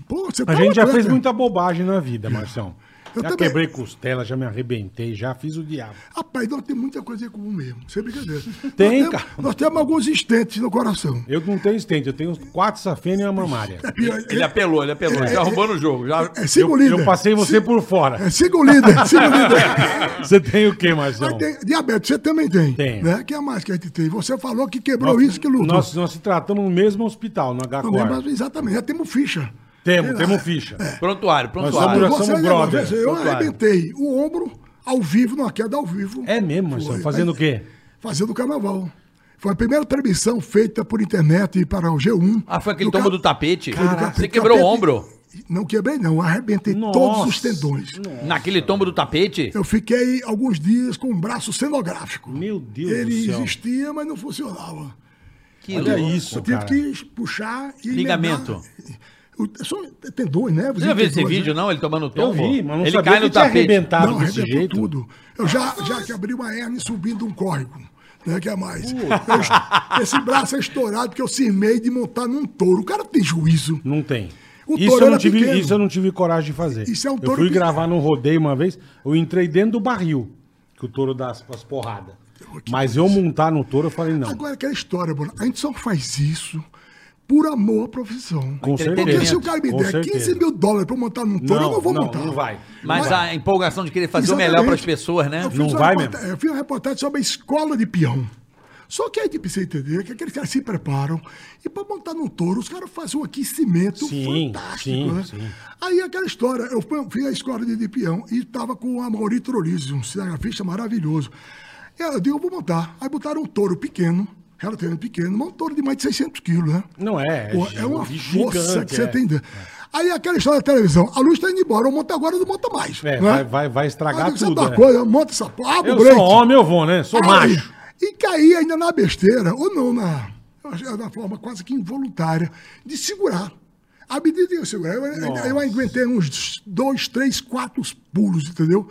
Pô, você A tá gente já fez muita bobagem na vida, Marcião. Eu já também. quebrei costela, já me arrebentei, já fiz o diabo. Rapaz, nós temos muita coisa em comum mesmo. Sem brincadeira. [LAUGHS] Tem, nós cara. Temos, nós temos alguns estentes no coração. Eu não tenho estente, eu tenho quatro safena e uma mamária. É pior. Ele apelou, ele apelou, já roubou no jogo. Já... É, siga o Eu, líder. eu passei você por fora. É, siga o líder. [LAUGHS] Siga o líder. Você tem o? Mas tem- diabetes, você também tem. Tenho. Né? que é mais que a gente tem? Você falou que quebrou isso que lutou. Nós, nós se tratamos no mesmo hospital, no Não HCOR. lembro exatamente, já temos ficha. Temos, temos ficha. Prontuário, somos- prontuário. nós somos brother. você- eu Prontuário. arrebentei o ombro ao vivo, numa queda ao vivo. É mesmo? Foi, Fazendo mas- o quê? Fazendo carnaval. Foi a primeira transmissão feita por internet para o G1. Ah, foi aquele Do tombo ca- do tapete? Caraca, Você quebrou o tapete- ombro? Não quebrei, não. Arrebentei Nossa. todos os tendões. Naquele tombo do tapete? Eu fiquei alguns dias com um braço cenográfico. Meu Deus Ele do céu. existia, mas não funcionava. Que Olha louco. isso, Eu tive cara. que puxar e. Ligamento. emendar. O- Só, tem dois, né? Você já viu esse vídeo, não? Ele tomando Eu tombo? vi, mas não Ele sabia cai que no tapete. arrebentado Não, desse jeito. tudo. Eu já, já que abri uma hernia subindo um córrego. Né, que é mais. Eu- esse braço é estourado porque eu cismei de montar num touro. O cara tem juízo. Não tem. O Isso touro eu, não tive, pequeno. isso eu não tive coragem de fazer. Isso é um eu touro fui pe- gravar num rodeio uma vez, eu entrei dentro do barril, que o touro dá as, as porradas. Mas eu montar no touro, eu falei, não. Agora, aquela história, Bruno, a gente só faz isso por amor à profissão. Com Porque certeza. se o cara me der certeza. 15 mil dólares pra eu montar num touro, eu não vou não, montar. não vai. Mas a empolgação de querer fazer o melhor para as pessoas, né? Eu fiz Não uma vai mesmo? Eu fiz uma reportagem sobre a escola de peão. Só que aí que precisa entender que aqueles caras se preparam e para montar num touro, os caras fazem um aquecimento Sim, fantástico. sim, né? sim. Aí aquela história, eu fui- fiz a escola de, de peão e estava com a Maurício Trolizzi, um cinegrafista maravilhoso. E eu digo, eu vou montar. Aí botaram um touro pequeno, relativamente pequeno, mas um touro de mais de 600 quilos, né? Não é. Pô, é uma gigante, força que você é. tem dentro. Aí aquela história da televisão, a luz está indo embora, eu monto agora, não monta mais. É, né? vai, vai, vai estragar sabe tudo. né? coisa, monta essa porra, Eu sou homem, eu vou, né? Sou macho. E caí ainda na besteira, ou não, na, é na forma quase que involuntária, de segurar. À medida que eu segurei, eu, Nossa. eu aguentei uns dois, três, quatro pulos, entendeu?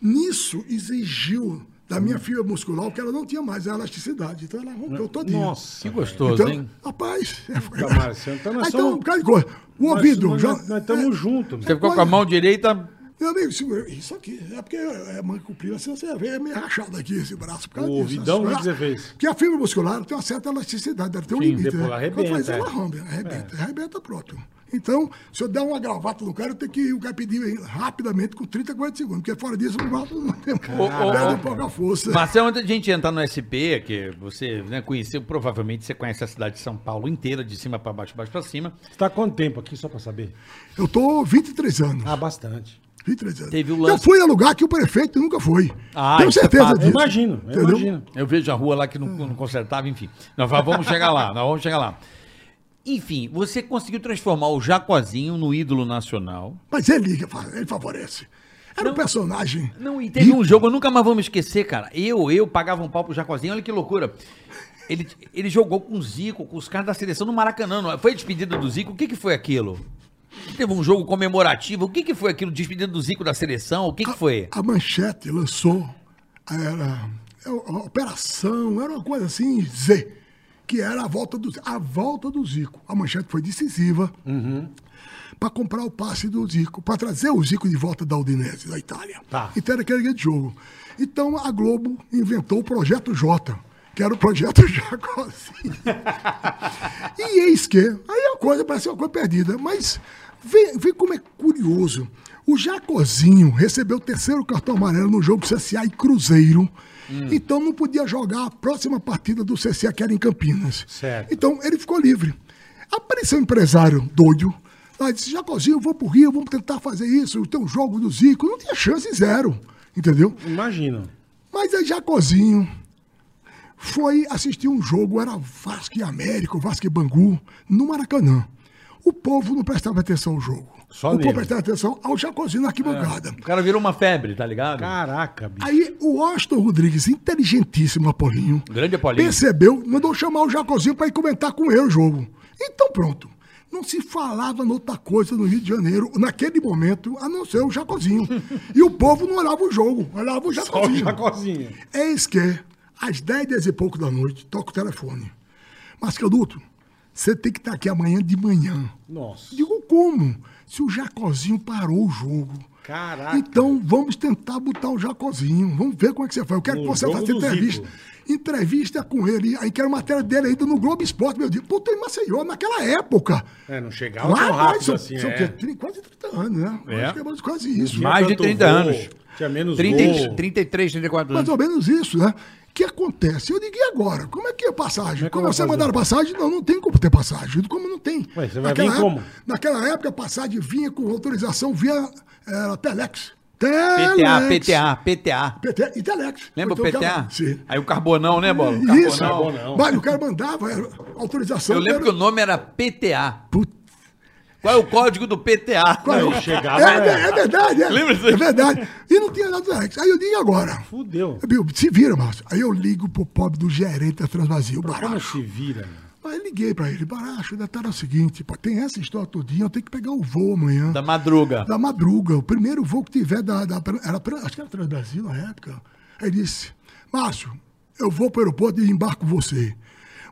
Nisso exigiu da minha fibra muscular que ela não tinha mais a elasticidade. Então ela rompeu todinha. Nossa. Que gostoso, Então, hein? rapaz, [LAUGHS] é, foi- Tá, Marcelo, então nós Ah, então, um bocado de coisa. O ouvido nós- já. Nós estamos juntos. Você ficou com a mão direita. Meu amigo. Isso aqui. É porque é manga comprida, assim, você vê, é meio rachado aqui esse braço. por causa O disso, ouvidão, né? o que você fez? Porque a fibra muscular tem uma certa elasticidade, deve ter um Sim, limite. depois né? arrebenta, Quando faz, ela é. rompe, arrebenta, arrebenta, pronto. Então, se eu der uma gravata no cara, eu tenho que, o cara pedir rapidamente com 30, 40 segundos, porque fora disso, o braço não tem. Perde um pouco a força. Marcelo, antes de a gente entrar no SP, que você né, conheceu, provavelmente você conhece a cidade de São Paulo inteira, de cima para baixo, baixo para cima. Você tá há quanto tempo aqui, só pra saber? Eu tô 23 anos. Ah, bastante. 23 anos. Teve o Eu lance- fui a lugar que o prefeito nunca foi. Ah, Tenho é certeza fato. Eu disso. imagino, eu imagino. Eu vejo a rua lá que não, não consertava, enfim. Nós va- vamos chegar lá, nós vamos chegar lá. Enfim, você conseguiu transformar o Jacozinho no ídolo nacional. Mas ele, ele favorece. Era um personagem. Não, e teve um jogo, eu nunca mais vou me esquecer, cara. Eu, eu pagava um pau pro Jacozinho, olha que loucura. Ele, ele jogou com o Zico, com os caras da seleção no Maracanã. não é? Foi a despedida do Zico? O que, que foi aquilo? Teve um jogo comemorativo. O que, que foi aquilo? Despedida do Zico da seleção? O que, que foi? A Manchete lançou, era, é, a operação, era uma coisa assim, Z, que era a volta do, a volta do Zico. A Manchete foi decisiva para comprar o passe do Zico, para trazer o Zico de volta da Udinese, da Itália. Tá. Então era aquele grande jogo. Então a Globo inventou o Projeto J, que era o Projeto [LAUGHS] Jacozinho. E eis que, aí a coisa parece uma coisa perdida, mas vê, vê como é curioso. O Jacozinho recebeu o terceiro cartão amarelo no jogo CSA e Cruzeiro. Então não podia jogar a próxima partida do CSA, que era em Campinas. Certo. Então ele ficou livre. Apareceu um empresário doido. Lá disse: Jacozinho, vou pro Rio, vamos tentar fazer isso. Tem um jogo do Zico. Não tinha chance, zero. Entendeu? Imagino. Mas aí Jacozinho foi assistir um jogo, era Vasco e América, Vasco e Bangu, no Maracanã. O povo não prestava atenção ao jogo. Só o povo prestava atenção ao Jacozinho na arquibancada. O cara virou uma febre, tá ligado? Caraca, bicho. Aí o Austin Rodrigues, inteligentíssimo Apolinho, Grande Apolinho. percebeu, mandou chamar o Jacozinho para ir comentar com ele o jogo. Então pronto. Não se falava noutra coisa no Rio de Janeiro, naquele momento, a não ser o Jacozinho. e o povo não olhava o jogo, olhava o Só o Jacozinho. Jacozinho. Eis que, às 10, 10 e pouco da noite, toca o telefone. Mas, Caduto, você tem que estar aqui amanhã de manhã. Nossa. Digo, como? Se o Jacozinho parou o jogo. Caraca. Então, vamos tentar botar o Jacozinho. Vamos ver como é que você faz. Eu quero No que você faça entrevista. Zico. Entrevista com ele. Aí quero matéria dele ainda no Globo Esporte, meu Deus. Pô, tô em Maceió, naquela época. É, não chegava Lá tão rápido são, assim, são é. o quê? Tri- quase 30 anos, né? É. Acho que é mais quase isso. Mais de tanto 30 gol, anos. Tinha menos 30, gol. 33, 34 Mais anos. ou menos isso, né? O que acontece? Eu digo, e agora? Como é que é a passagem? Como é que como você mandaram passagem? Não, não tem como ter passagem. Como não tem? Ué, você vai Naquela vir como? época- Naquela época, a passagem vinha com autorização via era Telex. PTA, Telex. PTA, PTA. PTA e Telex. Lembra o PTA? cara- Sim. Aí o Carbonão, né, Bola? O Isso. Carbonão. Mas o cara mandava era autorização. Eu lembro que era... o nome era PTA. Putz, Qual é o código do PTA? Não, chegava, é, né? é verdade, é. Lembra disso? É verdade. E não tinha nada do Telex. Aí eu digo e agora. Fudeu. Eu Se vira, Márcio. Aí eu ligo pro pobre do gerente da Transvazio, o Como Baracho. se vira, mano? Aí liguei pra ele, Baracho, o detalhe é o seguinte, pô, tem essa história todinha, eu tenho que pegar o voo amanhã. Da madruga. Da madruga, o primeiro voo que tiver da. da era, acho que era Transbrasil na época. Aí ele disse: Márcio, eu vou para o aeroporto e embarco você.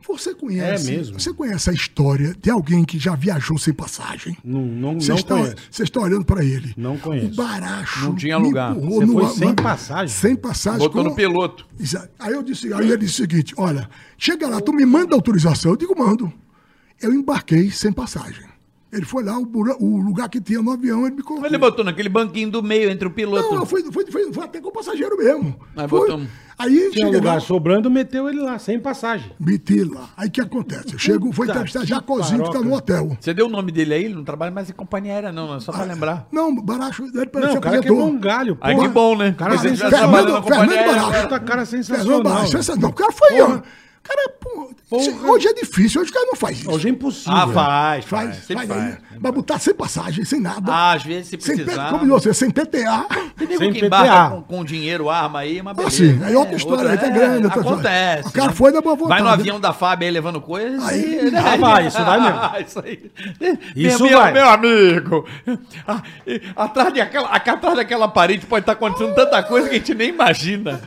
Você conhece, É mesmo? você conhece a história de alguém que já viajou sem passagem? Não, não, Você não está, conheço. você está olhando para ele. Não conheço. O baracho. Não tinha lugar. Você no foi sem passagem? Sem passagem. Botou com- no piloto. Aí eu disse, aí ele disse o seguinte: olha, chega lá, tu me manda autorização. Eu digo, mando. Eu embarquei sem passagem. Ele foi lá, o, o lugar que tinha no avião, ele me colocou. Ele botou naquele banquinho do meio entre o piloto. Não, eu fui, fui, fui, fui até com o passageiro mesmo. Mas Foi. botou Aí Tinha lugar lá, sobrando, meteu ele lá, sem passagem. meti lá. Aí o que acontece? Eu chego, vou entrevistar que Jacozinho, que tá no hotel. Você deu o nome dele aí? Ele não trabalha mais em companhia aérea, não, é só pra lembrar. Não, Baracho, ele Não, parece o cara quebrou um galho, pô. Aí que bom, né? Cara, na Fernando- companhia Fernando aérea. Baracho. Cara Fernando sensacional. Baracho, sensacional. O cara foi, ó. Cara, Porra. se- hoje é difícil, hoje o cara não faz isso. Hoje é impossível. Ah, faz, Faz, faz. Faz, faz. Vai botar sem passagem, sem nada. Ah, às vezes se sem precisar. como você, sem PTA. Tem nego Sem que embarca com, com dinheiro, arma aí, uma beleza. Assim, aí outra É, história, outra- aí grana, outra história. Acontece. O cara né? foi da boa Vai vontade. no avião da FAB aí levando coisa. Aí- e- Ah, vai, isso vai mesmo. [LAUGHS] isso aí. Isso meu, vai. Meu amigo, ah, atrás, daquela, atrás daquela parede pode estar acontecendo tanta coisa que a gente nem imagina.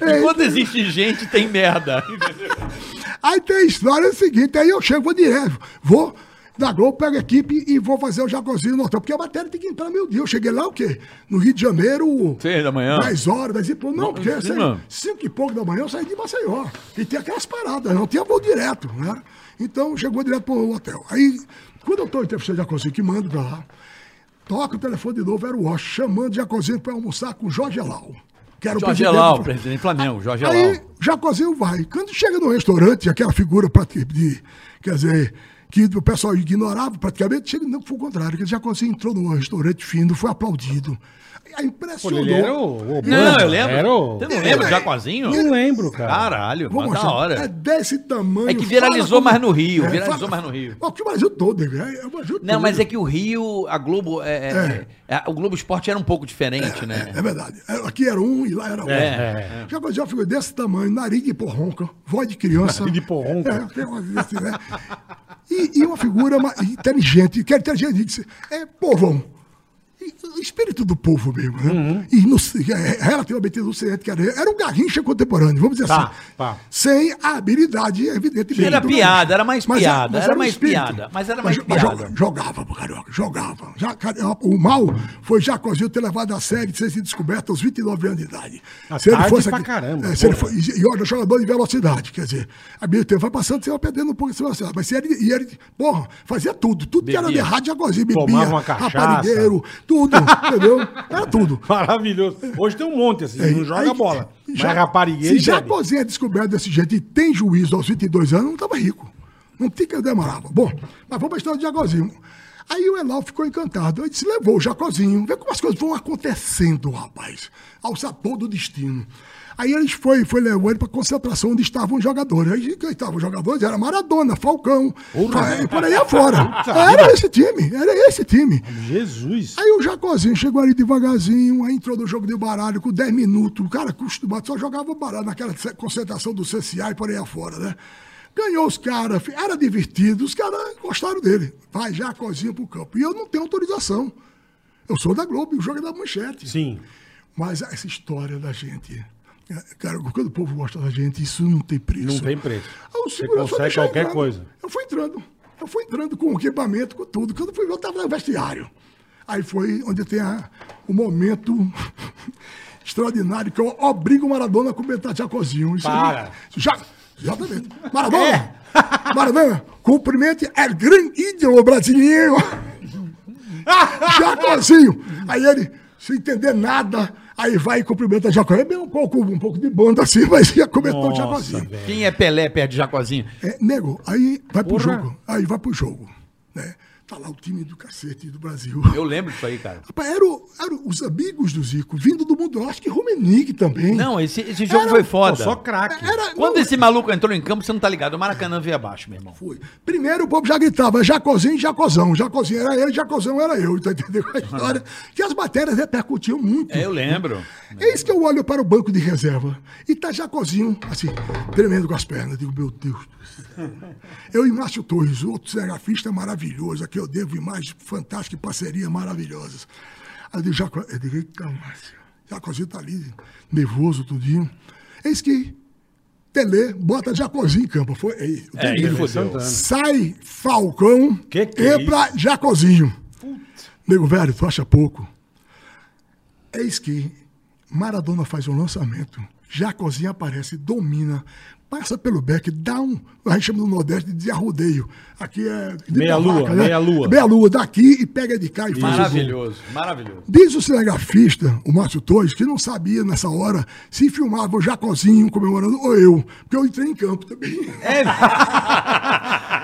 É Enquanto existe gente, tem merda. [LAUGHS] Aí tem a história é o seguinte, aí eu chego, vou direto, vou da Globo, pego a equipe e vou fazer o Jacozinho no hotel, porque a matéria tem que entrar meu dia. Eu cheguei lá, o quê? No Rio de Janeiro, Seis da manhã. 10 horas, 10 e pouco. Não, porque eu saí. 5 e pouco da manhã eu saí de Maceió. E tem aquelas paradas, não tinha voo direto, né? Então chegou direto pro hotel. Aí, quando eu tô entrevistando o Jacozinho, que mando pra lá, toca o telefone de novo, era o Rocha, chamando o Jacozinho pra almoçar com o Jorge Elau. Que era o Jorge presidente Elau, do- presidente do Flamengo, Jorge Aí, Elau. Jacozinho vai. Quando chega no restaurante, aquela figura prati- de, quer dizer, que o pessoal ignorava praticamente, chega, não, foi o contrário, Jacozinho entrou no restaurante fino, foi aplaudido. Pô, impressionou. ele era o, o Não, eu lembro. Era o... Você não lembra é- do Jacozinho? Não lembro, cara. Caralho, Vou mano, da hora. É desse tamanho. É que viralizou fala mais no Rio, É, viralizou fala- mais no Rio. Ó, que o Brasil todo, né? É, o Brasil Não, mas é que o Rio, a Globo, é, é- é- o Globo Esporte era um pouco diferente, né? É verdade. É, Aqui era um e lá era outro. É, Jacozinho ficou desse tamanho, nariz de porronca, voz de criança. Nariz de porronca. É, uma desse, né? E, e uma figura inteligente, que é inteligente, disse, é povão. Espírito do povo mesmo, né? Uhum. E no, é, relativamente inocente, cara. Era um garrincha contemporâneo, vamos dizer Tá, assim. tá. Sem a habilidade, evidentemente. Era piada, era mais Mas piada, era um mais espírito. piada, mas era mais jo- piada. joga- jogava pro Carioca, jogava. Já, cara, o mal foi Jacozinho ter levado a série de ser descoberto aos 29 anos de idade. Ah, tarde pra caramba, é, se ele foi, e, e olha, jogador de velocidade, quer dizer, a minha tempo vai passando, você vai perdendo um pouco de velocidade. Mas se ele, e ele, porra, fazia tudo, tudo que era de Bebia. errado, Jacozinho bebia, Tomava uma cachaça. raparigueiro, tudo, entendeu? Era tudo. [LAUGHS] Maravilhoso. Hoje tem um monte, assim, não joga Aí, bola. já- raparigueiro Se. Jacozinho é descoberto desse jeito e tem juízo aos 22 anos, não estava rico. Não tinha que demorava. Bom, mas vamos para a história de Jacozinho. Aí o Elau ficou encantado. Ele disse, levou o Jacozinho. Vê como as coisas vão acontecendo, rapaz. Ao sabor do destino. Aí eles foi, foi levou ele para concentração onde estavam os jogadores. Aí quem estavam os jogadores era Maradona, Falcão, e por aí afora. Era esse time, era esse time. Jesus. Aí o Jacozinho chegou ali devagarzinho, aí entrou no jogo de baralho com 10 minutos. O cara acostumado, só jogava baralho naquela concentração do CCA e por aí afora, né? Ganhou os caras, era divertido, os caras gostaram dele. Vai Jacozinho pro campo. E eu não tenho autorização. Eu sou da Globo, o jogo é da manchete. Sim. Mas essa história da gente. É, Cara, quando o povo gosta da gente, isso não tem preço. Não tem preço. O Você consegue qualquer entrando. coisa. Eu fui entrando. Eu fui entrando com o equipamento, com tudo. Quando eu fui ver, eu estava no vestiário. Aí foi onde tem a- o momento [LAUGHS] extraordinário que eu obrigo o Maradona a cumprimentar Jacozinho. Isso Para. Já, exatamente. Maradona! [LAUGHS] Maradona, cumprimente é grande ídolo brasileiro. [LAUGHS] Jacozinho. Aí ele, sem entender nada, aí vai e cumprimenta Jacozinho. É bem um pouco, um pouco de banda assim, mas ia comentou o Jacozinho. velho. Quem é Pelé perto de Jacozinho? É, nego, aí vai pro Porra. jogo. Aí vai pro jogo. Né? Tá lá o time do cacete do Brasil. Eu lembro disso aí, cara. Rapaz, eram eram os amigos do Zico, vindo do mundo. Eu acho que Rumenique também. Não, esse, esse jogo Era- foi Pô, foda. só craque. Era, Quando não, esse maluco entrou em campo, você não tá ligado. O Maracanã veio abaixo, meu irmão. Foi. Primeiro o povo já gritava Jacozinho, Jacozão. Jacozinho era ele, Jacozão era eu. Tá entendendo a história? [LAUGHS] Que as matérias repercutiam muito. É, eu lembro. Eis que eu olho para o banco de reserva e tá Jacozinho, assim, tremendo com as pernas. Digo, meu Deus do céu. Eu e Márcio Torres, outro cinegrafista maravilhoso, aqui eu devo imagens fantásticas e parcerias maravilhosas. Aí eu digo, Jaco, eu digo, Márcio, Jacozinho tá ali, nervoso, tudinho. Eis que Tele bota Jacozinho em campo. Foi, o É, aí. Sai Falcão, Que que é entra Jacozinho. Nego, velho, tu acha pouco? Eis que Maradona faz um lançamento, Jacozinho aparece, domina, passa pelo beck, dá um, a gente chama no Nordeste de arrodeio. Aqui é... de Meia lua, barraca, meia lua. Meia lua, daqui e pega de cá e faz o gol. Maravilhoso, maravilhoso. Diz o cinegrafista, o Márcio Torres, que não sabia nessa hora se filmava o Jacozinho comemorando ou eu, porque eu entrei em campo também. É, [LAUGHS]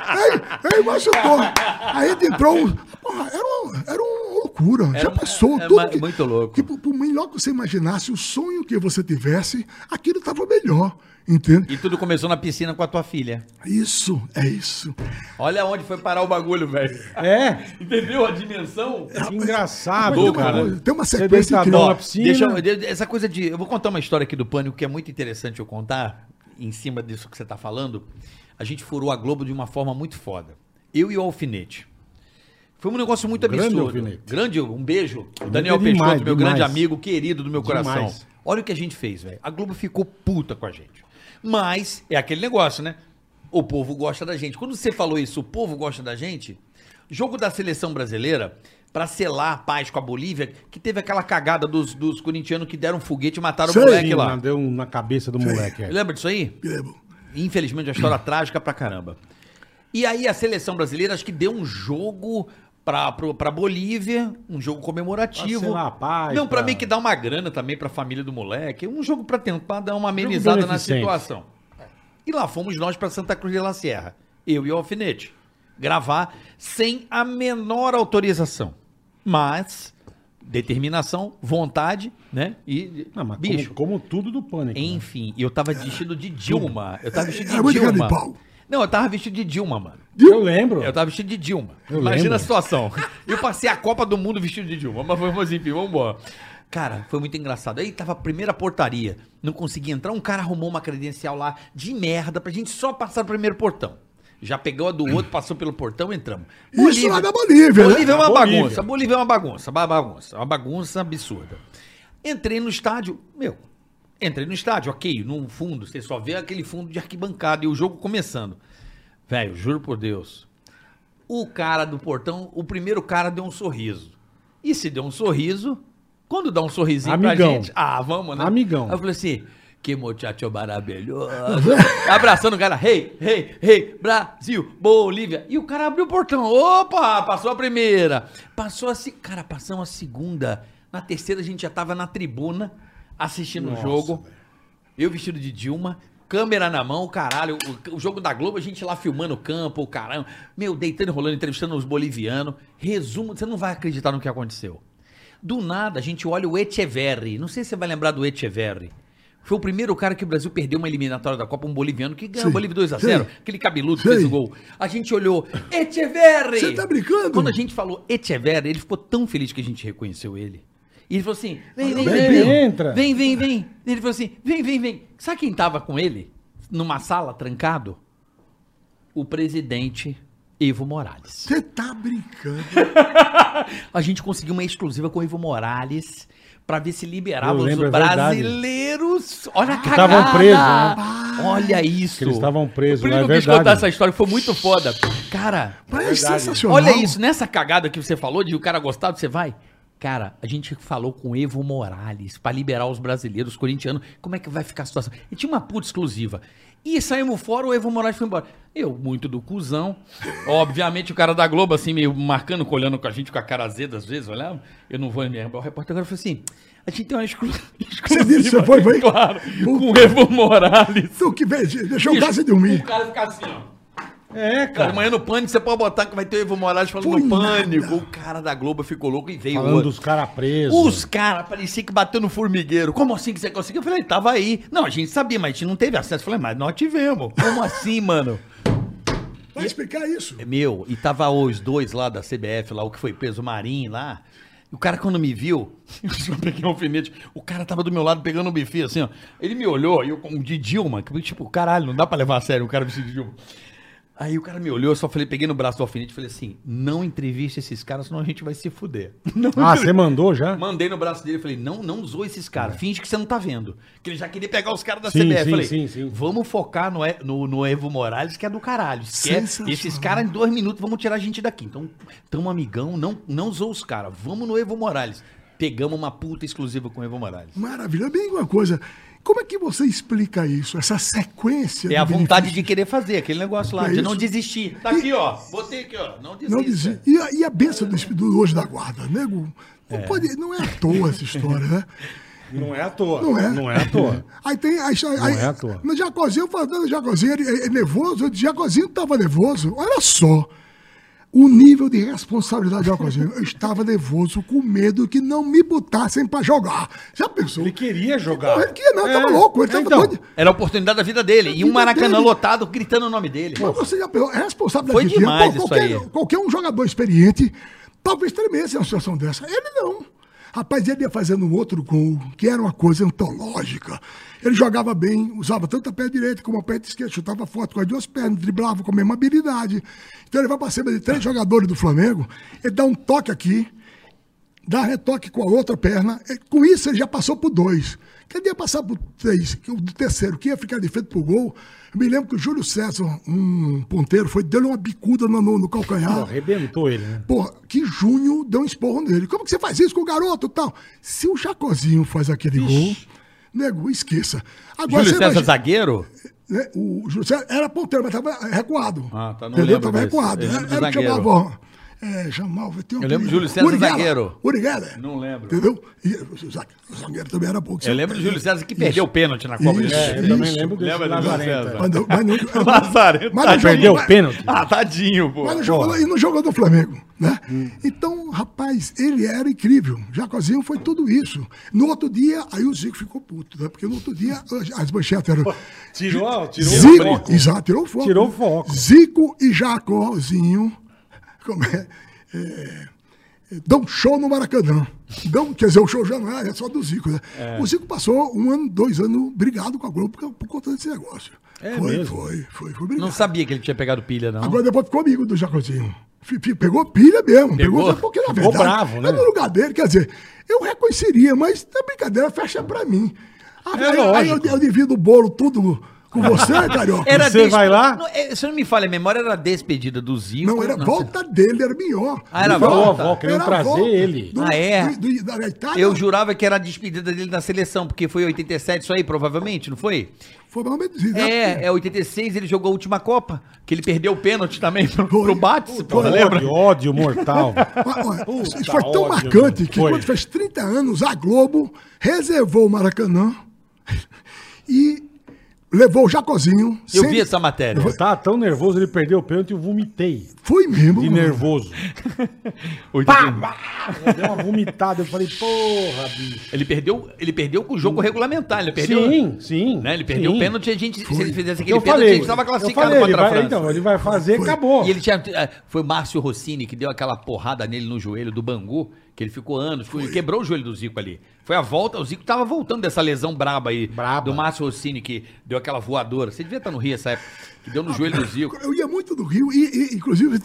Aí, aí Márcio Torres, aí entrou, um- porra, era, uma, era uma loucura, já um- passou é tudo. ma- muito louco. Que por, por melhor que você imaginasse, o sonho que você tivesse, aquilo estava melhor, entende? E tudo começou na piscina com a tua filha. Isso, é isso. Olha onde foi parar o bagulho, velho. É, Entendeu a dimensão? que engraçado, cara. tem uma sequência incrível. na piscina. Deixa eu- essa coisa de. Eu vou contar uma história aqui do Pânico que é muito interessante eu contar, em cima disso que você tá falando. A gente furou a Globo de uma forma muito foda. Eu e o Alfinete. Foi um negócio muito Grande absurdo. Alfinete. Grande, um beijo. Daniel demais, Peixoto, meu demais. grande amigo, querido do meu coração. Demais. Olha o que a gente fez, velho. A Globo ficou puta com a gente. Mas é aquele negócio, né? O povo gosta da gente. Quando você falou isso, o povo gosta da gente. Jogo da seleção brasileira, pra selar a paz com a Bolívia, que teve aquela cagada dos, dos corintianos que deram um foguete e mataram Sei. o moleque lá. Deu um na cabeça do moleque. é. Lembra disso aí? Lembro. Infelizmente, uma história trágica pra caramba. E aí a seleção brasileira acho que deu um jogo pra, pro, pra Bolívia, um jogo comemorativo. Pra paz, Não, pra pra- meio que dar uma grana também pra família do moleque. Um jogo pra tentar dar uma amenizada na situação. E lá fomos nós pra Santa Cruz de la Sierra. Eu e o Alfinete. Gravar sem a menor autorização. Mas, determinação, vontade, né? E, Não, mas bicho, como, como tudo do pânico. né? enfim, e eu tava vestido de Dilma. Eu tava vestido de de Dilma. Não, eu tava vestido de Dilma, mano. Eu lembro. Eu tava vestido de Dilma. Eu Imagina lembro. a situação. [LAUGHS] Eu passei a Copa do Mundo vestido de Dilma. Mas vamos enfim, vamos embora. Cara, foi muito engraçado. Aí tava a primeira portaria. Não conseguia entrar. Um cara arrumou uma credencial lá de merda pra gente só passar no primeiro portão. Já pegou a do outro, passou pelo portão, entramos. Isso lá da Bolívia, né? Bolívia é uma Bolívia. bagunça. Bolívia é uma bagunça. Uma bagunça. Uma bagunça absurda. Entrei no estádio. Meu, entrei no estádio, ok. No fundo, você só vê aquele fundo de arquibancada e o jogo começando. Velho, juro por Deus. O cara do portão, o primeiro cara deu um sorriso. E se deu um sorriso, quando dá um sorrisinho Amigão. pra gente. Ah, vamos, né? Amigão. Aí eu falei assim. Que muchacho maravilhoso. [LAUGHS] Abraçando o cara. Hey, hey, hey, Brasil, Bolívia. E o cara abriu o portão. Opa, passou a primeira. Passou a se... Cara, passamos a segunda. Na terceira a gente já tava na tribuna assistindo o jogo. Eu vestido de Dilma, câmera na mão, caralho. O, o jogo da Globo, a gente lá filmando o campo, o caramba. Meu, deitando e rolando, entrevistando os bolivianos. Resumo, você não vai acreditar no que aconteceu. Do nada, a gente olha o Echeverri. Não sei se você vai lembrar do Echeverri. Foi o primeiro cara que o Brasil perdeu uma eliminatória da Copa, um boliviano que ganhou Sim, o Bolívia 2x0. sei. Aquele cabeludo que Sei. fez o gol. A gente olhou, Echeverri! Você tá brincando? Quando a gente falou Echeverri, ele ficou tão feliz que a gente reconheceu ele. E ele falou assim: vem, vem, Vem, vem, entra. Vem, vem, vem. Ele falou assim: vem, vem, vem. Sabe quem tava com ele? Numa sala trancado? O presidente Evo Morales. Você tá brincando. [LAUGHS] A gente conseguiu uma exclusiva com o Evo Morales pra ver se liberava Eu os lembro, é brasileiros. Olha a Que cagada. estavam presos, né? Olha isso. Que eles estavam presos, Por isso é que eu quis verdade. contar essa história, foi muito foda. Cara, Mas é verdade. sensacional. Olha isso, nessa cagada que você falou de o cara gostar, você vai. Cara, a gente falou com Evo Morales pra liberar os brasileiros, os corintianos. Como é que vai ficar a situação? E tinha uma puta exclusiva. E saímos fora, o Evo Morales foi embora. Eu, muito do cuzão. Obviamente, o cara da Globo, assim, meio marcando, olhando com a gente com a cara azeda, às vezes, olhava. Eu não vou me lembrar. O repórter agora falou assim: a gente tem uma exclu... [LAUGHS] exclusiva. disse, você foi, foi? Claro, com o Evo Morales. Tu que deixou o cara sem dormir. O cara fica assim, ó. É, Cara, amanhã no Pânico você pode botar que vai ter o Evo Morales falando Foi no Pânico. nada. O cara da Globo ficou louco e veio Falando outro. dos caras presos. Os caras parecia que bateu no formigueiro. Como assim que você conseguiu? Eu falei, tava aí. Não, a gente sabia, mas a gente não teve acesso. Eu falei, mas nós tivemos. Como assim, mano? Vai explicar isso. Meu, e tava os dois lá da CBF, lá, o que foi preso, o Marinho lá. E o cara, quando me viu, [LAUGHS] eu só peguei um alfinete. O cara tava do meu lado pegando um bife, assim, ó. Ele me olhou, e eu com de Dilma, que tipo, caralho, não dá pra levar a sério um cara vestido de Dilma. Aí o cara me olhou, eu só falei, peguei no braço do alfinete e falei assim: não entreviste esses caras, senão a gente vai se fuder. [LAUGHS] Não Ah, você mandou já? Mandei no braço dele e falei, não, não usou esses caras. Finge que você não tá vendo. Que ele já queria pegar os caras da Sim, CBF. sim, falei, sim, sim. vamos focar no, no, no Evo Morales, que é do caralho. Esquece. Esses caras em dois minutos vamos tirar a gente daqui. Então, tamo amigão, não, não usou os caras. Vamos no Evo Morales. Pegamos uma puta exclusiva com o Evo Morales. Maravilha. Bem uma coisa. Como é que você explica isso? Essa sequência É a de vontade de querer fazer aquele negócio lá, É de isso. não desistir. Tá aqui, ó. Botei aqui, ó. Não desista. Não. E a, e a benção do, do hoje da guarda, nego? Não, É. pode, não é à toa essa história, né? Não é à toa. Não é? Não é à toa. Aí tem. Aí, aí, é à toa. No Jacozinho, falando Jacozinho, ele, ele é nervoso. O Jacozinho estava nervoso. Olha só. O nível de responsabilidade do Jacozinho. Eu estava nervoso, com medo que não me botassem pra jogar. Já pensou? Ele queria jogar. Ele queria, não, É. tava louco. Ele tava Então, doido. Era a oportunidade da vida dele. E um Maracanã dele. lotado gritando o nome dele. Mas você já pensou? É responsabilidade Foi que tinha. demais isso qualquer, aí. qualquer um jogador experiente talvez tremesse em uma situação dessa. Ele não. Rapaz, ele ia fazendo um outro gol, que era uma coisa antológica. Ele jogava bem, usava tanto a pé direito como a pé esquerdo, chutava forte com as duas pernas, driblava com a mesma habilidade. Então ele vai para cima de três jogadores do Flamengo, ele dá um toque aqui, dá retoque com a outra perna. e Com isso, ele já passou por dois. Quer dizer, passar por três, o terceiro, que ia ficar de frente pro gol. Eu me lembro que o Júlio César, um ponteiro, foi deu uma bicuda no, no, no Pô, calcanhar. arrebentou ele, né? Pô, que Júnior deu um esporro nele. Como que você faz isso com o garoto e tal? Se o Jacozinho faz aquele gol, nego, esqueça. Agora Júlio César imagina- zagueiro? né, o Júlio César era ponteiro, mas estava recuado. Ah, tá, não Entendeu? lembro Tava desse. recuado. Eu Era, lembro do era o que. É, chamava. tem um Eu lembro de Júlio César, zagueiro. Uri Geller. Não lembro. Entendeu? E o zague- o zagueiro também era pouco. Eu lembro do Júlio César que perdeu o pênalti na Copa. Isso. de É, eu também Isso. lembro desse Lembra do. César? Mas não, mas não, [LAUGHS] mas não Ah, perdeu o pênalti. Ah, tadinho, pô. Mas não jogou, e não jogou no Flamengo, né? Hum. Então, rapaz, ele era incrível. Jacozinho foi tudo isso. No outro dia, aí o Zico ficou puto, né? Porque no outro dia, as manchetes eram... Tirou, tirou o Zico, foco. exato, tirou o foco. Tirou o foco. Zico e Jacozinho, como é, é, dão show no Maracanã. Dão, quer dizer, o show já não é, é só do Zico, né? É. O Zico passou um ano, dois anos brigado com a Globo por, por conta desse negócio. É foi, mesmo? foi, foi, foi brigado. Não sabia que ele tinha pegado pilha, não. Agora depois ficou amigo do Jacozinho. Pegou pilha mesmo. Pegou? Pegou, porque na verdade. bravo, né? é no lugar dele, quer dizer, eu reconheceria, mas a brincadeira fecha pra mim. Ah, É aí, aí eu, eu divido o bolo tudo com você, Carioca. Era Você vai lá? Não, é, se não me falha a memória, era a despedida do Zico. Não, era volta dele, era melhor. Ah, era Melhor. volta? Avó, a trazer volta ele. do- Ah, é? do- do- da Itália. Eu jurava que era a despedida dele na seleção, porque foi 87 isso aí, provavelmente, não foi? Foi menos isso. É, é 86, ele jogou a última Copa, que ele perdeu o pênalti também pro, Foi. pro Bates, porra, Foi. lembra? Que ódio mortal. [LAUGHS] Puta isso foi tão ódio, marcante meu. que Foi. quando fez 30 anos, a Globo reservou o Maracanã [LAUGHS] e levou o Jacozinho. Eu sem- vi essa matéria. Eu tava tão nervoso, ele perdeu o pênalti e eu vomitei. Foi mesmo. De mano. nervoso. [LAUGHS] Oitenta- Deu uma vomitada, eu falei, porra, bicho. Ele perdeu, ele perdeu com o jogo regulamentar, ele perdeu. Sim, sim. Né? Ele perdeu sim. o pênalti, a gente, se ele fizesse aquele Eu pênalti, falei, a gente tava classificado falei, ele contra a vai, França. então, ele vai fazer, acabou. E ele tinha. eh, Foi o Márcio Rossini que deu aquela porrada nele no joelho do Bangu, que ele ficou anos, foi- quebrou o joelho do Zico ali. Foi a volta, o Zico tava voltando dessa lesão braba aí. Braba. Do Márcio Rossini, que deu aquela voadora. Você devia estar no Rio essa época, que deu no joelho do Zico. Eu ia muito do Rio, e, e, inclusive,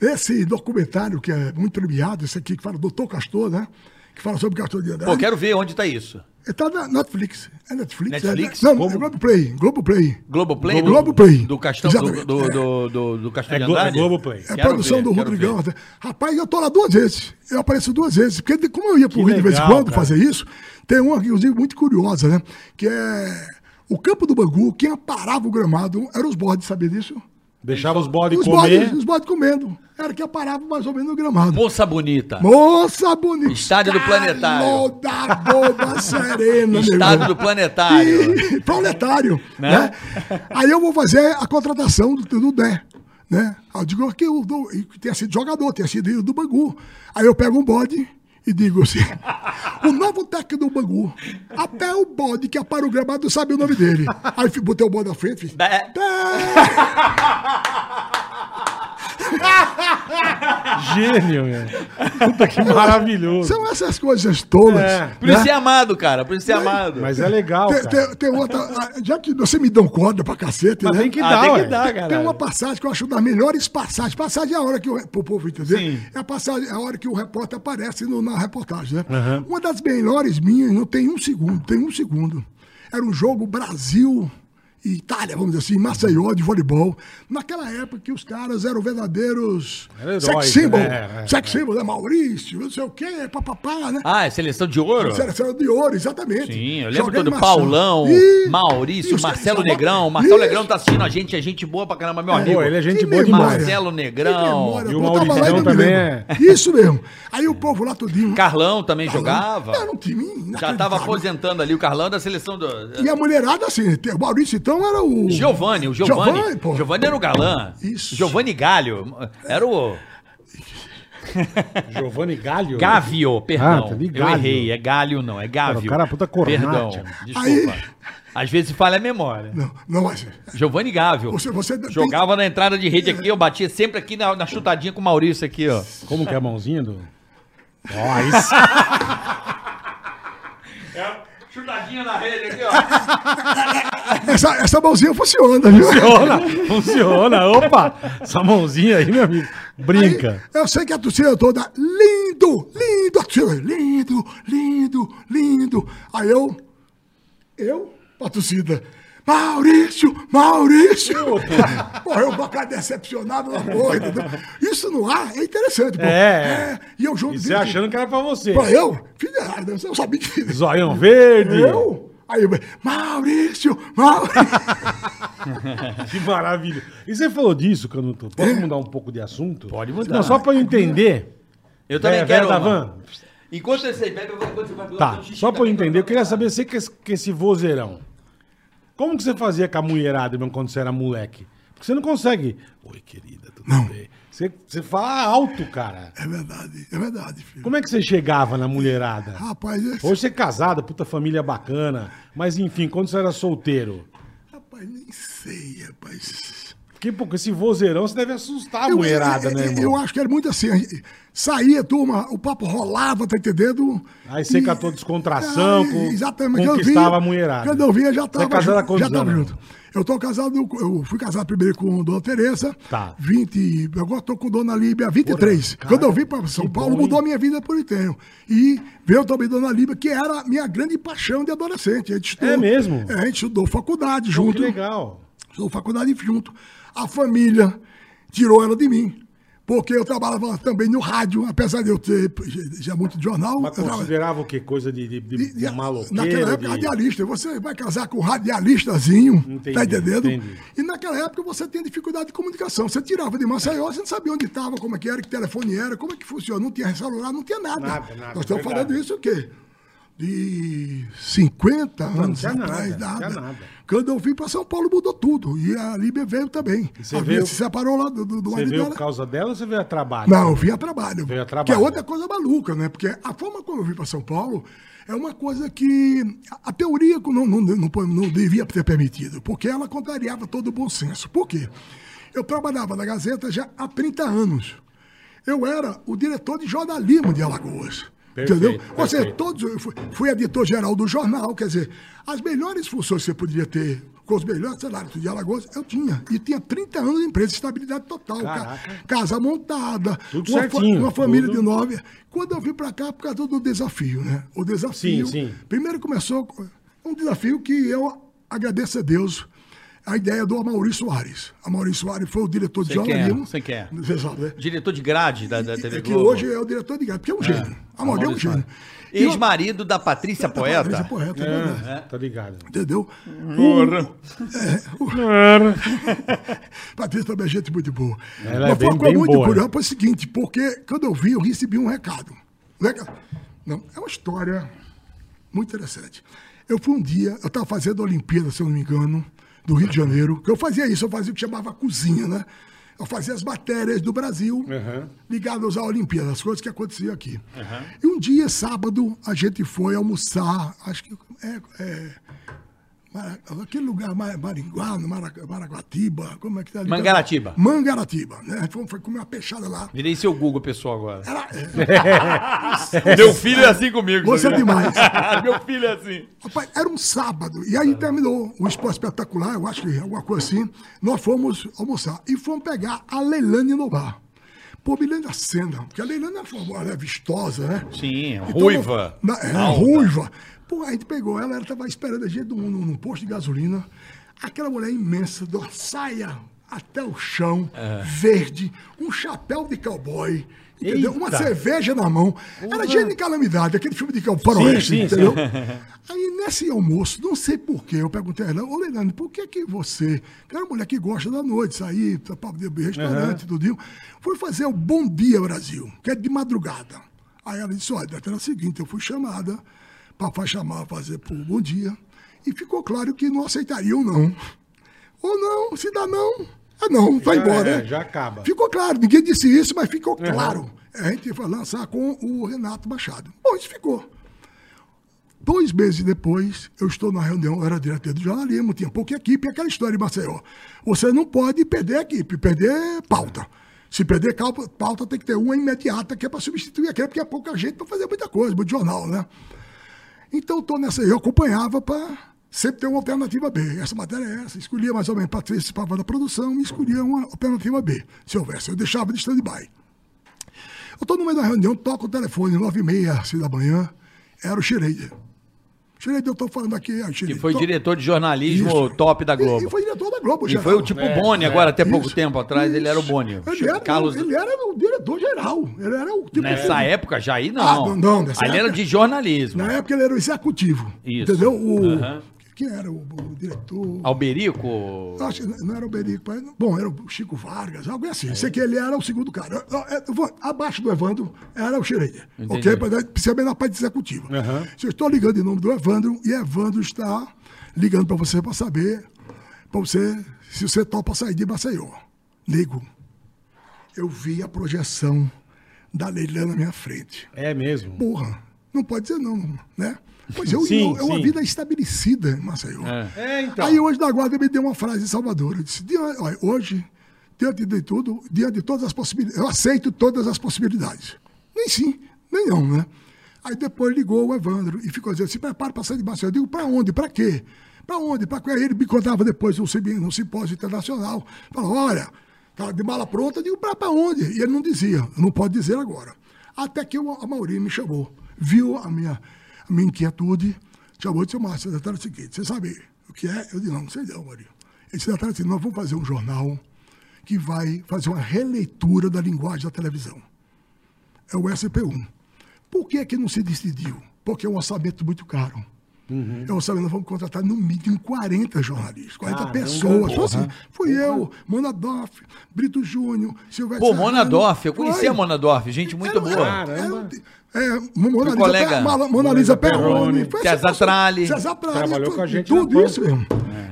nesse documentário que é muito premiado, esse aqui que fala Doutor Castor, né? Que fala sobre Castor de Andrade. Pô, quero ver onde tá isso. Ele tá na Netflix. É Netflix? Netflix? É, não, Como? é Globoplay. Globoplay. Globoplay? Globoplay. Do Castão, do, Exatamente. do, do, do, do Castor É de Andrade? é Globoplay. É produção ver, do Rodrigão. ver. Rapaz, eu tô lá duas vezes. Eu apareço duas vezes. Porque como eu ia pro Que Rio de vez em legal, quando cara. fazer isso, tem uma, inclusive, muito curiosa, né? Que é o campo do Bangu, quem aparava o gramado eram os bodes, sabia disso? Deixava os bodes comer. bodes, os bodes comendo. Era quem aparava mais ou menos no gramado. Moça bonita. Moça bonita. Estádio do Planetário. da boba serena, meu Estádio irmão. do Planetário. E, [LAUGHS] proletário, Né? né? Aí eu vou fazer a contratação do, do Dé. né? Eu digo que eu tenha sido jogador, tenha sido do Bangu. Aí eu pego um bode e digo assim: [LAUGHS] o novo técnico do Bangu, até o bode que apara o gramado sabe o nome dele. Aí botei o bode na frente, fiz. [LAUGHS] Gênio, meu. Puta que maravilhoso. São essas coisas tolas. É. Por isso é amado, cara. Por isso é amado. Mas é legal, Tem, cara. tem- tem outra. ah, Já que você me dão corda pra cacete, Mas né? tem que Ah, dar, tem ué. que dar, Tem cara. uma passagem que eu acho das melhores passagens. Passagem é a hora que o. Pro povo entender. Sim. É a passagem, é a hora que o repórter aparece no- na reportagem, né? Uma das melhores minhas, não tem um segundo, tem um segundo. Era um jogo Brasil Itália, vamos dizer assim, Maceió de voleibol. Naquela época que os caras eram verdadeiros Era heróis, sex symbol. né? É, sex symbol, né? Maurício, não sei o quê, papapá, né? Ah, é seleção de ouro? Seleção de ouro, exatamente. Sim, eu lembro todo em Paulão, Ih, Maurício, isso, Marcelo Negrão. Marcelo isso. Negrão tá assistindo a gente, é gente boa pra caramba, meu amigo. Pô, ele é gente Que boa demais. Marcelo Negrão. E o me também lembro. Isso mesmo. Aí o povo lá tudinho. Carlão também jogava. Era um time Já tava aposentando ali o Carlão da seleção do. E a mulherada, assim, o Maurício então era o. Giovanni, o Giovanni. Giovanni, pô. Giovanni era o galã. Isso. Giovanni Galho. Era o. [LAUGHS] Giovanni Galho. Gávio, perdão. Ah, tá de eu Galho. errei, é Galho não, é Gávio. Cara, o cara é puta cornate, Perdão, desculpa. Aí- Às vezes falha a memória. Não, não, mas. Giovanni Gávio. Você, você tem- Jogava na entrada de rede aqui, eu batia sempre aqui na, na chutadinha com o Maurício aqui, ó. Como que é a mãozinha do... Ó, isso. [LAUGHS] Chutadinha na rede aqui, ó. [LAUGHS] Essa, essa mãozinha funciona, viu? Funciona, funciona. Opa, essa mãozinha aí, meu amigo. Brinca. Aí, eu sei que a torcida toda, lindo, lindo, a torcida, lindo, lindo, lindo. Aí eu, eu, pra torcida, Maurício, Maurício. Pô, eu ficar decepcionado na porra, entendeu? Isso no ar é interessante, pô. É. E eu junto E você achando que era pra você. Pra eu, filho errado, eu sabia que filho. Zoião verde. Eu? Aí eu, Maurício, Maurício. [LAUGHS] Que maravilha. E você falou disso, Canuto. Posso mudar um pouco de assunto? Pode mudar. Não, só pra eu entender. Eu também É, quero. da van? Enquanto você bebe, eu vou enquanto você vai Tá, só pra eu entender, eu queria saber você que esse, que esse vozeirão. Como que você fazia com a mulherada mesmo quando você era moleque? Porque você não consegue. Oi, querida, tudo bem? Você, você fala alto, cara. É verdade, é verdade, filho. Como é que você chegava na mulherada? Rapaz, esse- Hoje você é casado, puta família bacana. Mas enfim, quando você era solteiro. rapaz, nem sei, rapaz. Porque, com esse vozeirão você deve assustar a Eu- mulherada, eu, né, eu, irmão? eu acho que era muito assim. Saía, turma, o papo rolava, tá entendendo? Aí você E- com a tua descontração, Aí, com- exatamente. eu conquistava via- a mulherada. Quando eu via, já Você é tava, casado há junto, quantos já tava junto. Eu tô casado, eu fui casado primeiro com Dona Tereza. Tá. 20, agora tô com Dona Líbia, 23. Porra, Quando eu cara, vim para São Paulo, bom, mudou hein? a minha vida por inteiro. E veio também Dona Líbia, que era a minha grande paixão de adolescente. A gente estudou, É mesmo? É, a gente estudou faculdade junto. que legal. Estudou faculdade junto. A família tirou ela de mim. Porque eu trabalhava também no rádio, apesar de eu ter já muito jornal. Mas considerava o quê? Coisa de, de, de, de- maloqueiro? naquela época, de- radialista. Você vai casar com um radialistazinho, Entendi, tá entendendo? entendi. E naquela época você tem dificuldade de comunicação. Você tirava de Maceió, você não sabia onde estava, como é que era, que telefone era, como é que funciona. Não tinha celular, não tinha nada. Nada, nada, Nós estamos verdade. falando isso o quê? De 50 anos tinha nada, atrás, não nada. tinha nada. Quando eu vim para São Paulo, mudou tudo. E a Líbia veio também. você a veio- se separou lá do, do, do Você veio dela. por causa dela ou você veio a trabalho? Não, eu vim a trabalho. Veio a trabalho. Que é outra coisa maluca, né? Porque a forma como eu vim para São Paulo é uma coisa que a- a teoria não, não, não, não devia ter permitido, porque ela contrariava todo o bom senso. Por quê? Eu trabalhava na Gazeta já há 30 anos. Eu era o diretor de jornalismo de Alagoas. Perfeito, entendeu? Ou seja, perfeito. todos, eu fui, fui editor-geral do jornal, quer dizer, as melhores funções que você poderia ter, com os melhores salários de Alagoas, eu tinha. E tinha 30 anos de empresa, estabilidade total. Caraca. casa montada, Tudo uma, certinho, uma família tudo. de nove. Quando eu vim para cá, por causa do desafio, né? O desafio. Sim, sim. Primeiro começou com um desafio que eu agradeço a Deus. A ideia do Maurício Soares. A Maurício Soares foi o diretor de é, jornalismo. sei quem é. Você sabe, né? Diretor de grade da, da TV É que Globo. hoje é o diretor de grade, porque é um gênio. A Maurício é um gênio. Ex-marido da Patrícia Da Patrícia Poeta. Poeta, é verdade. Tá ligado. Entendeu? [LAUGHS] Patrícia também é gente muito boa. Ela é Mas foi bem- uma coisa bem muito boa, curiosa, foi o seguinte, porque quando eu vi, eu recebi um recado. Não, é uma história muito interessante. Eu fui um dia, eu estava fazendo a Olimpíada, se eu não me engano, do Rio de Janeiro, que eu fazia isso, eu fazia o que chamava cozinha, né? Eu fazia as matérias do Brasil Uhum. ligadas à Olimpíada, as coisas que aconteciam aqui. E um dia, sábado, a gente foi almoçar, acho que é, é, Mara- aquele lugar, Ma- Maringuá, no Mara- Maraguatiba, como é que tá ali? Mangaratiba. Mangaratiba, né? Foi, foi comer uma peixada lá. Virei seu Google pessoal agora. Era, [LAUGHS] Meu filho é assim comigo. Você é demais. [LAUGHS] Meu filho é assim. Rapaz, era um sábado. E aí terminou o esporte espetacular, eu acho que alguma coisa assim. Nós fomos almoçar e fomos pegar a Leilane no bar. Pô, me lembro da cena, porque a Leilane era ela é vistosa, né? Sim, Então, ruiva. na- é, alta. ruiva. Pô, a gente pegou ela, ela tava esperando a gente num, num- num posto de gasolina. Aquela mulher imensa, de uma saia até o chão, É. verde, um chapéu de cowboy. Entendeu? Uma Eita. cerveja na mão. Era Gênio de Calamidade, aquele filme de faroeste, sim, sim. entendeu? Aí, nesse almoço, não sei porquê, eu perguntei a ela, ô Leilani, por que que você, que era uma mulher que gosta da noite, sair, pra- de restaurante, tudinho, foi fazer o Bom Dia Brasil, que é de madrugada. Aí ela disse, olha, era o seguinte, eu fui chamada para chamar, fazer por Bom Dia, e ficou claro que não aceitariam não. Ou não, se dá não, é não, vai Já embora. é, já acaba. Ficou claro, ninguém disse isso, mas ficou claro. A gente foi lançar com o Renato Machado. Bom, isso ficou. Dois meses depois, eu estou na reunião, eu era diretor de jornalismo, tinha pouca equipe, aquela história de Maceió. Você não pode perder a equipe, perder pauta. Se perder pauta, tem que ter uma imediata que é para substituir aquela, porque é pouca gente para fazer muita coisa, muito jornal, né? Então, estou nessa. Eu acompanhava para sempre ter uma alternativa B. Essa matéria é essa. Escolhia mais ou menos, participava da produção e escolhia uma alternativa B, se houvesse. Eu deixava de stand-by. Eu estou no meio da reunião, toco o telefone, nove e meia assim, da manhã, era o Schreider. Schreider, eu estou falando aqui. ah, Que foi tô- diretor de jornalismo Isso. top da E, Globo. e foi diretor da Globo, E geral. foi o tipo Boni agora, até pouco Isso, tempo atrás, ele era o isso. Boni. Ele era, Carlos... ele era o diretor-geral. Ele era o tipo. Nessa época, Jair não. Ah, não, não, nessa era época- de jornalismo. Na época ele era o executivo. Isso. Entendeu? O, Aham. Quem era o, o diretor? Alberico. Acho que não era o Berico, mas- bom, era o Chico Vargas, algo assim. Sei que ele era o segundo cara. Abaixo do Evandro era o Schreider. Entendi. Ok? Pra- Principalmente na parte executiva. Se eu estou ligando em nome do Evandro e Evandro está ligando para você para saber para você se você topa sair de Maceió. Nego, eu vi a projeção da Leilã na minha frente. É mesmo. Porra, não pode dizer não, né? Pois eu, Sim, eu, é uma sim. vida estabelecida em Maceió. É, então. Aí hoje da guarda me deu uma frase em Salvador. Eu disse, "Dia- olha, hoje, diante de tudo, diante de todas as possibilidades, eu aceito todas as possibilidades. Nem sim, nem não, né? Aí depois ligou o Evandro e ficou dizendo, se prepara para sair de Maceió. Eu digo, para onde? Para quê? Para onde? Para quê? Aí ele me contava depois no, sim- simpósio internacional. Falou, olha, tá de mala pronta, eu digo, para onde? E ele não dizia, não pode dizer agora. Até que o, a Mauri me chamou, viu a minha, minha inquietude, chamou e disse, Márcio, detalhe é o seguinte, você sabe o que é? Eu disse, não, não sei não, Mauri. Ele disse, detalhe é seguinte, nós vamos fazer um jornal que vai fazer uma releitura da linguagem da televisão. É o SP1. Por que, que não se decidiu? Porque é um orçamento muito caro. É um orçamento, nós vamos contratar no mínimo 40 jornalistas, 40 Caramba, pessoas. Foi, porra. assim, fui eu, Mona Doff, Brito Júnior, Silvestre Pô, Mona Serrano. Dorf, eu conhecia a Mona Dorf, gente muito Era- boa. Caramba. era- é, Mona Lisa, colega. Mona Lisa Perrone. César Tralli. César Tralli. Trabalhou foi- com a gente Tudo isso mesmo.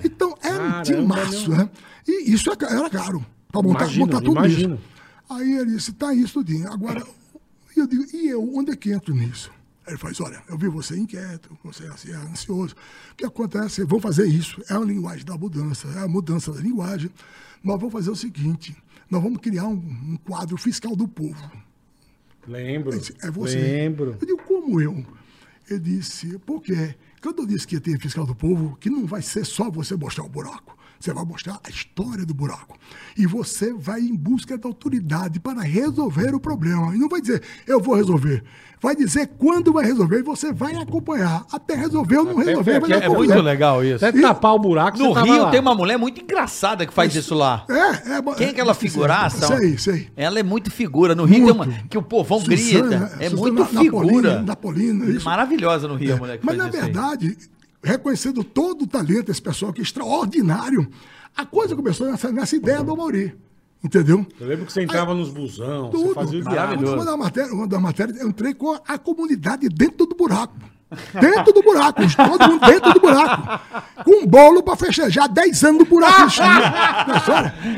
Então, era um Caramba, timaço, meu. né? E isso é era caro. Para montar, Imagino, montar tudo imagino. isso. Aí ele disse, tá isso tudinho. Agora, e eu digo, e eu, onde é que entro nisso? Ele faz, olha, eu vi você inquieto, você assim, é ansioso. O que acontece? Vamos fazer isso. É a linguagem da mudança, é a mudança da linguagem. Nós vamos fazer o seguinte, nós vamos criar um, um quadro fiscal do povo. Lembro. Disse, é você. Lembro. Eu digo, como eu? Ele disse, por quê? Quando eu disse que ia ter fiscal do povo, que não vai ser só você mostrar o buraco. Você vai mostrar a história do buraco. E você vai em busca da autoridade para resolver o problema. E não vai dizer, eu vou resolver. Vai dizer quando vai resolver e você vai acompanhar. Até resolver ou não resolver, dar É problema. muito legal isso. Até tapar o buraco, No Rio lá. tem uma mulher muito engraçada que faz isso lá. É, é, Quem é aquela figuraça? Sei, sei. Ela é muito figura. No Rio tem uma. Muito. Que o povão Suzana, grita. É Suzana muito Napolina, figura. Napolina, isso. Maravilhosa no Rio, a mulher que Mas, faz na isso aí. verdade, reconhecendo todo o talento desse pessoal que é extraordinário, a coisa começou nessa, nessa ideia do Mauri. Entendeu? Eu lembro que você entrava nos busão, você Tudo. fazia o diabo. Uma das matérias, uma das matérias, eu entrei com a comunidade dentro do buraco. [LAUGHS] Dentro do buraco, todo mundo dentro do buraco. Com um bolo pra festejar 10 anos do buraco.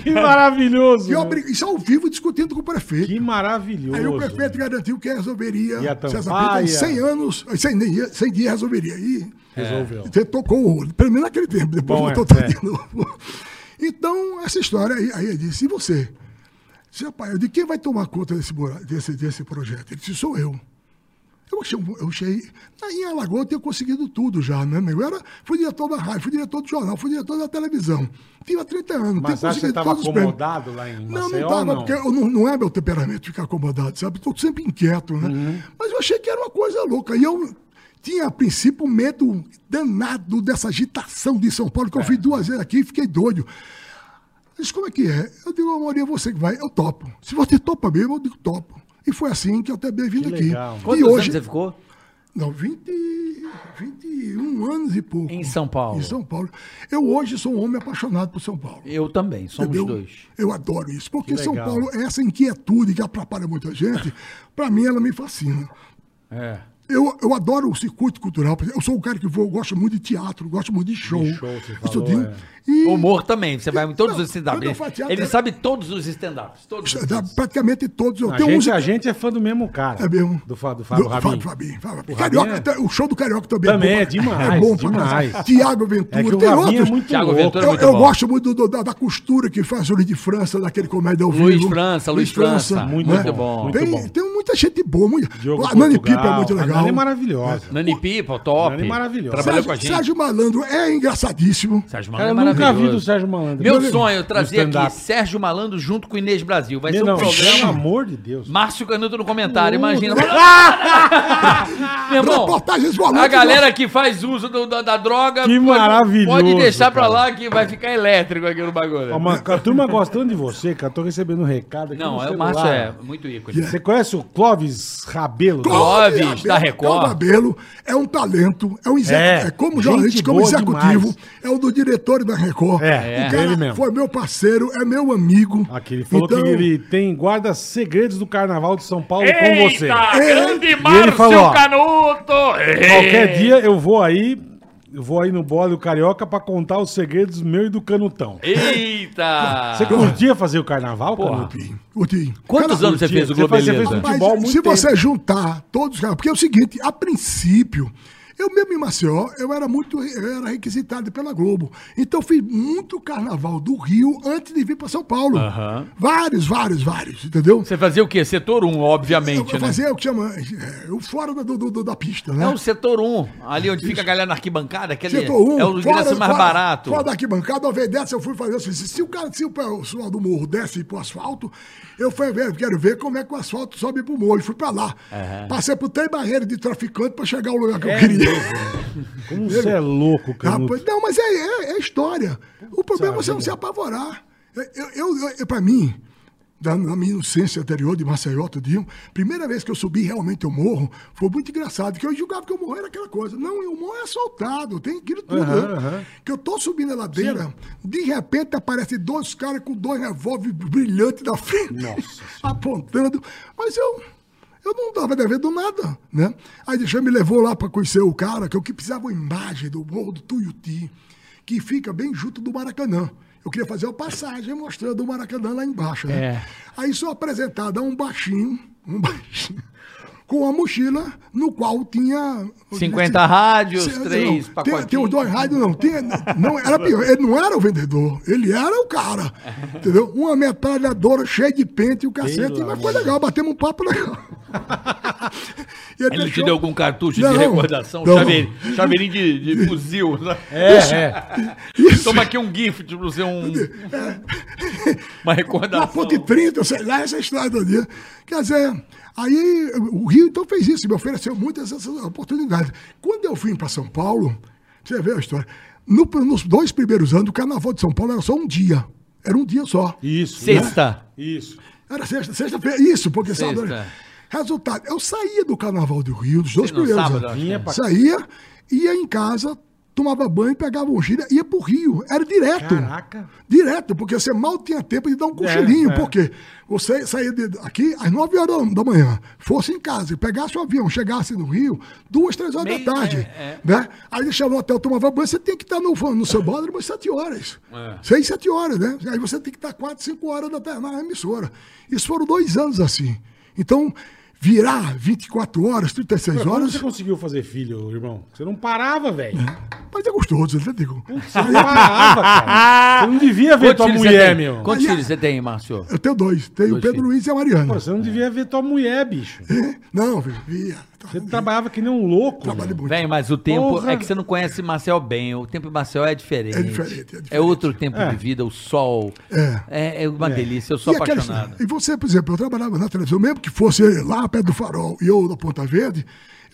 Que maravilhoso. E eu meu. bri- Isso ao vivo discutindo com o prefeito. Que maravilhoso. Aí o prefeito garantiu que resolveria. César Pinto, em ia- 100 anos, em 100, dias- 100 dias resolveria. E Resolveu. você tocou o olho, pelo menos naquele tempo, depois Bom, voltou é, tudo de novo. Então, essa história aí, aí ele disse, e você? Disse, rapaz, disse, quem vai tomar conta desse, desse, desse projeto? Ele disse, sou eu. Eu achei, eu achei. Em Alagoas eu tinha conseguido tudo já, né? Eu era, fui diretor da rádio, fui diretor do jornal, fui diretor da televisão. Tinha 30 anos, Mas tinha você conseguido tava todos os prêmios. acomodado lá em Não, não Maceió, estava, não? porque eu não, não é meu temperamento ficar acomodado, sabe? Estou sempre inquieto, né? Uhum. Mas eu achei que era uma coisa louca. E eu tinha, a princípio, medo danado dessa agitação de São Paulo, que É. eu fiz duas vezes aqui e fiquei doido. Disse, como é que é? Eu digo, Maria, você que vai, eu topo. Se você topa mesmo, eu digo topo. E foi assim que eu também vim Que aqui. legal. Quantos E anos hoje, você ficou? não, 20, 21 anos e pouco. Em São Paulo. Em São Paulo. Eu hoje sou um homem apaixonado por São Paulo. Eu também, somos Entendeu? dois. Eu adoro isso. Porque Que São. Paulo, essa inquietude que atrapalha muita gente, [LAUGHS] para mim ela me fascina. É. Eu, eu adoro o circuito cultural. Eu sou um cara que vou, gosto muito de teatro, gosto muito de show. show, Isso falou, tudinho. é. E Humor também, você vai em todos Não, os stand-ups. eu Ele, é- sabe todos os stand-ups. Todos. os dá praticamente todos. Eu A tenho gente, uns- a gente é fã do mesmo cara. É mesmo. Do, Fá- do Fábio Do- Rabin. Fábio Fabinho, Fábio. O Carioca, Rabin é- O show do Carioca também, Também bom é pra- demais, É bom pra demais. Tiago Ventura, É que o tem Rabin é outros. muito Thiago louco. Ventura é Eu, muito eu bom. gosto muito do- da, da costura que faz o Luiz de França, daquele comédia ao Luiz vivo. França, Luiz França. Muito Muito bom, bom. muito tem, bom. tem muita gente boa. Muito... A Nani. Pipa é muito A legal. Nani é maravilhosa. Nani Pipa, top. Nani maravilhosa. Trabalhou com a gente. Sérgio Malandro é engraçadíssimo. Sérgio eu Malandro é nunca vi maravilhoso. do Sérgio Malandro. Meu Eu- sonho é trazer no aqui stand-up. Sérgio Malandro junto com Inês Brasil. Vai ser Não, um pelo programa. amor de Deus. Márcio Canuto no comentário, imagina. Meu [LAUGHS] irmão, Reportagens volantes. a galera que faz uso do- da, da droga Que maravilhoso, pode deixar pra cara. lá que vai ficar elétrico aqui no bagulho. Ó, uma- a turma gostando de você, cara. Tô recebendo um recado aqui Não, no é, o celular. Márcio é muito ícone. Você conhece o Clóvis Rabelo? Clóvis, Abelo, da Record. Cláudio Abelo é um talento, é um executivo, É, é, como gente jornalista, como boa executivo, demais. é o do diretor da Record. É, o cara ele mesmo. foi meu parceiro, é meu amigo. Aqui, ele falou Então, que ele tem guarda segredos do Carnaval de São Paulo com você. grande ele Márcio falou, ó, Canuto! Qualquer dia eu vou aí, eu vou aí no Bole do Carioca pra contar os segredos meu e do Canutão. Eita! Você curtia fazer o Carnaval, Porra. Canuto? Curti. Quantos Cara, anos você fez o faz- você fez Mas futebol há muito se tempo. você juntar todos os caras, porque é o seguinte, a princípio, eu mesmo em Maceió, eu era muito, eu era requisitado pela Globo. Então eu fiz muito carnaval do Rio antes de vir para São Paulo. Vários, vários, vários, entendeu? Você fazia o quê? Setor 1, Eu, obviamente, eu né? fazia o que chama é, o fora do, do- do- da pista, né? É o setor 1, ali onde fica a galera na arquibancada, aquele Setor 1, é o ingresso mais barato. Fora da arquibancada, ao invés dessa, eu fui fazer assim, se o cara, se o pessoal do morro desce pro asfalto, eu fui ver, quero ver como é que o asfalto sobe pro morro. E fui pra lá. Passei por três barreiras de traficante pra chegar ao lugar que eu queria. Como você é louco, Canuto. Rapaz, não, mas é, é, é história. O problema é você não se apavorar. Eu, eu, eu, eu- pra mim, na minha inocência anterior de Maceió, tudinho, primeira vez que eu subi realmente o morro, foi muito engraçado, que eu julgava que o morro era aquela coisa. Não, o morro é asfaltado, tem aquilo tudo. Né? aham. Que eu tô subindo a ladeira, de repente aparecem dois caras com dois revólveres brilhantes da frente, Nossa [LAUGHS] apontando. Mas eu. Eu não estava devendo nada, né? Aí deixou me levou lá para conhecer o cara, que eu que precisava uma imagem do Morro do Tuiuti, que fica bem junto do Maracanã. Eu queria fazer uma passagem mostrando o Maracanã lá embaixo, né? É. Aí sou apresentado a um baixinho, um baixinho, com uma mochila no qual tinha... 50 rádios, Cê- três não. Tem, tem os dois rádios, não. Tinha, não era pior, ele não era o vendedor, ele era o cara. Entendeu? Uma metralhadora cheia de pente e o cacete. Mas foi legal, batemos um papo legal. [LAUGHS] E Ele te deu algum cartucho Não, de recordação? não. Chaveirinho, chaveirinho de, de fuzil. né? É, é. Isso. Toma aqui um gift pra você, um, [LAUGHS] uma Na recordação. ponte 30, sei lá, essa história do dia. Quer dizer, aí o Rio então fez isso, me ofereceu muitas essas oportunidades. Quando eu vim para São Paulo, você vê a história, no- nos dois primeiros anos, o Carnaval de São Paulo era só um dia. Era um dia só. Isso. né? Sexta. Isso. Era sexta, sexta-feira, isso, porque Sexta. sábado. Resultado, eu saía do Carnaval do Rio, dos dois Sim, primeiros sábado, anos. acho Vinha pra Saía, ia em casa, tomava banho, pegava um gíria, ia pro rio. Era direto. Caraca. Direto, porque você mal tinha tempo de dar um cochilinho. é. Por quê? Você saía de- aqui às 9 horas da manhã, fosse em casa, pegasse o avião, chegasse no Rio, duas, três horas Meio- da tarde. é, é. Né? Aí deixava no hotel, tomava banho, você tem que estar no, no seu bódromo às 7 horas. É. 6, 7 horas, né? Aí você tem que estar 4, 5 horas da tarde na emissora. Isso foram dois anos assim. Então, virar 24 horas, 36 Como horas, você conseguiu fazer filho, irmão? Você não parava, velho. Mas é gostoso, né, Digo? Você não parava, cara. [LAUGHS] Você não devia ver tua filhos você mulher, tem? meu. Quantos Aí, filhos você tem, Márcio? Eu tenho dois. Tenho o Dois Pedro filhos. Luiz e a Mariana. Pô, você não devia ver tua mulher, bicho. Não, filho, via. Você trabalhava que nem um louco. Trabalhei muito. Vem, mas o tempo Porra. é que você não conhece Marcel bem. O tempo de Marcel é diferente. É diferente, é diferente. É outro tempo É. de vida, o sol. É. É, é uma delícia, eu sou E aquela apaixonado. história? E você, por exemplo, eu trabalhava na televisão, mesmo que fosse lá perto do farol e eu da Ponta Verde,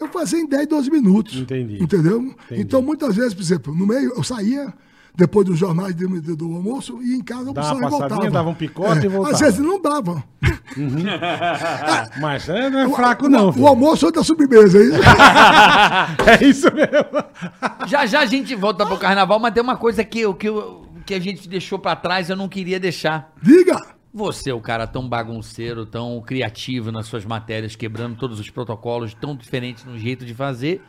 eu fazia em 10, 12 minutos. Entendi. Entendeu? Então, muitas vezes, por exemplo, no meio, eu saía, depois dos jornais de- de- do almoço, ia em casa, Dava almoçava uma e voltava. dava um picote e voltava. Às vezes não dava. [LAUGHS] Mas você não é fraco, não. O, o almoço é da sobremesa. aí. [LAUGHS] É isso mesmo. Já já a gente volta pro carnaval, mas tem uma coisa que, eu- que, eu- que a gente deixou pra trás, eu não queria deixar. Diga! Você, o cara tão bagunceiro, tão criativo nas suas matérias, quebrando todos os protocolos, tão diferente no jeito de fazer.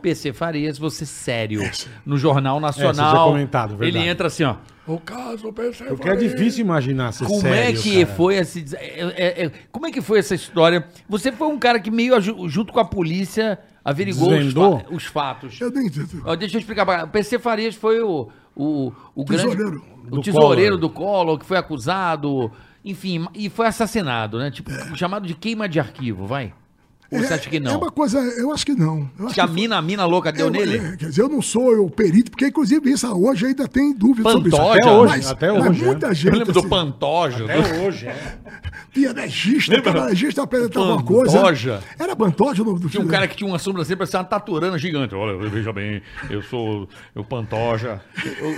PC Farias, você sério. No Jornal É, Nacional. tinha comentado, verdade. ele entra assim, ó. O caso PC Porque é difícil imaginar ser Como sério, é que cara. foi esse. é- é- é- como é que foi essa história? Você foi um cara que meio junto com a polícia averigou os, fa- os fatos. Eu nem entendo. Ó, deixa eu explicar. pra- O PC Farias foi o, o, o grande. Tesoureiro. O Do tesoureiro Collor. do Collor, que foi acusado. Enfim, e foi assassinado, né? Tipo, chamado de queima de arquivo, vai? Ou você acha que É não? uma coisa, eu acho que não. Eu acho Que a que mina, a mina louca deu Eu- nele? é, quer dizer, eu não sou o perito, porque inclusive isso hoje ainda tem dúvida sobre isso. Pantoja. Até hoje, Mas, até mas hoje, muita é. gente. Eu lembro do assim, Pantoja. Até hoje, é. [LAUGHS] Tinha legista, cada legista apresentava uma coisa. Pantoja. Era Pantoja o nome do Tinha um cara que tinha uma sobrancelha, parecia uma taturana gigante. Olha, veja bem, eu sou o Pantoja,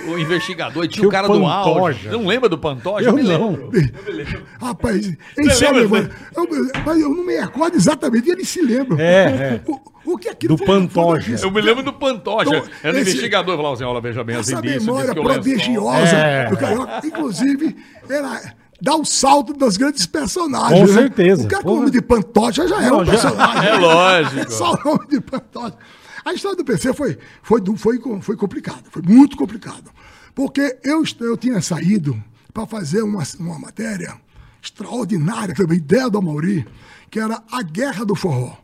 o, o investigador. E tinha o cara o do Pantoja. áudio. Você não lembra do Pantoja? Eu me não. lembro. Rapaz, Você ele sabe, lembra, mas eu, mas eu não me recordo exatamente, ele se lembra. É, é. [LAUGHS] O, o que aquilo Do Pantoja. Eu me lembro do Pantoja. Então, Era o esse- investigador. Falava assim, olha, veja bem, as Essa indícios. memória prodigiosa É. do Carioca, inclusive, era dar o salto das grandes personagens. Com né? certeza. O cara com Porra. o nome de Pantoja já é Não, um já- personagem. [LAUGHS] É lógico. [LAUGHS] Só o nome de Pantoja. A história do PC foi, foi, foi, foi complicada, foi muito complicado. Porque eu, eu tinha saído para fazer uma, uma matéria extraordinária, que foi uma ideia do Amauri, que era a Guerra do Forró.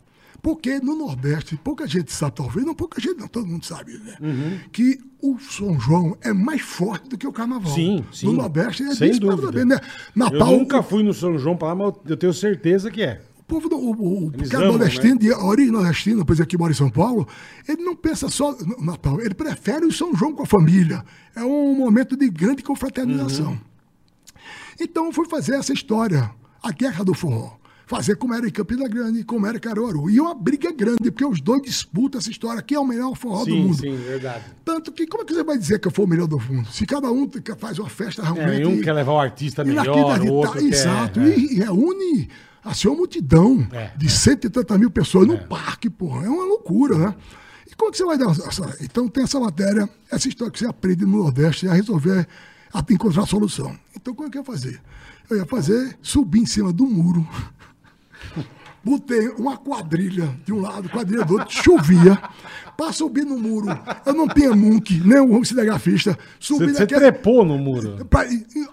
Porque no Nordeste, pouca gente sabe, talvez, não pouca gente, não, todo mundo sabe, né? Uhum. Que o São João é mais forte do que o Carnaval. Sim, sim. No Nordeste é Sem disparado dúvida. bem, né? Eu Natal, nunca fui no São João pra lá, mas eu tenho certeza que é. o povo do o, o, o cara amam, nordestino, né? de origem nordestina, pois aqui mora em São Paulo, ele não pensa só no Natal, ele prefere o São João com a família. É um momento de grande confraternização. Uhum. Então eu fui fazer essa história, a Guerra do Forró. Fazer como era em Campina Grande, como era em Caruaru. E uma briga grande, porque os dois disputam essa história. Quem é o melhor forró do Sim, mundo? sim, verdade. Tanto que, como é que você vai dizer que eu for o melhor do mundo? Se cada um faz uma festa É, realmente. e um quer levar o artista E melhor, o outro tá- quer... Exato. é. E, e reúne assim, uma multidão É, de cento e tantas mil pessoas num parque, porra. É uma loucura, né? E como é que você vai dar essa... Então tem essa matéria, essa história que você aprende no Nordeste a resolver, a encontrar a solução. Então como é que eu ia fazer? Eu ia fazer, subir em cima do muro, botei uma quadrilha de um lado, quadrilha do outro, chovia. Para subir no muro, eu não tinha munk, nem um cinegrafista. Subi Você, você naquele- trepou no muro. pra-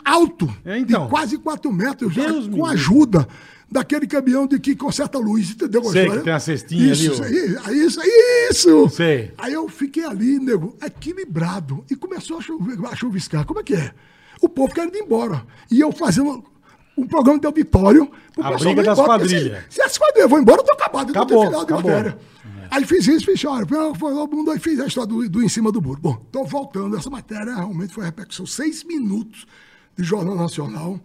alto, É, então. de quase 4 metros, já, Deus com ajuda daquele caminhão de que conserta a luz, entendeu? Sei que tem a cestinha isso, ali, Isso, aí, isso, isso! Sei. Aí eu fiquei ali, nego, equilibrado, e começou a, chover, a chuviscar. Como é que é? O povo querendo ir embora. E eu fazendo um programa de auditório. A briga das quadrilhas. Se, se as quadrilhas vão embora, eu tô acabado. Acabou, final de acabou. matéria. Aí fiz isso, fiz olha, todo mundo aí fiz a história do, do em cima do muro. Bom, tô voltando, essa matéria realmente foi repercussão. Seis minutos de Jornal Nacional.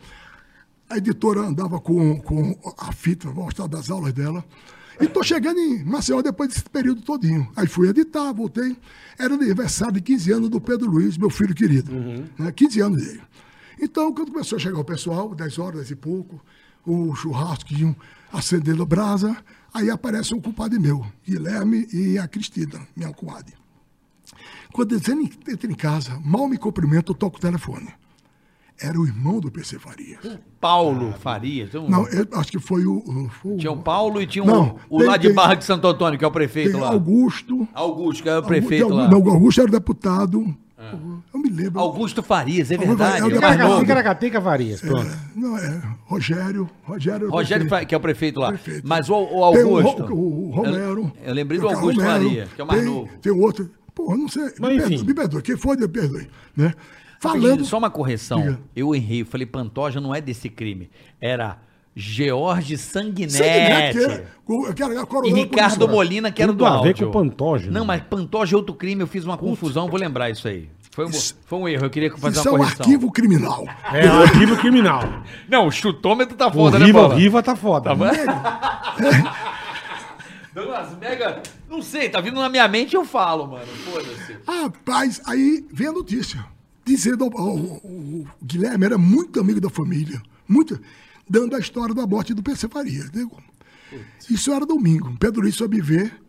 A editora andava com, com a fita, mostrar das aulas dela. E tô chegando em Maceió depois desse período todinho. Aí fui editar, voltei. Era aniversário de 15 anos do Pedro Luiz, meu filho querido. Né? 15 anos dele. Então, quando começou a chegar o pessoal, 10 horas, 10 e pouco, o churrasco que iam acendendo brasa, aí aparece um culpado meu, Guilherme e a Cristina, minha comadre. Quando eles entram em casa, mal me cumprimento, eu toco o telefone. Era o irmão do PC Farias. Paulo Farias. Então, Não, eu acho que foi o. o- foi o- Tinha o Paulo e tinha Não, o, o tem- lá de tem- Barra de Santo Antônio, que é o prefeito lá. Augusto. Augusto, que é o Augusto- prefeito tem lá. Augusto- Não, Augusto era deputado. Eu me lembro. Augusto Farias, é Augusto- verdade. é o é Varias, pronto. Não, é Rogério. Rogério, Rogério, prefeito. Que é o prefeito lá. Prefeito. Mas o, o Tem o Augusto. O, Romero. Eu, eu lembrei do Augusto Romero, Faria, que é o mais tem, novo. Tem outro. Pô, não sei. Mas me, enfim. perdoe, me perdoe. Quem for, me perdoe. Né? Falando... Falando. Só uma correção. Diga. Eu errei. Eu falei, Pantoja não é desse crime. Era George Sanguinetti. O- que era E Ricardo. Molina, que era do a ver áudio. com o Pantoja, Não, né? mas Pantoja é outro crime. Eu fiz uma confusão. Vou lembrar isso aí. Foi um, Isso- foi um erro. Eu queria fazer Isso é uma um correção. arquivo criminal. É um arquivo criminal. Não, o chutômetro tá O foda, né, Riva, o Bola? Riva tá foda. Dando [LAUGHS] umas mega... Não sei, tá vindo na minha mente eu falo, mano. Foda-se. Rapaz, aí vem a notícia. Dizendo ao- ao- o Guilherme era muito amigo da família. Muito. Dando a história da morte do PC Faria. Entendeu? Isso era domingo. Pedro Luiz soube ver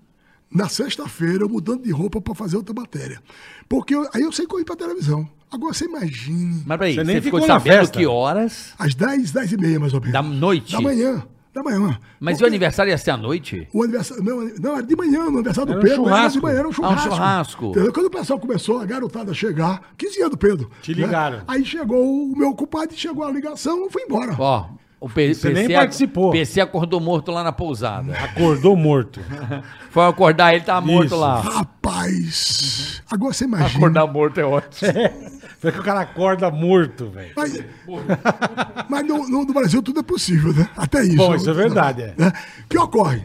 na sexta-feira, eu mudando de roupa para fazer outra matéria. Porque eu- aí eu sei correr para televisão. Agora você imagine. Mas peraí, Você você, nem ficou ficou sabendo festa. que horas Às 10, 10 e meia, mais ou menos. da noite? Da manhã. Da manhã. Mas Porque o aniversário ia ser à noite? O aniversário. Não, não, era de manhã, no aniversário Era do um Pedro. Era de churrasco. manhã, era um Ah, um churrasco. churrasco. Entendeu? Quando o pessoal começou, a garotada a chegar, 15 anos do Pedro. Te né? ligaram. Aí chegou o meu culpado, chegou a ligação, eu fui embora. Ó, o P- Você PC, nem participou. PC acordou morto lá na pousada. Acordou morto. [LAUGHS] Foi acordar, ele tava morto Isso. lá. Rapaz, agora você imagina. Acordar morto é ótimo. [LAUGHS] Foi que o cara acorda morto, velho. Mas, mas no, no- no Brasil tudo é possível, né? Até isso. Bom, isso é verdade, é. Né? O que ocorre?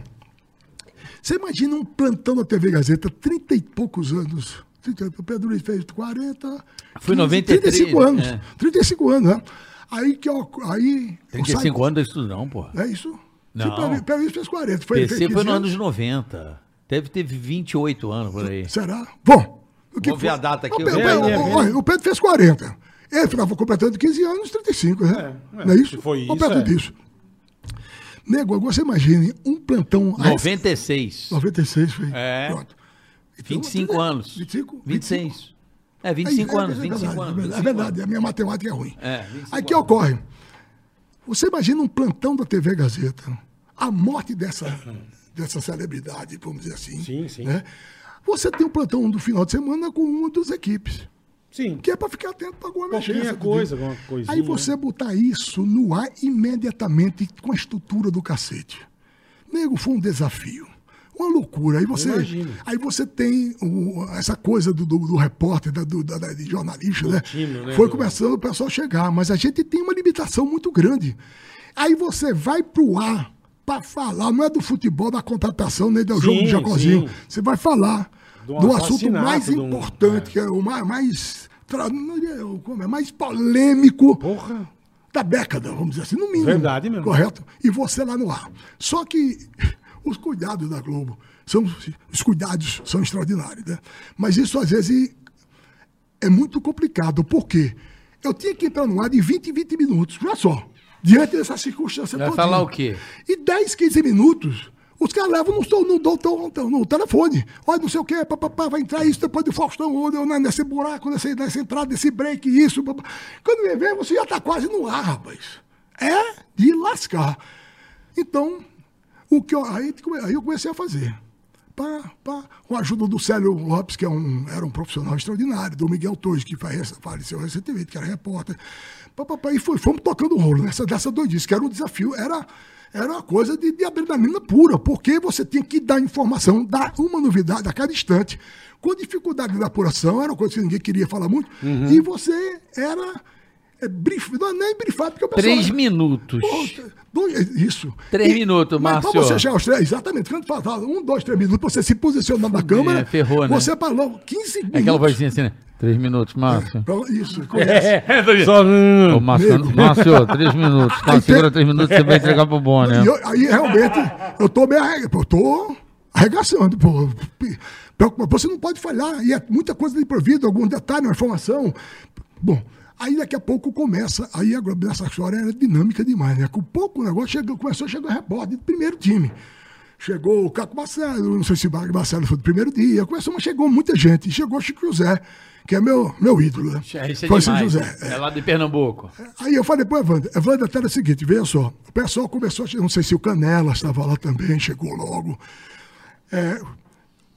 Você imagina um plantão da TV Gazeta, 30 e poucos anos. 30, o Pedro Luiz fez 40. Foi 15, 93, 35 anos. é. 35 anos, né? Aí que oc- aí. 35 anos isso não, pô. É isso? Não. Sim, Pedro- Luiz fez 40. Foi, PC fez foi 15 no anos. anos 90. Deve ter 28 anos por aí. Será? Bom. O Vou ver a data aqui, O Pedro, o- É, é, o- o Pedro fez 40. Ele estava completando 15 anos, 35, né? É, é. Não é isso? Foi Ou isso, perto é. disso. Nego, agora você imagine um plantão. a esse- 96. 96 foi. É. Pronto. Então, 25 anos. 25? 26. É, É, 25 é, anos, é 25 verdade, anos. É 25 verdade, a minha matemática é ruim. É, 25 Aí que ocorre? Você imagina um plantão da TV Gazeta, a morte dessa, dessa celebridade, vamos dizer assim. Sim, sim. né? Você tem um plantão do final de semana com uma das equipes, Sim. que é para ficar atento para alguma emergência. coisa, alguma coisinha, Aí você botar isso no ar imediatamente com a estrutura do cacete. Nego, foi um desafio. Uma loucura. Aí você, aí você tem o- essa coisa do, do, do repórter, da, do, da, de jornalista, né? time, né, Foi do- começando o pessoal a chegar, mas a gente tem uma limitação muito grande. Aí você vai pro ar para falar, não é do futebol, da contratação, nem do Sim, jogo de Jacozinho. Você vai falar De um do assunto mais um- importante, é. que é o mais, mais, é, como é, mais polêmico Porra. da década, vamos dizer assim, no mínimo. Verdade mesmo. Correto? E você lá no ar. Só que os cuidados da Globo, são, os cuidados são extraordinários, né? Mas isso às vezes é muito complicado. Por quê? Eu tinha que entrar no ar de 20 em 20 minutos, olha só. Diante dessa circunstância Vai falar o quê? E 10, 15 minutos, os caras levam no, no, no, no, no telefone. Olha, não sei o quê, papapá, vai entrar isso depois do Faustão, ou, né, nesse buraco, nesse, nessa entrada, desse break, isso. papá. Quando vem ver, você já está quase no ar, rapaz. É de lascar. Então, o que eu, aí, aí eu comecei a fazer. Pá, pá, com a ajuda do Célio Lopes, que é um, era um profissional extraordinário, do Miguel Torres, que faleceu recentemente, que era repórter. Pá, pá, pá, e foi, fomos tocando o rolo nessa, dessa doidice, que era um desafio, era, era uma coisa de, de adrenalina pura, porque você tinha que dar informação, dar uma novidade a cada instante. Com dificuldade da apuração, era uma coisa que ninguém queria falar muito, e você era. É, brif, não é nem brifado, porque o pessoal. Três minutos. Pô, dois- isso. Três minutos, mas Márcio. Pra você chegar aos três, exatamente. Quando faltava um, dois, três minutos, você se posicionar na câmera. ferrou, né? Você falou 15 segundos. É aquela vozinha assim, né? Três minutos, Márcio. Pra- Isso, [LAUGHS] conhece. Só. Ô, Márcio. Márcio, três minutos. [LAUGHS] Tá, Aí segura três minutos, você vai entregar pro bom, né? E eu- aí realmente eu tô meio arre- eu tô arregaçando, pô. Preocupa- Você não pode falhar, e é muita coisa de improviso, algum detalhe, uma informação. Bom, aí daqui a pouco começa, aí a história era dinâmica demais, né? Com pouco o negócio chegou, começou a chegar repórter do primeiro time. chegou o Caco Marcelo, não sei se o Marcelo foi do primeiro dia, começou, mas chegou muita gente. Chegou Chico José, que é meu, meu ídolo, né? Isso é Foi Chico demais. José. É lá de Pernambuco. Aí eu falei pro Evandro, Evandro, até era o seguinte, veja só, o pessoal começou, a não sei se o Canela estava lá também, chegou logo. É,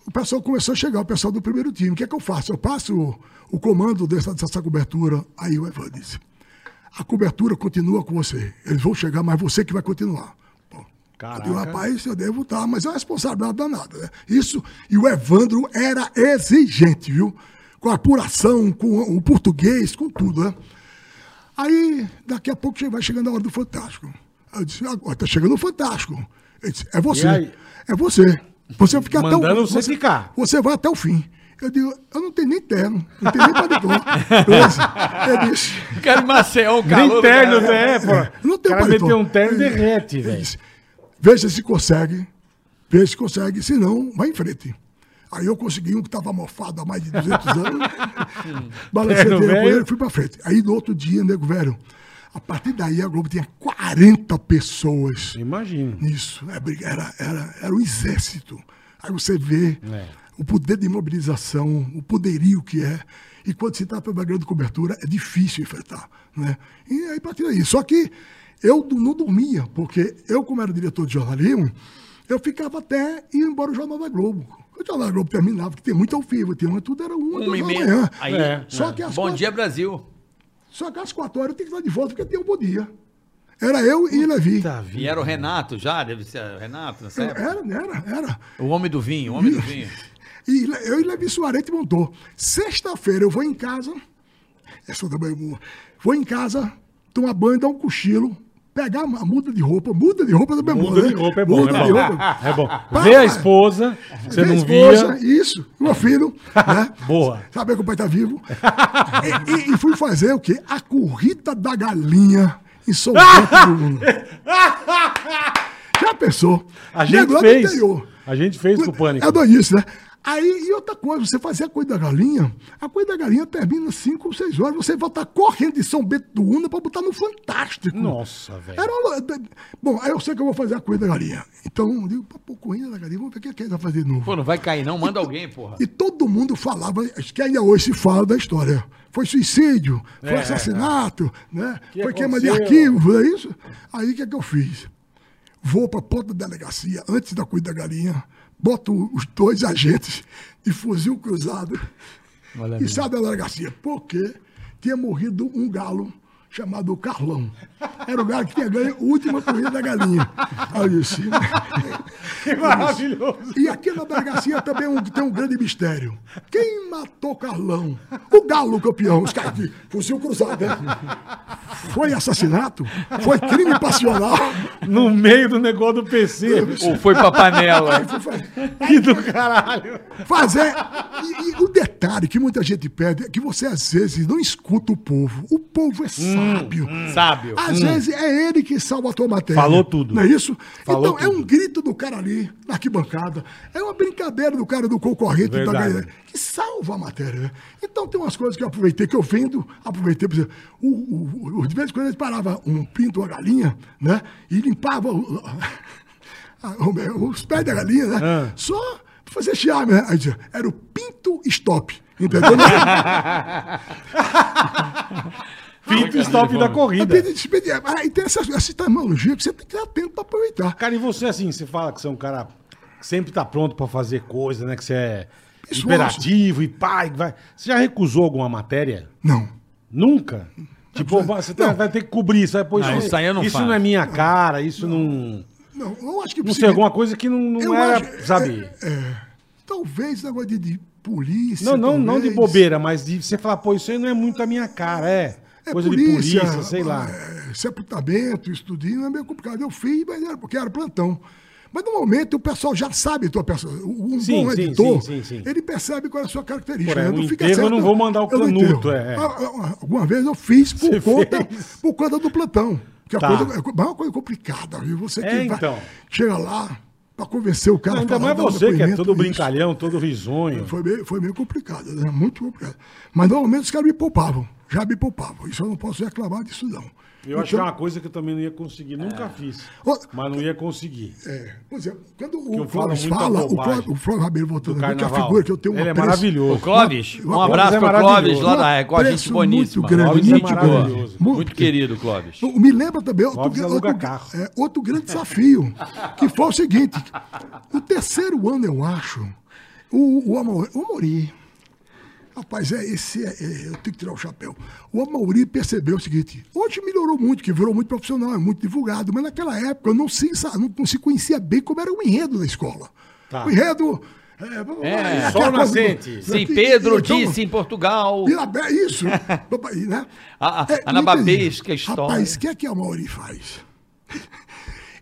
o pessoal começou a chegar, o pessoal do primeiro time. O que é que eu faço? Eu passo o, comando dessa, dessa cobertura. Aí o Evandro disse, a cobertura continua com você. Eles vão chegar, mas você que vai continuar. Caraca. Eu rapaz, eu devo estar, mas é uma responsabilidade danada. Né? Isso, e o Evandro era exigente, viu? Com a apuração, com o português, com tudo, né? Aí, daqui a pouco vai chegando a hora do Fantástico. Eu disse, agora tá chegando o Fantástico. Ele disse, é você. É você. Você fica até Mandando o você ficar. Você vai até o fim. Eu digo, eu não tenho nem terno, não tenho nem paletó. Eu disse, Ele disse, Cara, Maceió, o Nem calor. do terno, cara. é, pô. não O tem cara paletó. meteu um terno derrete, velho. Veja se consegue, veja se consegue, se não, vai em frente. Aí eu consegui um que estava mofado há mais de 200 anos. [LAUGHS] [LAUGHS] Balancei Terno com ele e fui para frente. Aí no outro dia, nego velho, a partir daí a Globo tinha 40 pessoas Imagino. nisso. É, Era, era, era um exército. Aí você vê É. o poder de mobilização, o poderio que é. E quando se trata de uma grande cobertura, é difícil enfrentar. Né? E aí, a partir daí. Só que eu não dormia, porque eu, como era diretor de jornalismo, eu ficava até ir embora o Jornal da Globo. O Jornal da Globo terminava, que tem muito ao vivo, tinha, mas tudo era uma, Uma e meia. manhã. Aí, É. Só que às Bom quatro- dia, Brasil. Só que às quatro horas eu tinha que estar de volta, porque tinha um bom dia. Era eu e Levi. Tá E era o Renato já, deve ser o Renato, nessa época. Era, era, era. O homem do vinho, o homem do vinho. [LAUGHS] E eu e Levi Soares montou. Sexta-feira eu vou em casa, essa também é boa. Vou em casa, tomar banho, dar um cochilo, pegar a muda de roupa. Muda de roupa também é Muda né? de roupa é bom, Muda é de bom. roupa. [LAUGHS] É bom. Pá, Vê a esposa, você não esposa, via. Isso, meu filho, né? [LAUGHS] Boa. Saber que o pai tá vivo. [LAUGHS] e, e- e fui fazer o quê? A corrida da galinha em São Uno. Já pensou? A gente fez. A gente fez com o Pânico. É doidice, né? Aí, e outra coisa, você fazer a coisa da galinha, a coisa da galinha termina 5 ou 6 horas, você estar correndo de São Bento do Una pra botar no Fantástico. Nossa, velho. Uma... Bom, aí eu sei que eu vou fazer a coisa da galinha. Então, eu digo, pô, corrida da galinha, vamos ver o que é que vai fazer de novo. Pô, não vai cair não, manda alguém, porra. E todo mundo falava, acho que ainda hoje se fala da história. Foi suicídio, foi É, assassinato, né? Que foi queima de arquivo, foi isso? Aí o que é que eu fiz? Vou para a porta da delegacia, antes da coisa da galinha, boto os dois agentes de fuzil cruzado e saio da delegacia. Porque tinha morrido um galo chamado Carlão. Era o galo que tinha ganho a última corrida da galinha. Aí eu disse, [LAUGHS] Que maravilhoso. e aqui na delegacia também um- tem um grande mistério. Quem matou Carlão? O galo campeão. Os caras de fuzil cruzado, né? Foi assassinato? Foi crime passional? No meio do negócio do PC. Ou foi pra panela. Que do caralho. Fazer. E, e o detalhe que muita gente pede é que você às vezes não escuta o povo. O povo é sábio. Sábio. Às vezes é ele que salva a tua matéria. Falou tudo. Não é isso? Falou então é tudo. um grito do cara ali, na arquibancada. É uma brincadeira do cara do concorrente da Verdade. galera, que salva a matéria. né? Então tem umas coisas que eu aproveitei, que eu vendo, aproveitei, por exemplo, o, o, o- de vez em quando ele parava um pinto, uma galinha, né? E limpava [LAUGHS] os pés da galinha, né? Ah. Só pra fazer chiar, né? Aí dizia, era o pinto stop. Entendeu? [LAUGHS] [LAUGHS] Pinto stop da corrida. Expediente. Aí tem essa, essa terminologia que você tem que estar atento para aproveitar. Cara, e você, assim, você fala que você é um cara que sempre tá pronto pra fazer coisa, né? Que você é Isso, imperativo e pai. Vai... Você já recusou alguma matéria? Não. Nunca? Tipo, você tá- vai ter que cobrir isso. Vai, pô, Não, isso aí eu não isso faço. não é minha cara, isso não. Não, eu acho que Não sei, alguma coisa que não, não Eu era, acho- sabe? é, é, talvez negócio de, de polícia. não, não, não de talvez. bobeira, mas de você falar, pô, isso aí não é muito a minha cara, é. É coisa de polícia, sei lá. é, sepultamento, estudinho, é meio complicado. Eu fiz, mas era porque era plantão. Mas no momento o pessoal já sabe tua pessoa. Um Sim, bom sim, editor, sim, ele percebe qual é a sua característica. Porra, né? um Não fica enterro eu certo, não vou mandar o canuto, é, é. Ah, ah, Alguma vez eu fiz [LAUGHS] por, Você conta, fez? por conta do plantão. Que a Tá. coisa, é uma coisa complicada, viu? Você que É, vai- então. chega lá para convencer o cara. Ainda mais você, que é todo isso. brincalhão, todo risonho. Foi meio, foi meio complicado, né? Muito complicado. Mas normalmente os caras me poupavam. já me poupava. Isso eu não posso reclamar disso, não. Eu acho que é uma coisa que eu também não ia conseguir. Nunca fiz. Ô, Mas não ia conseguir. É, por exemplo, quando o Clóvis fala, o Clóvis, o Flávio Rabelo voltando Do aqui, que é a carnaval. figura que eu tenho Ele é maravilhoso. Ô, Clóvis, Uma- um abraço Clóvis é pro Clóvis lá da Record, gente boníssima. muito grande, Clóvis é muito maravilhoso. grande. Muito querido, Clóvis. Me lembra também outro, Clóvis outro, é, outro grande desafio, que foi o seguinte: o terceiro ano, eu acho, o, o, Amor, o Amori, rapaz, é, esse é, é, eu tenho que tirar o chapéu. O Amaury percebeu o seguinte: hoje melhorou muito, que virou muito profissional, é muito divulgado, mas naquela época eu não se, não, não se conhecia bem como era o enredo da escola. Tá. O enredo. É, É, Sol coisa- nascente. Sim, E- Pedro então, disse em Portugal. Isso. [LAUGHS] Né? A- a- É, a Anababesca história. Rapaz, o que é que a Mauri faz?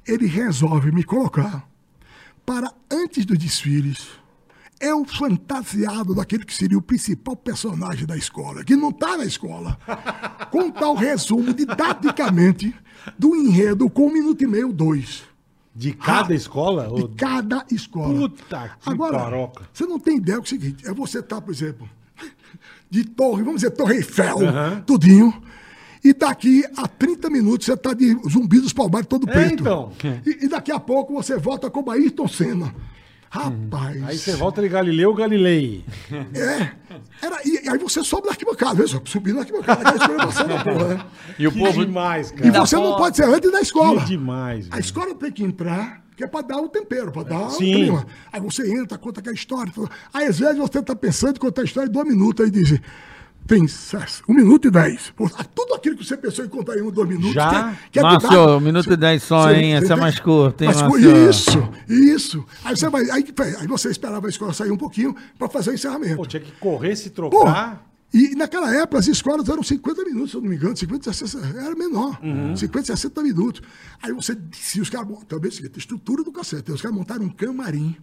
Ele resolve me colocar para, antes dos desfiles, eu fantasiado daquele que seria o principal personagem da escola, que não está na escola, contar o resumo didaticamente do enredo com um minuto e meio, dois. De cada escola? De Ô, cada escola. Puta que Agora, paroca. você não tem ideia do seguinte: é você estar, por exemplo, de torre, vamos dizer, Torre Eiffel, tudinho, e daqui a 30 minutos você está de zumbi dos palmares todo É, preto. então. E, e daqui a pouco você volta como Ayrton Senna. Rapaz. Aí você volta de Galileu Galilei. É. Era, e, e aí você sobe na arquibancada, viu? Subindo na arquibancada, que a escolha da porra, né? E o Que povo. demais, E cara. da você não pode ser antes da escola. Que demais. A escola tem que entrar, que é para dar o tempero, para dar Sim. o clima. Aí você entra, conta aquela história. Aí às vezes você está pensando em contar a história em dois minutos, aí diz. Tem sucesso. Um minuto e dez. Pô, Tudo aquilo que você pensou em contar em um, dois minutos. Já? que é- que é Márcio, didático. um minuto e dez só, Você- hein? Essa é tem- mais curta, hein, Márcio? Isso, isso. Aí você, vai, aí, aí você esperava a escola sair um pouquinho para fazer o encerramento. Pô, tinha que correr, se trocar. e naquela época as escolas eram 50 minutos, se eu não me engano, 50, 60, era menor, 50, 60 minutos. Aí você descia, os caras, também é seguinte, estrutura do cacete, os caras montaram um camarim.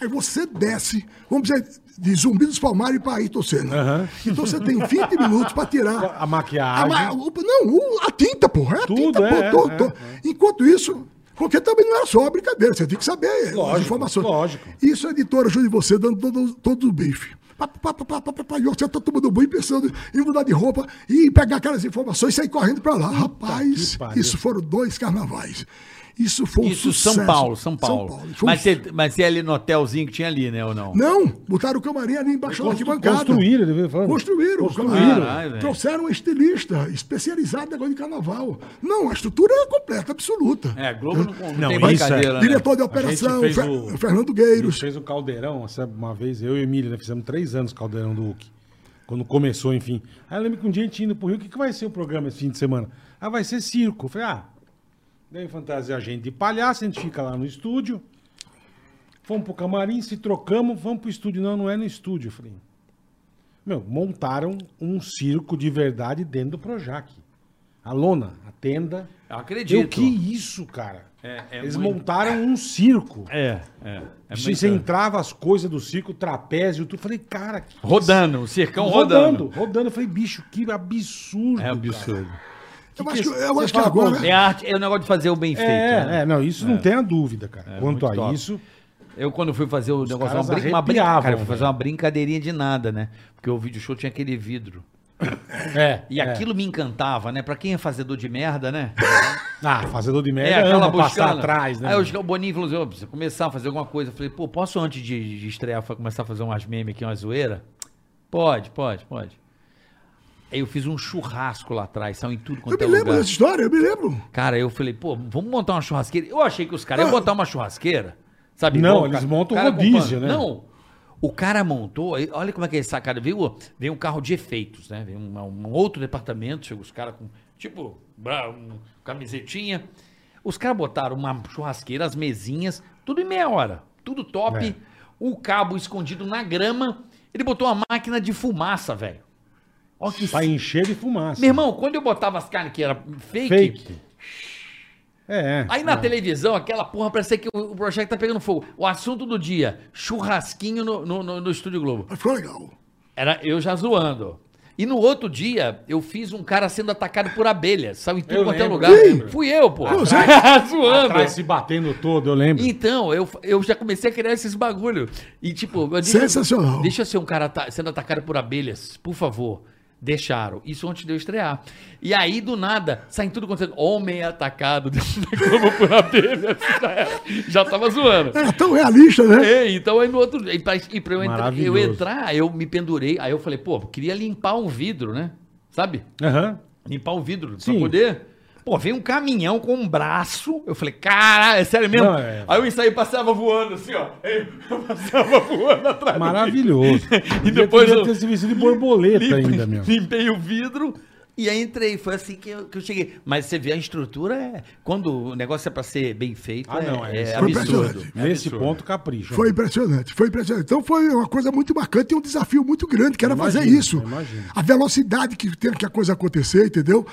Aí você desce, vamos dizer, de Zumbi dos Palmares para Ayrton Senna. Então você tem 20 minutos para tirar. A maquiagem. A ma- não, a tinta, porra. É a Tudo, tinta, é, pô, tô- é, tô- é. Enquanto isso, porque também não era só a brincadeira, você tem que saber as Lógico, informações. lógico. Isso a editora ajuda você dando todo, todo o bife. Você tá tomando banho pensando em mudar de roupa e pegar aquelas informações e sair correndo pra lá. Rapaz, isso foram dois carnavais. Isso foi um Isso, sucesso. São Paulo, São Paulo. Foi um Mas, você, mas você é ali no hotelzinho que tinha ali, né, ou não? Não, botaram o camarim ali embaixo da arquibancada. construíram, ele falando. Construíram. o Construíram. Caralho. Trouxeram um estilista especializado em negócio de carnaval. Não, a estrutura é completa, absoluta. É, Globo não, não, Não, tem isso brincadeira, é- né? Diretor de A gente operação, Fer- o- Fernando A gente Gueiros. fez o Caldeirão, uma vez, eu e o Emílio, né, fizemos três anos o Caldeirão do Hulk. Quando começou, enfim. Aí eu lembro que um dia a gente indo pro Rio, o que, que vai ser o programa esse fim de semana? Ah, vai ser circo. Eu falei, ah, daí fantasia a gente de palhaço, a gente fica lá no estúdio. Fomos pro camarim, se trocamos, vamos pro estúdio. Não, não é no estúdio. Eu falei, meu, montaram um circo de verdade dentro do Projac. A lona, a tenda. Eu acredito. Eu, que isso, cara? É, é Eles muito- montaram um circo. É, é. é Você, muito- entrava as coisas do circo, trapézio, tudo. Eu falei, cara. que Rodando, o circão rodando. rodando. Rodando. Eu falei, bicho, que absurdo. É cara. Absurdo. Eu que acho que, eu acho que agora. É arte, é o negócio de fazer o bem feito. É, né? é, não, isso não tem a dúvida, cara. Quanto muito a top. isso. Eu, quando fui fazer o negócio, uma, brin uma brin- cara, eu fui fazer uma brincadeirinha de nada, né? Porque o vídeo show tinha aquele vidro. É. E é. aquilo me encantava, né? Pra quem é fazedor de merda, né? Ah, fazedor de É, merda aquela ama passar atrás, né? Aí o Boninho falou assim: "Ô, precisa começar a fazer alguma coisa. Eu falei, pô, posso antes de, de estrear começar a fazer umas memes aqui, uma zoeira? Pode, pode, pode. Aí eu fiz um churrasco lá atrás, saiu em tudo Eu quanto me é lembro lugar. dessa história, eu me lembro. Cara, eu falei, pô, vamos montar uma churrasqueira. Eu achei que os caras iam botar uma churrasqueira. Sabe? Não, o eles cara- montam cara rodízio, né? Não. O cara montou, olha como é que é sacada. Veio, veio um carro de efeitos, né? Veio um, um outro departamento, chegou os caras com, tipo, um, camisetinha. Os caras botaram uma churrasqueira, as mesinhas, tudo em meia hora. Tudo top. É. O cabo escondido na grama. Ele botou uma máquina de fumaça, velho. Olha que Pra encher de fumaça. Meu irmão, quando eu botava as carnes que era fake, Fake. É. aí na televisão, aquela porra parecia que o, o projeto tá pegando fogo. O assunto do dia, churrasquinho no, no, no- no Estúdio Globo. Mas ficou legal. Era eu já zoando. E no outro dia, eu fiz um cara sendo atacado por abelhas. Saiu em tudo Eu quanto é lembro, lugar. eu. Fui eu, pô. Atrás- [LAUGHS] zoando. Atrás se batendo todo, eu lembro. Então, eu, eu já comecei a criar esses bagulho. E tipo, eu- Sensacional. Deixa eu ser um cara sendo atacado por abelhas, por favor. Deixaram. Isso antes de eu estrear. E aí, do nada, saem tudo acontecendo. Homem atacado [LAUGHS] dentro da Globo por abelha. [LAUGHS] Já, tava zoando. Era tão realista, né? É, então aí no outro. E pra, e pra eu, entrar, eu entrar, eu me pendurei. Aí eu falei, pô, queria limpar um vidro, né? Sabe? Aham. Limpar o vidro Sim. pra poder. Pô, veio um caminhão com um braço. Eu falei, caralho, é sério mesmo? Não, é. Aí eu saí passava voando assim, ó. [LAUGHS] Eu passava voando atrás. Maravilhoso. [LAUGHS] E depois eu- ter se vestido de borboleta Limpe- ainda, meu. Limpei o vidro e aí entrei. Foi assim que eu, que eu cheguei. Mas você vê a estrutura, é, quando o negócio é pra ser bem feito, Ah, é, não, é é. Foi absurdo. impressionante. É Nesse absurdo. ponto, capricho. Foi impressionante, foi impressionante. Então foi uma coisa muito bacana e um desafio muito grande, que era fazer Imagino, isso. imagino. A velocidade que tem que a coisa acontecer, entendeu?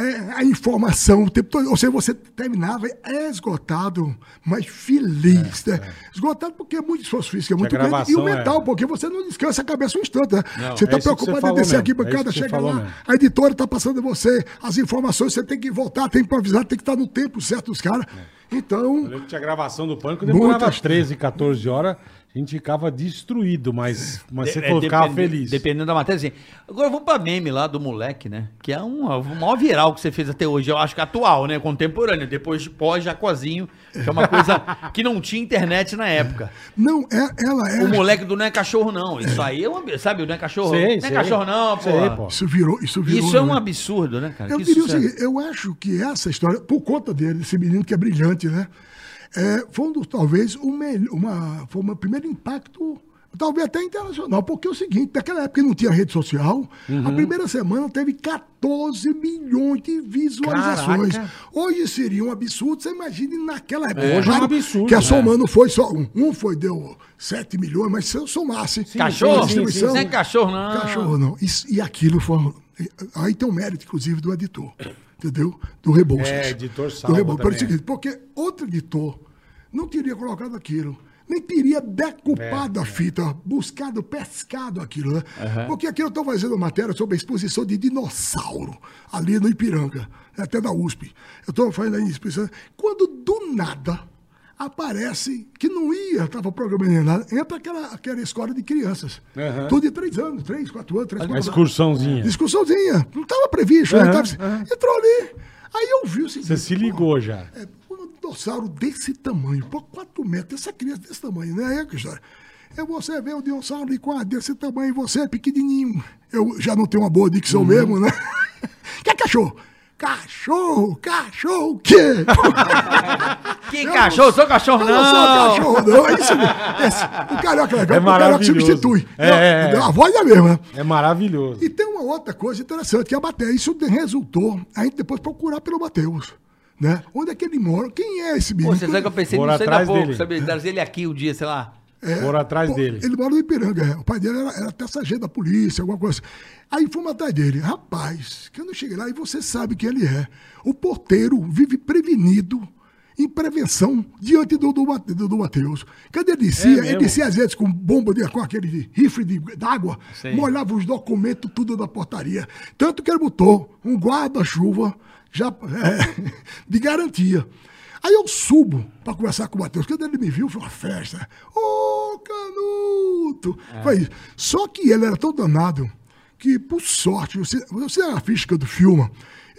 É, a informação, o tempo todo. Ou seja, você terminava esgotado, mas feliz, né? Esgotado porque é muito esforço físico, é muito grande. E o é- mental, porque você não descansa a cabeça um instante, né? Não, você é está preocupado em descer mesmo, aqui, é bancada, chega lá, mesmo. a editora está passando a você, as informações, você tem que voltar, tem que improvisar, tem que estar no tempo certo dos caras. Então, Eu lembro que tinha gravação do Pânico, demorava Muitas- 13, 14 horas, a gente ficava destruído, mas, mas você É, ficava feliz. Dependendo da matéria, sim. Agora vamos pra meme lá do moleque, né? Que é um, o maior viral que você fez até hoje. Eu acho que atual, né? Contemporâneo. Depois de pós-jacozinho, que é uma coisa [LAUGHS] que não tinha internet na época. não, é, ela é. O moleque do não é cachorro, não. Isso aí é um. Sabe, o não é cachorro? Sei, não sei. é cachorro, não, pô. Sei, pô. Isso virou, isso virou. Isso é um né? absurdo, né, cara? Eu Que diria o seguinte, eu acho que essa história, por conta dele, esse menino que é brilhante, né? É, foi um dos, talvez, o melhor, uma, foi o primeiro impacto, talvez até internacional, porque é o seguinte, naquela época que não tinha rede social, Uhum. a primeira semana teve 14 milhões de visualizações. Caraca. Hoje seria um absurdo, você imagine naquela época. Hoje é um absurdo, Que a né? somando foi só um, um foi, deu 7 milhões, mas se eu somasse... Cachorro? a distribuição- Não é cachorro, não. Cachorro não. Isso- e aquilo foi. um- Aí tem um mérito, inclusive, do editor. Entendeu? Do Rebouças. É, editor Do salva Rebouças. Pelo seguinte, porque outro editor não teria colocado aquilo. Nem teria decupado É, a fita, buscado, pescado aquilo, né? Porque aqui eu estou fazendo matéria sobre a exposição de dinossauro ali no Ipiranga, até da USP. Eu estou fazendo a exposição. Quando do nada aparece que não ia, estava programando nada, entra aquela, aquela escola de crianças. Aham. Tudo de três anos, três, quatro anos, três, Uma quatro anos. excursãozinha. Discussãozinha. Não estava previsto. Aham, Tava- aham. Entrou ali. Aí eu vi o seguinte. Você se pô, ligou já. É, um dinossauro desse tamanho, por 4 metros, essa criança desse tamanho, né? É que história. É você ver o dinossauro de quadro desse tamanho, você é pequenininho. Eu já não tenho uma boa Uhum. dicção mesmo, né? [LAUGHS] que é cachorro? Cachorro, cachorro, o quê? [LAUGHS] Que cachorro? Sou cachorro, Eu não. não sou cachorro, não. É isso mesmo. Esse, o carioca é legal, É o carioca maravilhoso. substitui. É, Não, é, é. A voz é a mesma. É maravilhoso. E tem uma outra coisa interessante, que é a Baté. Isso resultou a gente depois procurar pelo Mateus. Né? Onde é que ele mora? Quem é esse Pô, menino? você sabe que eu pensei nisso ainda há atrás pouco. dele. Sabe, trazer ele aqui um dia, sei lá. Foram atrás dele. Ele mora no Ipiranga, é. o pai dele era, era até sargento da polícia, alguma coisa assim. Aí fomos atrás dele. Rapaz, que eu não cheguei lá e você sabe quem ele é. O porteiro vive prevenido em prevenção diante do, do, do, do Matheus. Quando ele descia, ele mesmo? descia às vezes com bomba, de, com aquele rifle de- d'água, molhava os documentos tudo da portaria. Tanto que ele botou um guarda-chuva já é, [LAUGHS] de garantia. Aí eu subo para conversar com o Matheus. Quando ele me viu, foi uma festa. Ô, Canuto! Foi isso. Só que ele era tão danado que, por sorte, você, você é a física do filme.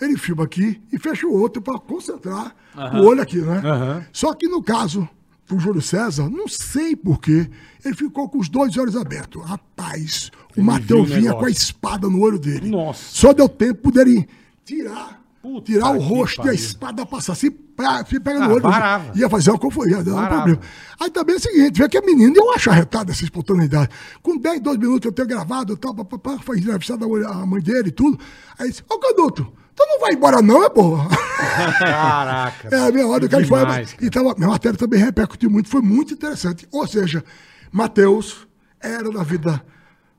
Ele filma aqui e fecha o outro para concentrar o olho aqui, né? Aham. Só que no caso do Júlio César, não sei porquê, ele ficou com os dois olhos abertos. Rapaz, o Matheus o vinha com a espada no olho dele. Nossa. Só deu tempo dele tirar, Puta tirar o rosto e a espada passar assim, se pega Ah, no olho. varava. Ia fazer uma confusão, ia dar um problema. Aí também é o seguinte, vê que é menino, eu acho arretado essa espontaneidade. Com 10, 2 minutos eu tenho gravado, tal, pá, pá, pá, foi entrevistado a mãe dele e tudo. Aí disse, ô Canuto, tu não vai embora não, é porra? [LAUGHS] [LAUGHS] Caraca. É, a minha hora, o cara foi. E tava, minha matéria também repercutiu muito, foi muito interessante. Ou seja, Mateus era na vida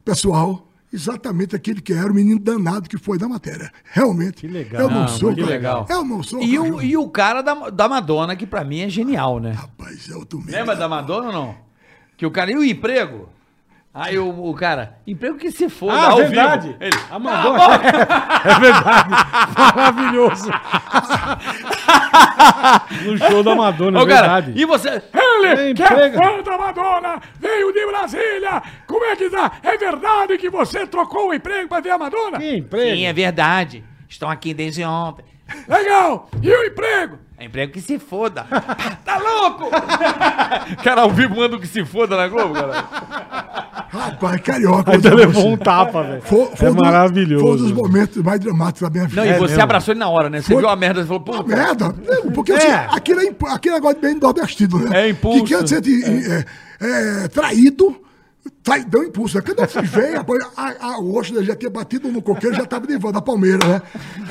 pessoal exatamente aquele que era o menino danado que foi da matéria. Realmente. Que legal. Eu não Ah, sou. que cara. legal. Eu não sou. E o, e o cara da, da Madonna, que pra mim é genial, né? Rapaz, é outro mesmo. Lembra da Madonna ou não? Que o cara, e o emprego? Aí o, o cara, emprego que se for, Ah, verdade. Ele, A Madonna. [LAUGHS] É verdade. Maravilhoso. [LAUGHS] No show da Madonna, é Ô, cara, verdade. e você... Ele, que é fã da Madonna, veio de Brasília. Como é que tá? É verdade que você trocou o emprego pra ver a Madonna? Que emprego. Sim, é verdade. Estão aqui desde ontem. Legal. E o emprego? É emprego que se foda. [LAUGHS] tá louco? [LAUGHS] cara, ao vivo manda o que se foda na Globo, cara. Rapaz, carioca. Ainda eu levou um tapa, velho. Foi, foi É do- maravilhoso. Foi um dos momentos mais dramáticos da minha vida. Não, e É você mesmo. abraçou ele na hora, né? Você Foi- viu a merda e falou, pô, Uma merda. Porque assim, É. aquele, é aquele negócio bem nordestino, né? É impulso. Que quer dizer de, é, é, traído, trai, deu impulso. Né? Quando eu fui ver, a, a, o Washington já tinha batido no coqueiro, já estava de volta da Palmeiras, né?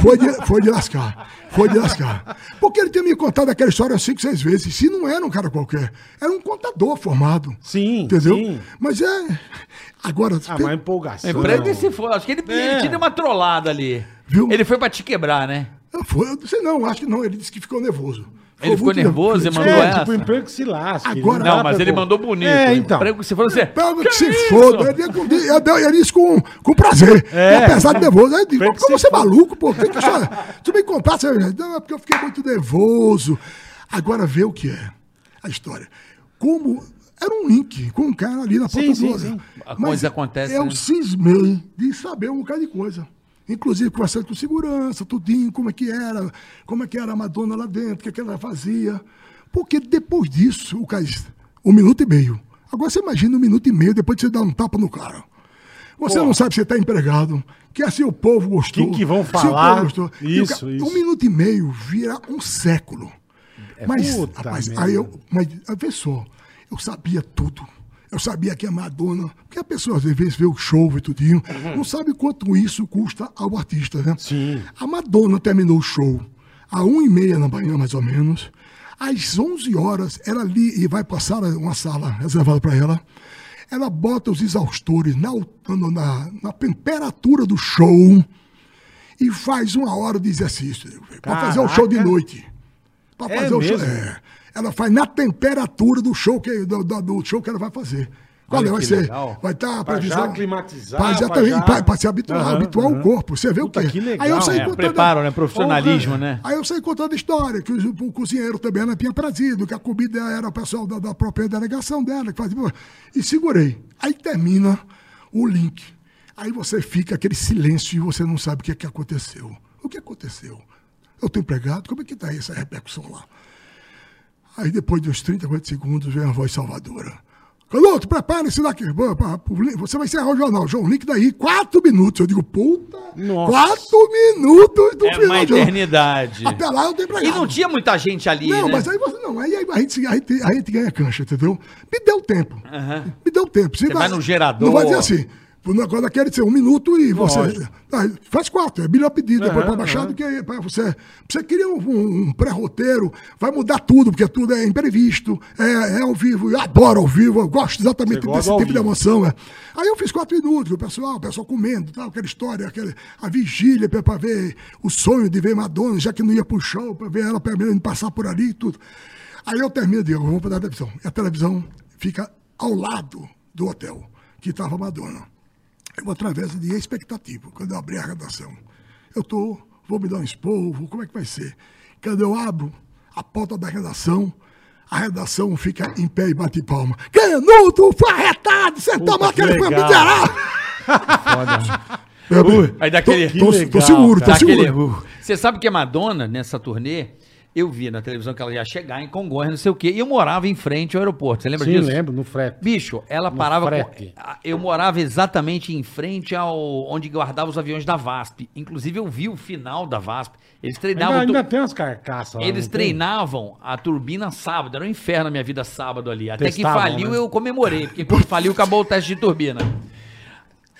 Foi de, foi de lascar. Foi de lascar. Porque ele tinha me contado aquela história cinco, seis vezes. Se não era um cara qualquer, era um contador formado. Sim, Entendeu? sim. Mas é. Agora, Ah, tem- mas empolgação. emprego que se foda. Acho que ele, É. ele te deu uma trollada ali. Viu? Ele foi pra te quebrar, né? eu, fui, eu não sei não, acho que não. Ele disse que ficou nervoso. Ele ficou nervoso e mandou É, essa. tipo, emprego que se lasca. Agora- Não, mas ele mandou bonito. É, então. Emprego que se foda. Você... Pega que, Que se isso? foda. Ele, ele disse com, com prazer. É. Apesar de nervoso. Aí eu digo, como você é maluco, pô? Que que isso é? Tu me contasse. eu- Não, é porque eu fiquei muito nervoso. Agora vê o que é a história. Como. Era um link com um cara ali na Sim, Ponta sim, sim. A Mas coisa acontece, Eu né? cismei de saber um bocado de coisa. Inclusive conversando com segurança, tudinho, como é que era, como é que era a Madonna lá dentro, o que, é que ela fazia. Porque depois disso, o disse, um minuto e meio. Agora você imagina um minuto e meio depois de você dar um tapa no cara. Você não sabe se está empregado, que é se o povo gostou. Que que vão o falar? gostou. O Isso, cara- isso. Um minuto e meio vira um século. mas, puta rapaz, aí eu, mas, só, eu sabia tudo. Eu sabia que a Madonna, porque a pessoa às vezes vê o show e tudinho, não sabe quanto isso custa ao artista, né? Sim. A Madonna terminou o show às 1h30 da manhã, mais ou menos. Às 11 horas, ela ali, e vai passar uma sala reservada para ela, ela bota os exaustores na, na, na temperatura do show e faz uma hora de exercício. Para fazer o show de noite. Para É fazer o show. mesmo? É. Ela faz na temperatura do show que, do, do- show que ela vai fazer. Qual Olha é? vai ser? legal. Vai estar a Pra já pra já- pra- pra se habituar, Aham, habituar aham. o corpo. Você vê Puta, o quê? que legal. Aí eu saí É, contando- preparo, né? Profissionalismo, né? Aí eu saí contando a história, que o, o cozinheiro também não tinha prazido, que a comida era o pessoal da, da própria delegação dela, que fazia. E segurei. Aí termina o link. Aí você fica aquele silêncio e você não sabe o que, é que aconteceu. O que aconteceu? Eu estou empregado, como é que está essa repercussão lá? Aí depois de uns 30, 40 segundos vem a voz salvadora. Canuto, prepare-se daqui. Você vai encerrar o jornal. João, link daí, quatro minutos. Eu digo, puta, Nossa. quatro minutos do É final uma eternidade. Até lá eu tenho E empregado. não tinha muita gente ali, Não, né? mas aí você não. Aí, aí a, gente, a, gente, a gente ganha cancha, entendeu? Me deu tempo. Me deu tempo. Você vai no gerador. Não vai dizer assim. Daquele de ser um minuto e você. Ah, faz quatro, é melhor pedir depois Aham, para baixar aham. do que para você. Você queria um, um- pré-roteiro, vai mudar tudo, porque tudo é imprevisto, é, é ao vivo. Eu adoro ao vivo, eu gosto exatamente desse tipo de emoção. É. Aí eu fiz quatro minutos, o pessoal, o pessoal comendo, tal, aquela história, aquele, a vigília para ver o sonho de ver Madonna, já que não ia pro show, para ver ela primeiro passar por ali e tudo. Aí eu termino e digo, vou para a televisão. E a televisão fica ao lado do hotel que estava Madonna. Eu vou através de expectativa, quando eu abrir a redação. Eu tô, vou me dar um esporro, como é que vai ser? Quando eu abro a porta da redação, a redação fica em pé e bate palma. Canuto, foi arretado, você Puta, toma que aquele legal. miserável. Meu bem, Aí daquele- tô, tô, tô seguro, tô cara. Daquele seguro. erro. Você sabe que a Madonna, nessa turnê, eu vi na televisão que ela ia chegar em Congonhas, não sei o quê, e eu morava em frente ao aeroporto. Você lembra Sim, disso? lembro, no frete. Bicho, ela No parava. com- frete. eu morava exatamente em frente ao onde guardava os aviões da VASP. Inclusive, eu vi o final da VASP. Eles treinavam. Ainda, ainda tu- tem umas carcaças lá. Eles treinavam a turbina sábado. Era um inferno a minha vida sábado ali. Até Testavam, que faliu, né? eu comemorei. Porque quando faliu, acabou o teste de turbina.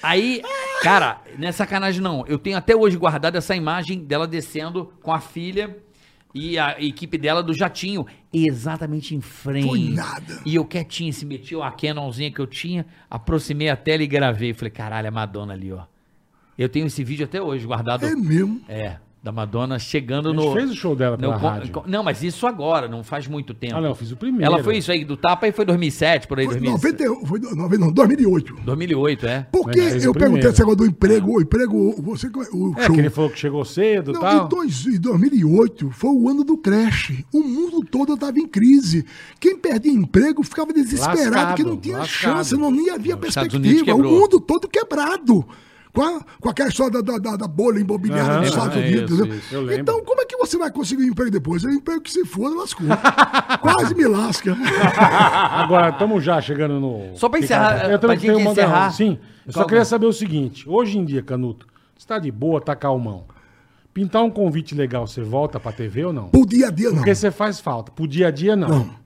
Aí, cara, não é sacanagem não. Eu tenho até hoje guardado essa imagem dela descendo com a filha e a equipe dela do jatinho. Exatamente em frente. Foi nada. E eu quietinho, se meti a Canonzinha que eu tinha, aproximei a tela e gravei. Falei, caralho, é Madonna ali, ó. Eu tenho esse vídeo até hoje guardado. É mesmo. É. Da Madonna chegando A gente no. fez o show dela no pela con- rádio. Não, mas isso agora, não faz muito tempo. Ah, não, eu fiz o primeiro. Ela foi isso aí do tapa e foi 2007, por aí, Foi 2007. 90, foi, não, não, 2008. 2008, é. Porque eu perguntei esse negócio do emprego, o emprego, você, o É, show. que ele falou que chegou cedo e tal. em, dois, em 2008 foi o ano do crash. O mundo todo estava em crise. Quem perdia emprego ficava desesperado, Lascado, que não tinha lascado. chance, não nem havia perspectiva. O mundo todo quebrado. Com, a- com aquela história da, da, da bolha imobiliária Aham, dos Estados é Unidos. isso, isso. Eu. Então, como é que você vai conseguir um emprego depois? É um emprego que se foda, lascou. [LAUGHS] Quase me lasca. [LAUGHS] Agora, estamos já chegando no. Só pra encerrar, Eu pra também tenho uma- encerrar. Sim, eu só queria saber o seguinte: hoje em dia, Canuto, você tá de boa, tá calmão. Pintar um convite legal, você volta pra TV ou não? Pro dia a dia, não. Porque você faz falta. Pro dia a dia, não. Não.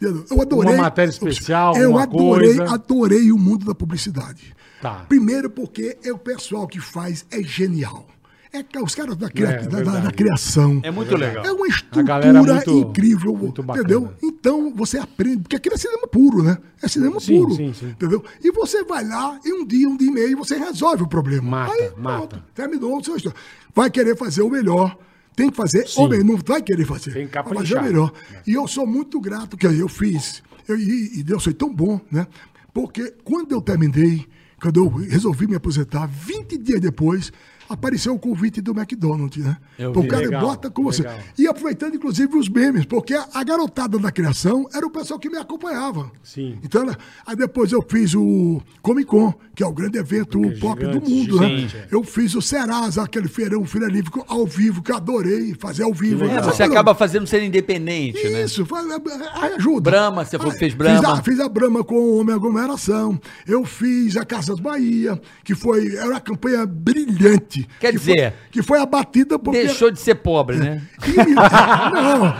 Eu adorei. Uma matéria especial, Eu adorei, coisa. adorei o mundo da publicidade. Tá. Primeiro porque é o pessoal que faz é genial. É os caras da, cria- É, da- da- da criação. É muito legal. É uma estrutura muito- incrível, muito entendeu? Então você aprende, porque aquilo é cinema puro, né? É cinema Sim, puro, sim, sim. entendeu? E você vai lá e um dia, um dia e meio você resolve o problema. Mata, Aí, mata. pronto, terminou a sua história. Vai querer fazer o melhor, tem que fazer Sim. o melhor, não vai querer fazer. Tem que caprichar. o melhor. E eu sou muito grato que eu fiz. Eu- e, e Deus foi tão bom, né? Porque quando eu terminei, quando eu resolvi me aposentar, 20 dias depois, apareceu o convite do McDonald's, né? Eu o vi. cara Legal, bota com você. legal. E aproveitando, inclusive, os memes, porque a, garotada da criação era o pessoal que me acompanhava. Sim. Então, né, aí depois eu fiz o Comic Con, que é o grande evento Porque é pop gigante, do mundo, gigante, né? é. Eu fiz o Serasa, aquele feirão, feira livre ao vivo, que eu adorei fazer ao vivo. É, você não? acaba fazendo ser independente, né? Isso, faz, aí ajuda. Brahma, você falou que fez Fiz Brahma. a, fiz a Brahma com o Homem Aglomeração. Eu fiz a Casas Bahia, que foi era uma campanha brilhante. Quer que dizer, foi, que foi abatida porque Deixou de ser pobre, né? [LAUGHS] Não.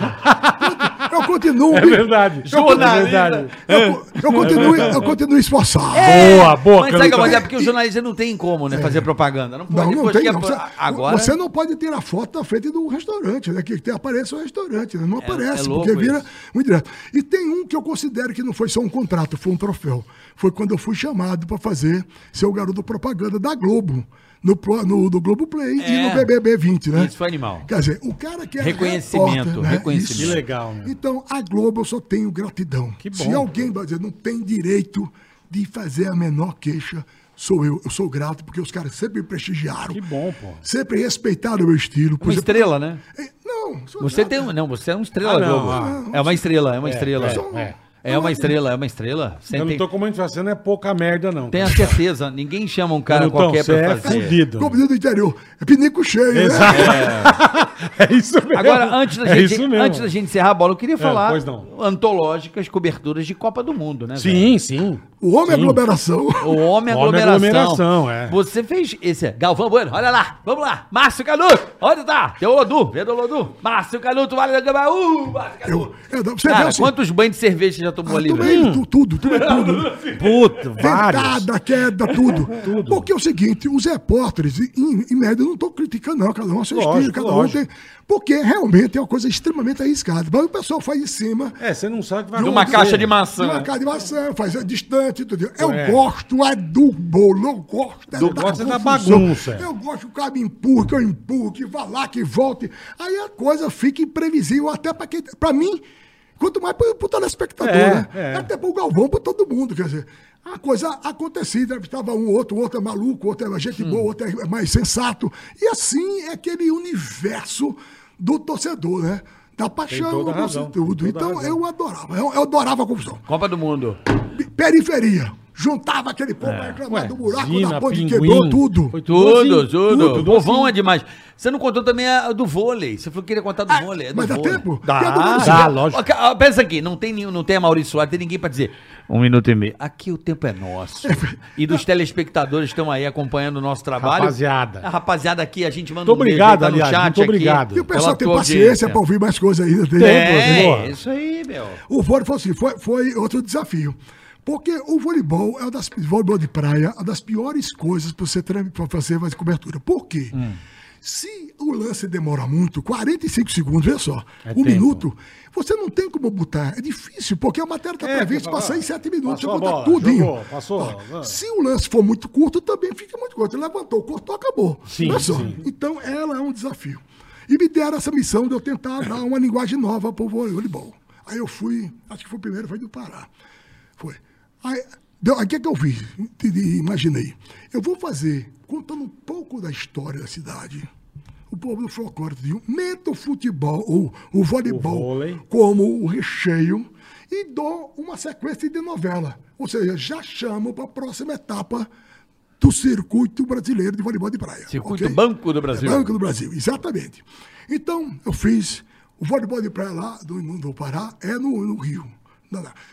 Eu continuo. É verdade. Jornalista. É. Eu, eu continuo, eu continuo esforçado. Boa, boa, Mas, sabe, mas é porque o jornalista não tem como, né? Fazer propaganda. Não pode. Não, não tem. que é não. Você, Agora. você não pode tirar foto da frente do restaurante, né? Que, que aparece o restaurante, né? Não aparece, é louco porque vira isso. muito direto. E tem um que eu considero que não foi só um contrato, foi um troféu. Foi quando eu fui chamado para fazer ser o garoto propaganda da Globo. No, pro- no, do Globo Play e É. no BBB 20, né? Isso foi animal. Quer dizer, o cara que é Reconhecimento, repórter, né? reconhecimento. Isso. Que legal, meu. Então, a Globo eu só tenho gratidão. Que bom, Se alguém vai dizer não tem direito de fazer a menor queixa, sou eu. Eu sou grato porque os caras sempre me prestigiaram. Que bom, pô. Sempre respeitaram o meu estilo. Por Uma exemplo, estrela, né? eh, Não, sou Você grato. tem um. Não, você é uma estrela, Ah, não, Globo. ah. É uma estrela, é uma estrela. é, é. É uma estrela, é uma estrela. Você Eu não tem, tô não é pouca merda, não. tenha certeza, ninguém chama um cara qualquer você pra é fazer. fudido. Como diz do interior, é pinico cheio, né? Exato. [LAUGHS] É isso mesmo. Agora, antes da, é gente, isso mesmo. antes da gente encerrar a bola, eu queria falar pois não. antológicas coberturas de Copa do Mundo, né? velho? Sim, sim. O homem é Sim. aglomeração. O homem Homem aglomeração. aglomeração, é. Você fez esse. Galvão Bueno, olha lá. Vamos lá. Márcio Canuto. Onde tá? Tem o Lodu. Vê do Lodu. Márcio Canuto, vale da gama. Uh, Márcio Canuto. Eu, é, dá- você Cara, assim, quantos banhos de cerveja já tomou ah, ali, tomei velho? tu- tudo, tomei [LAUGHS] tudo. Puta, vários. Ventada, queda, [LAUGHS] tudo. Porque é o seguinte, os repórteres, em, em média, eu não estou criticando, não, cada um seu Lógico, estilo, cada lógico. um tem. Porque realmente é uma coisa extremamente arriscada. Mas o pessoal faz em cima. É, você não sabe o que vai De uma caixa de De maçã. uma cara de maçã, faz é distante, tudo. Eu É. gosto é do bolo, eu gosto é Do gosto é da bagunça. Eu gosto que o cara me empurra, que eu empurro, que vá lá, que volte. Aí a coisa fica imprevisível até para quem. Para mim, quanto mais para o telespectador, É, né? é. Até para o Galvão, para todo mundo. Quer dizer, a coisa acontecia, estava um outro, o outro é maluco, outro é gente Hum. boa, outro é mais sensato. E assim é aquele universo do torcedor, né? Da paixão, do tudo. Então eu adorava, eu, eu adorava a confusão Copa do Mundo. periferia. Juntava aquele povo para reclamar Ué, do buraco Zina, da ponte, Pinguim, quebrou tudo. foi Tudo, assim, tudo. tudo O povão assim. é demais. Você não contou também a do vôlei. Você falou que queria contar do Ah, vôlei. É do mas dá vôlei. tempo? Dá, a do Maurício? Dá, lógico. Ah, Pensa aqui, não tem, nenhum, não tem a Maurício Soares, tem ninguém pra dizer um minuto e meio. Aqui o tempo é nosso. E dos telespectadores que estão aí acompanhando o nosso trabalho. Rapaziada. A rapaziada aqui, a gente manda Muito obrigado, aí, tá no aliás, chat muito aqui. obrigado. E o pessoal tem tua paciência para ouvir mais coisas ainda. Tem. É, boa. isso aí, meu. O vôlei foi assim, foi, foi outro desafio. Porque o voleibol é uma das voleibol de praia, é uma das piores coisas para você tra- pra fazer mais cobertura. Por quê? Hum. Se o lance demora muito, 45 segundos, veja só, É um tempo. minuto, você não tem como botar. É difícil, porque a matéria está É, prevista para sair em 7 minutos. passou Você tudinho. jogou, passou, Ó, vai. se o lance for muito curto, também fica muito curto. Levantou, cortou, acabou. Sim, só. sim. Então, ela é um desafio. E me deram essa missão de eu tentar dar uma linguagem nova para o voleibol. Aí eu fui, acho que foi o primeiro, foi do Pará. Foi. Aí, o que, é que eu fiz? Imaginei. Eu vou fazer, contando um pouco da história da cidade, o povo do folclore, viu? Meto o futebol, ou o voleibol, O como o recheio e dou uma sequência de novela. Ou seja, já chamo para a próxima etapa do circuito brasileiro de voleibol de praia. Circuito ok? Banco do Brasil. Banco do Brasil, exatamente. Então, eu fiz o voleibol de praia lá do, do Pará, é no, no Rio.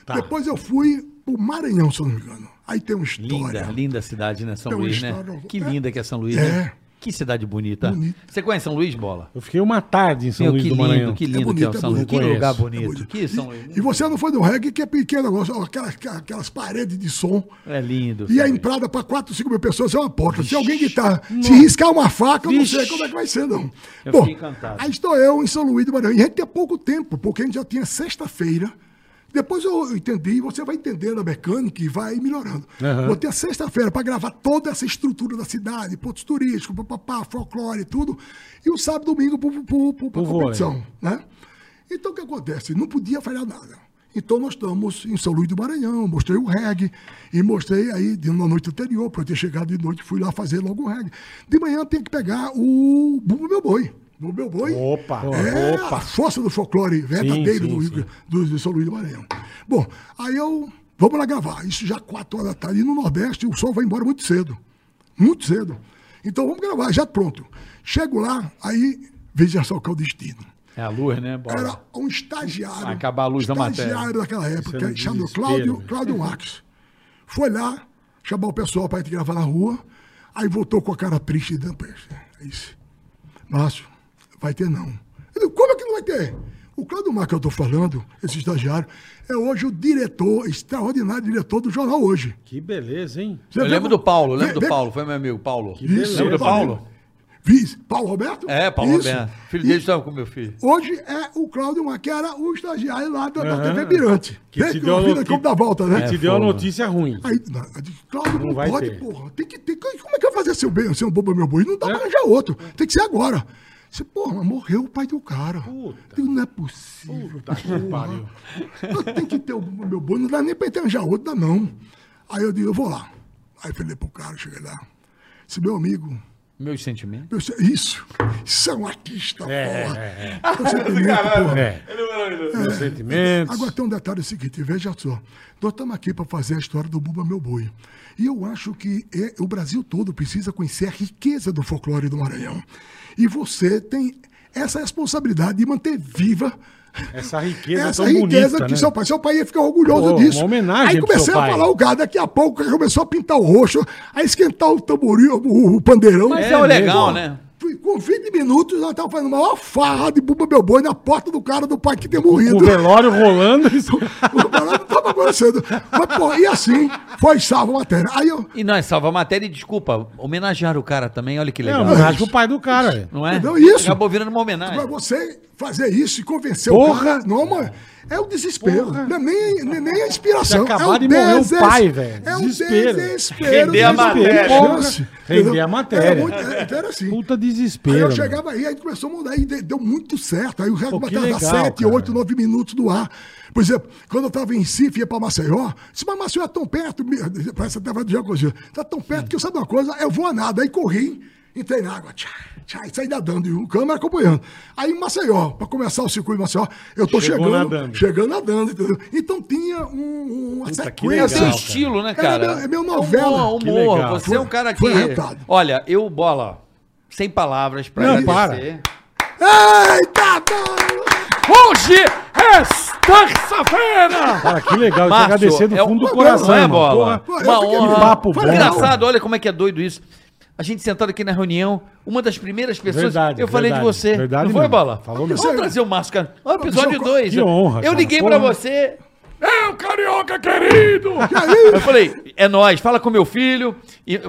Tá. Depois eu fui pro Maranhão, se eu não me engano. Aí tem uma história. Linda, linda cidade, né? São Tem Luís, né? Que é. linda que é São Luís, É. né? Que cidade bonita. Bonita. Você conhece São Luís, Bola? Eu fiquei uma tarde em São Meu, Luís que do lindo, Maranhão. que lindo bonito, que é o é São Luís. bonito. Que lugar É bonito. Que São E, Luís. e você não foi no reggae, que é pequeno negócio, aquelas, aquelas paredes de som. É lindo. E a Luís. entrada para 4, 5 mil pessoas é uma porta. Se alguém gritar, se riscar uma faca, eu não sei como é que vai ser, não. Eu Bom, fiquei encantado. aí estou eu em São Luís do Maranhão. E a gente tem pouco tempo, porque a gente já tinha sexta-feira. Depois eu entendi, você vai entendendo a mecânica e vai melhorando. Aham. Vou ter a sexta-feira para gravar toda essa estrutura da cidade, pontos turísticos, papapá, folclore e tudo. E o sábado e domingo para a competição. Né? Então o que acontece? Não podia falhar nada. Então nós estamos em São Luís do Maranhão, mostrei o reggae e mostrei aí de na noite anterior, para eu ter chegado de noite, fui lá fazer logo o reggae. De manhã tem que pegar o Bumbo Meu Boi. Bumbo Meu Boi Opa, é opa. a força do folclore verdadeiro sim, do, Rio- sim. do, de São Luís do Maranhão. Bom, aí eu, vamos lá gravar, isso já 4 horas da tarde, e no Nordeste o sol vai embora muito cedo, muito cedo. Então vamos gravar, já pronto. Chego lá, aí veja só qual é o destino. É a luz, né, Bola? Era um estagiário. Vai acabar a luz da matéria. Estagiário daquela época, é um chamado Cláudio. Cláudio Marques. Foi lá, chamar o pessoal para ir gravar na rua, aí voltou com a cara triste dando peixe. É isso. Márcio, vai ter não. Eu digo, como é que não vai ter? O Cláudio Marques que eu estou falando, esse estagiário, é hoje o diretor, extraordinário diretor do jornal hoje. Que beleza, hein? Você Eu lembro como- do Paulo, eu lembro vê- do Paulo, foi meu amigo Paulo. Isso, Lembra do Paulo? Viz, Paulo Roberto? É, Paulo Isso. Roberto. Filho dele estava com meu filho. Hoje é o Cláudio Mar, que era o estagiário lá da, da Aham. TV Mirante. Que Vê te que deu vida noti- como dá volta, né? É, Te deu a notícia ruim. Aí, não, eu Cláudio, Não não, vai pode, ter. porra. Tem que ter. Como é que vai fazer seu bem, ser um bobo meu boi? Não dá pra arranjar outro. Tem que ser agora. Você, porra, mas morreu o pai do cara. Puta. Digo, não é possível. Puta que pariu. Tenho que ter o meu boi, não dá nem pra arranjar outro, dá não. Aí eu digo, eu vou lá. Aí falei pro cara, cheguei lá. Esse meu amigo, Meus sentimentos. isso, isso é um artista, É, porra. é, Meu sentimento, porra. É. Meus sentimentos. Agora tem um detalhe seguinte, veja só. Nós estamos aqui para fazer a história do Bumba Meu Boi. E eu acho que é- o Brasil todo precisa conhecer a riqueza do folclore do Maranhão. E você tem essa responsabilidade de manter viva Essa riqueza essa tão riqueza bonita, que né? seu pai, seu pai ia ficar orgulhoso Pô, disso. uma homenagem aí pro comecei seu a pai. falar o cara, daqui a pouco começou a pintar o roxo, a esquentar o tamborim, o, o pandeirão. Mas É é, o legal, mesmo. né? Com 20 minutos, nós estávamos fazendo uma maior farra de Bumba Meu Boi na porta do cara do pai que tem morrido. [LAUGHS] O velório rolando. O não estava acontecendo. Mas, pô, e assim, foi salvo a matéria. Aí eu. E nós salva a matéria e desculpa, homenagearam o cara também, olha que É, legal. homenagem pro pai do cara. Não é? Entendeu? Isso. Acabou virando uma homenagem. Pra você fazer isso e convencer Porra. o cara. Não, mano. É o desespero. Porra. Não é nem, nem, nem a inspiração. Tinha é acabado o de morrer o pai, velho. É o Desespero. desespero. Render a desespero. matéria. Porra. Render a matéria. Era, muito, era, então era assim. Puta Aí desespero. eu mano. chegava aí, aí começou a mudar, e de- deu muito certo. Aí o que bateu legal, 7, cara. 8, 9 minutos do ar. Por exemplo, quando eu estava em Recife, ia para Maceió, disse, mas Maceió é tão perto, parece até do Jacuzzi, tá tão perto que eu sabe uma coisa, eu vou a nada. Aí corri, entrei na água, tchá, tchá, e saí nadando, e o câmera acompanhando. Aí em Maceió, para começar o circuito de Maceió, eu tô Chegou chegando, nadando. chegando nadando, entendeu? Então tinha um, uma Puta, que sequência. legal, cara. estilo, né, Era cara? meu- é meu novela. Humor, Que humor. legal. Você é um cara que. Olha, eu, bola, sem palavras pra Não, agradecer. Eita, porra! Hoje é terça-feira! Cara, que legal. Eu te Márcio, agradecer do é um- fundo do não coração. Não é, bola? Porra, Uma honra. que papo Foi bom. engraçado, olha como é que é doido isso. A gente sentado aqui na reunião, uma das primeiras pessoas. Verdade, eu falei verdade, de você. verdade não foi, mesmo. Bola? Falou Vamos mesmo. trazer o Márcio, cara. Episódio Não, 2. que honra, Eu cara, liguei pra porra. você. É o carioca querido! [LAUGHS] Eu falei, é nóis, fala com meu filho,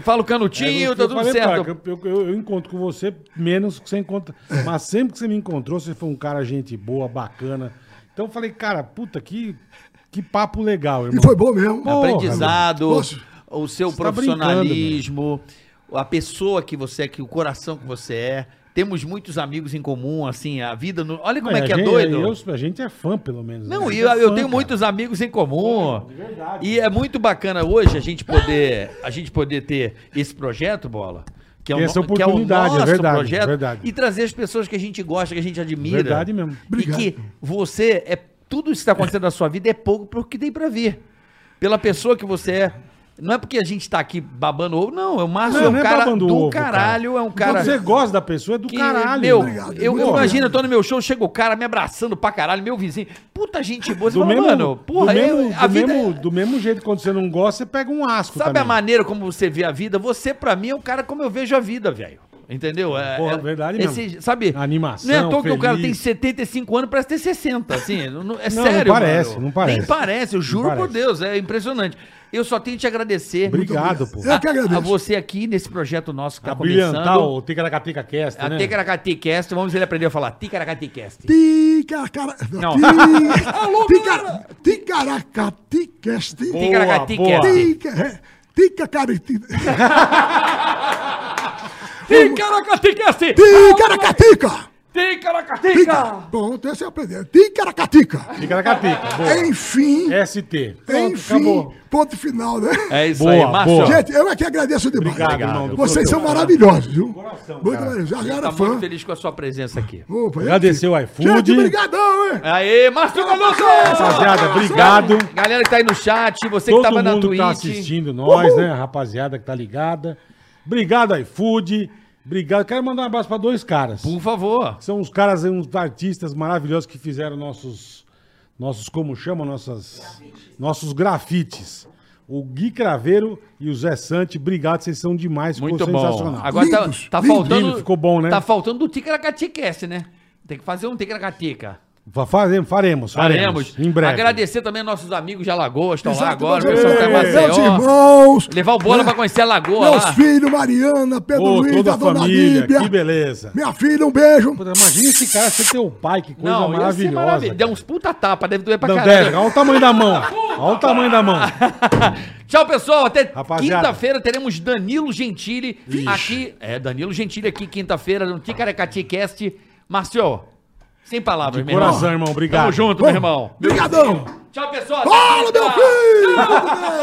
fala o É, canutinho, eu tá tudo pra certo. que Eu, eu- eu encontro com você menos que você encontra. Mas sempre que você me encontrou, você foi um cara gente boa, bacana. Então eu falei, cara, puta, que, que papo legal, irmão. E foi bom mesmo. Aprendizado, Poxa. o seu tá profissionalismo, a pessoa que você é, que o coração que você é. Temos muitos amigos em comum, assim, a vida. no- Olha como é, a que é gente- doido. eu- a gente é fã, pelo menos. Não, e eu, é eu fã, tenho cara. muitos amigos em comum. de verdade. E é muito bacana hoje a gente poder, a gente poder ter esse projeto, Bola. Que é, o, essa no- que é o oportunidade, é nosso verdade, projeto. verdade. E trazer as pessoas que a gente gosta, que a gente admira. Verdade mesmo. E Obrigado. que você é. Tudo isso que está acontecendo na sua vida é pouco pro que tem pra vir. Pela pessoa que você é. Não é porque a gente tá aqui babando ovo, não. É o Márcio é um não é cara babando do ovo, caralho, é um cara. Quando você gosta da pessoa, é do Que, caralho. meu, irmão. eu, eu obrigado. imagino, eu tô no meu show, chega o cara me abraçando pra caralho, meu vizinho. Puta gente boa. Você Do fala, mesmo, mano, porra, do, eu- mesmo, a do, vida. mesmo, do mesmo jeito, quando você não gosta, você pega um asco Sabe também. a maneira como você vê a vida? Você, pra mim, é um cara como eu vejo a vida, velho. Entendeu? É, Porra, é- verdade esse, mesmo. Sabe? A animação, Não é à toa que o cara tem 75 anos, parece ter 60. Assim, não- não- é Não, sério. não parece, mano. não parece. Nem parece, eu juro Não por parece. Deus, é impressionante. Eu só tenho que te agradecer. Obrigado, pô. Eu que a, agradeço. a você aqui nesse projeto nosso que tá Abrilhantar começando. o Ticaracatica Cast, A né? Ticaracaticast, vamos ver ele aprender a falar. Ticaracaticast. Ticara... Não. [LAUGHS] Tica... Ticaracaticast. Boa, Ticaracaticast. boa. Tica... Ticaracaticast. [LAUGHS] Ticaracaticast! Ticaracatica. Ticaracatica! Tica. Pronto, esse é o aprender. Ticaracatica. Ticaracatica, boa. Enfim, ST. Pronto, enfim, acabou. ponto final, né? É isso Boa, aí, Márcio. boa. Gente, eu é que agradeço demais. Obrigado, irmão. do Vocês são maravilhosos, viu? Coração, Muito maravilhoso. Já Tá era muito fã. feliz com a sua presença aqui. Opa, Agradecer o Gente, iFood. brigadão, hein? Aê, Márcio Canuto! Rapaziada, obrigado. Galera que tá aí no chat, você que Todo tava na mundo que Twitch. tá assistindo nós, né? A rapaziada que tá ligada. Obrigado, iFood. Obrigado. Quero mandar um abraço pra dois caras. Por favor. São uns caras, uns artistas maravilhosos que fizeram nossos, nossos como chama, nossas, nossos grafites. O Gui Craveiro e o Zé Sante, obrigado, vocês são demais, ficou Muito bom. sensacional. Agora tá, Lindos, tá lindos. faltando. Lindo, ficou bom, né? Tá faltando do Ticaracaticast, né? Tem que fazer um Ticaracatica. Faremos, faremos, faremos. Faremos. Em breve. Agradecer também nossos amigos de Alagoas, estão lá agora, o pessoal tá em irmãos, Maceió. Meus irmãos. Levar o bola né? pra conhecer a Lagoa Meus lá. filhos, Mariana, Pedro Ô, Luiz, toda a a dona família, Líbia. que beleza. Minha filha, um beijo. Puta, Imagina esse cara ser teu pai, que coisa Não, ia ser maravilhosa. Deu uns puta tapa, deve doer pra Não, caralho. deve, olha o tamanho da mão. [LAUGHS] Olha o tamanho da mão. [LAUGHS] Tchau, pessoal. Até Rapaziada. quinta-feira teremos Danilo Gentili aqui. É, Danilo Gentili aqui quinta-feira no Ticaracati Cast. Márcio, sem palavras, De meu irmão. coração, irmão, obrigado. Tamo junto, meu irmão. Obrigadão. Tchau, pessoal. Fala, meu filho! [LAUGHS]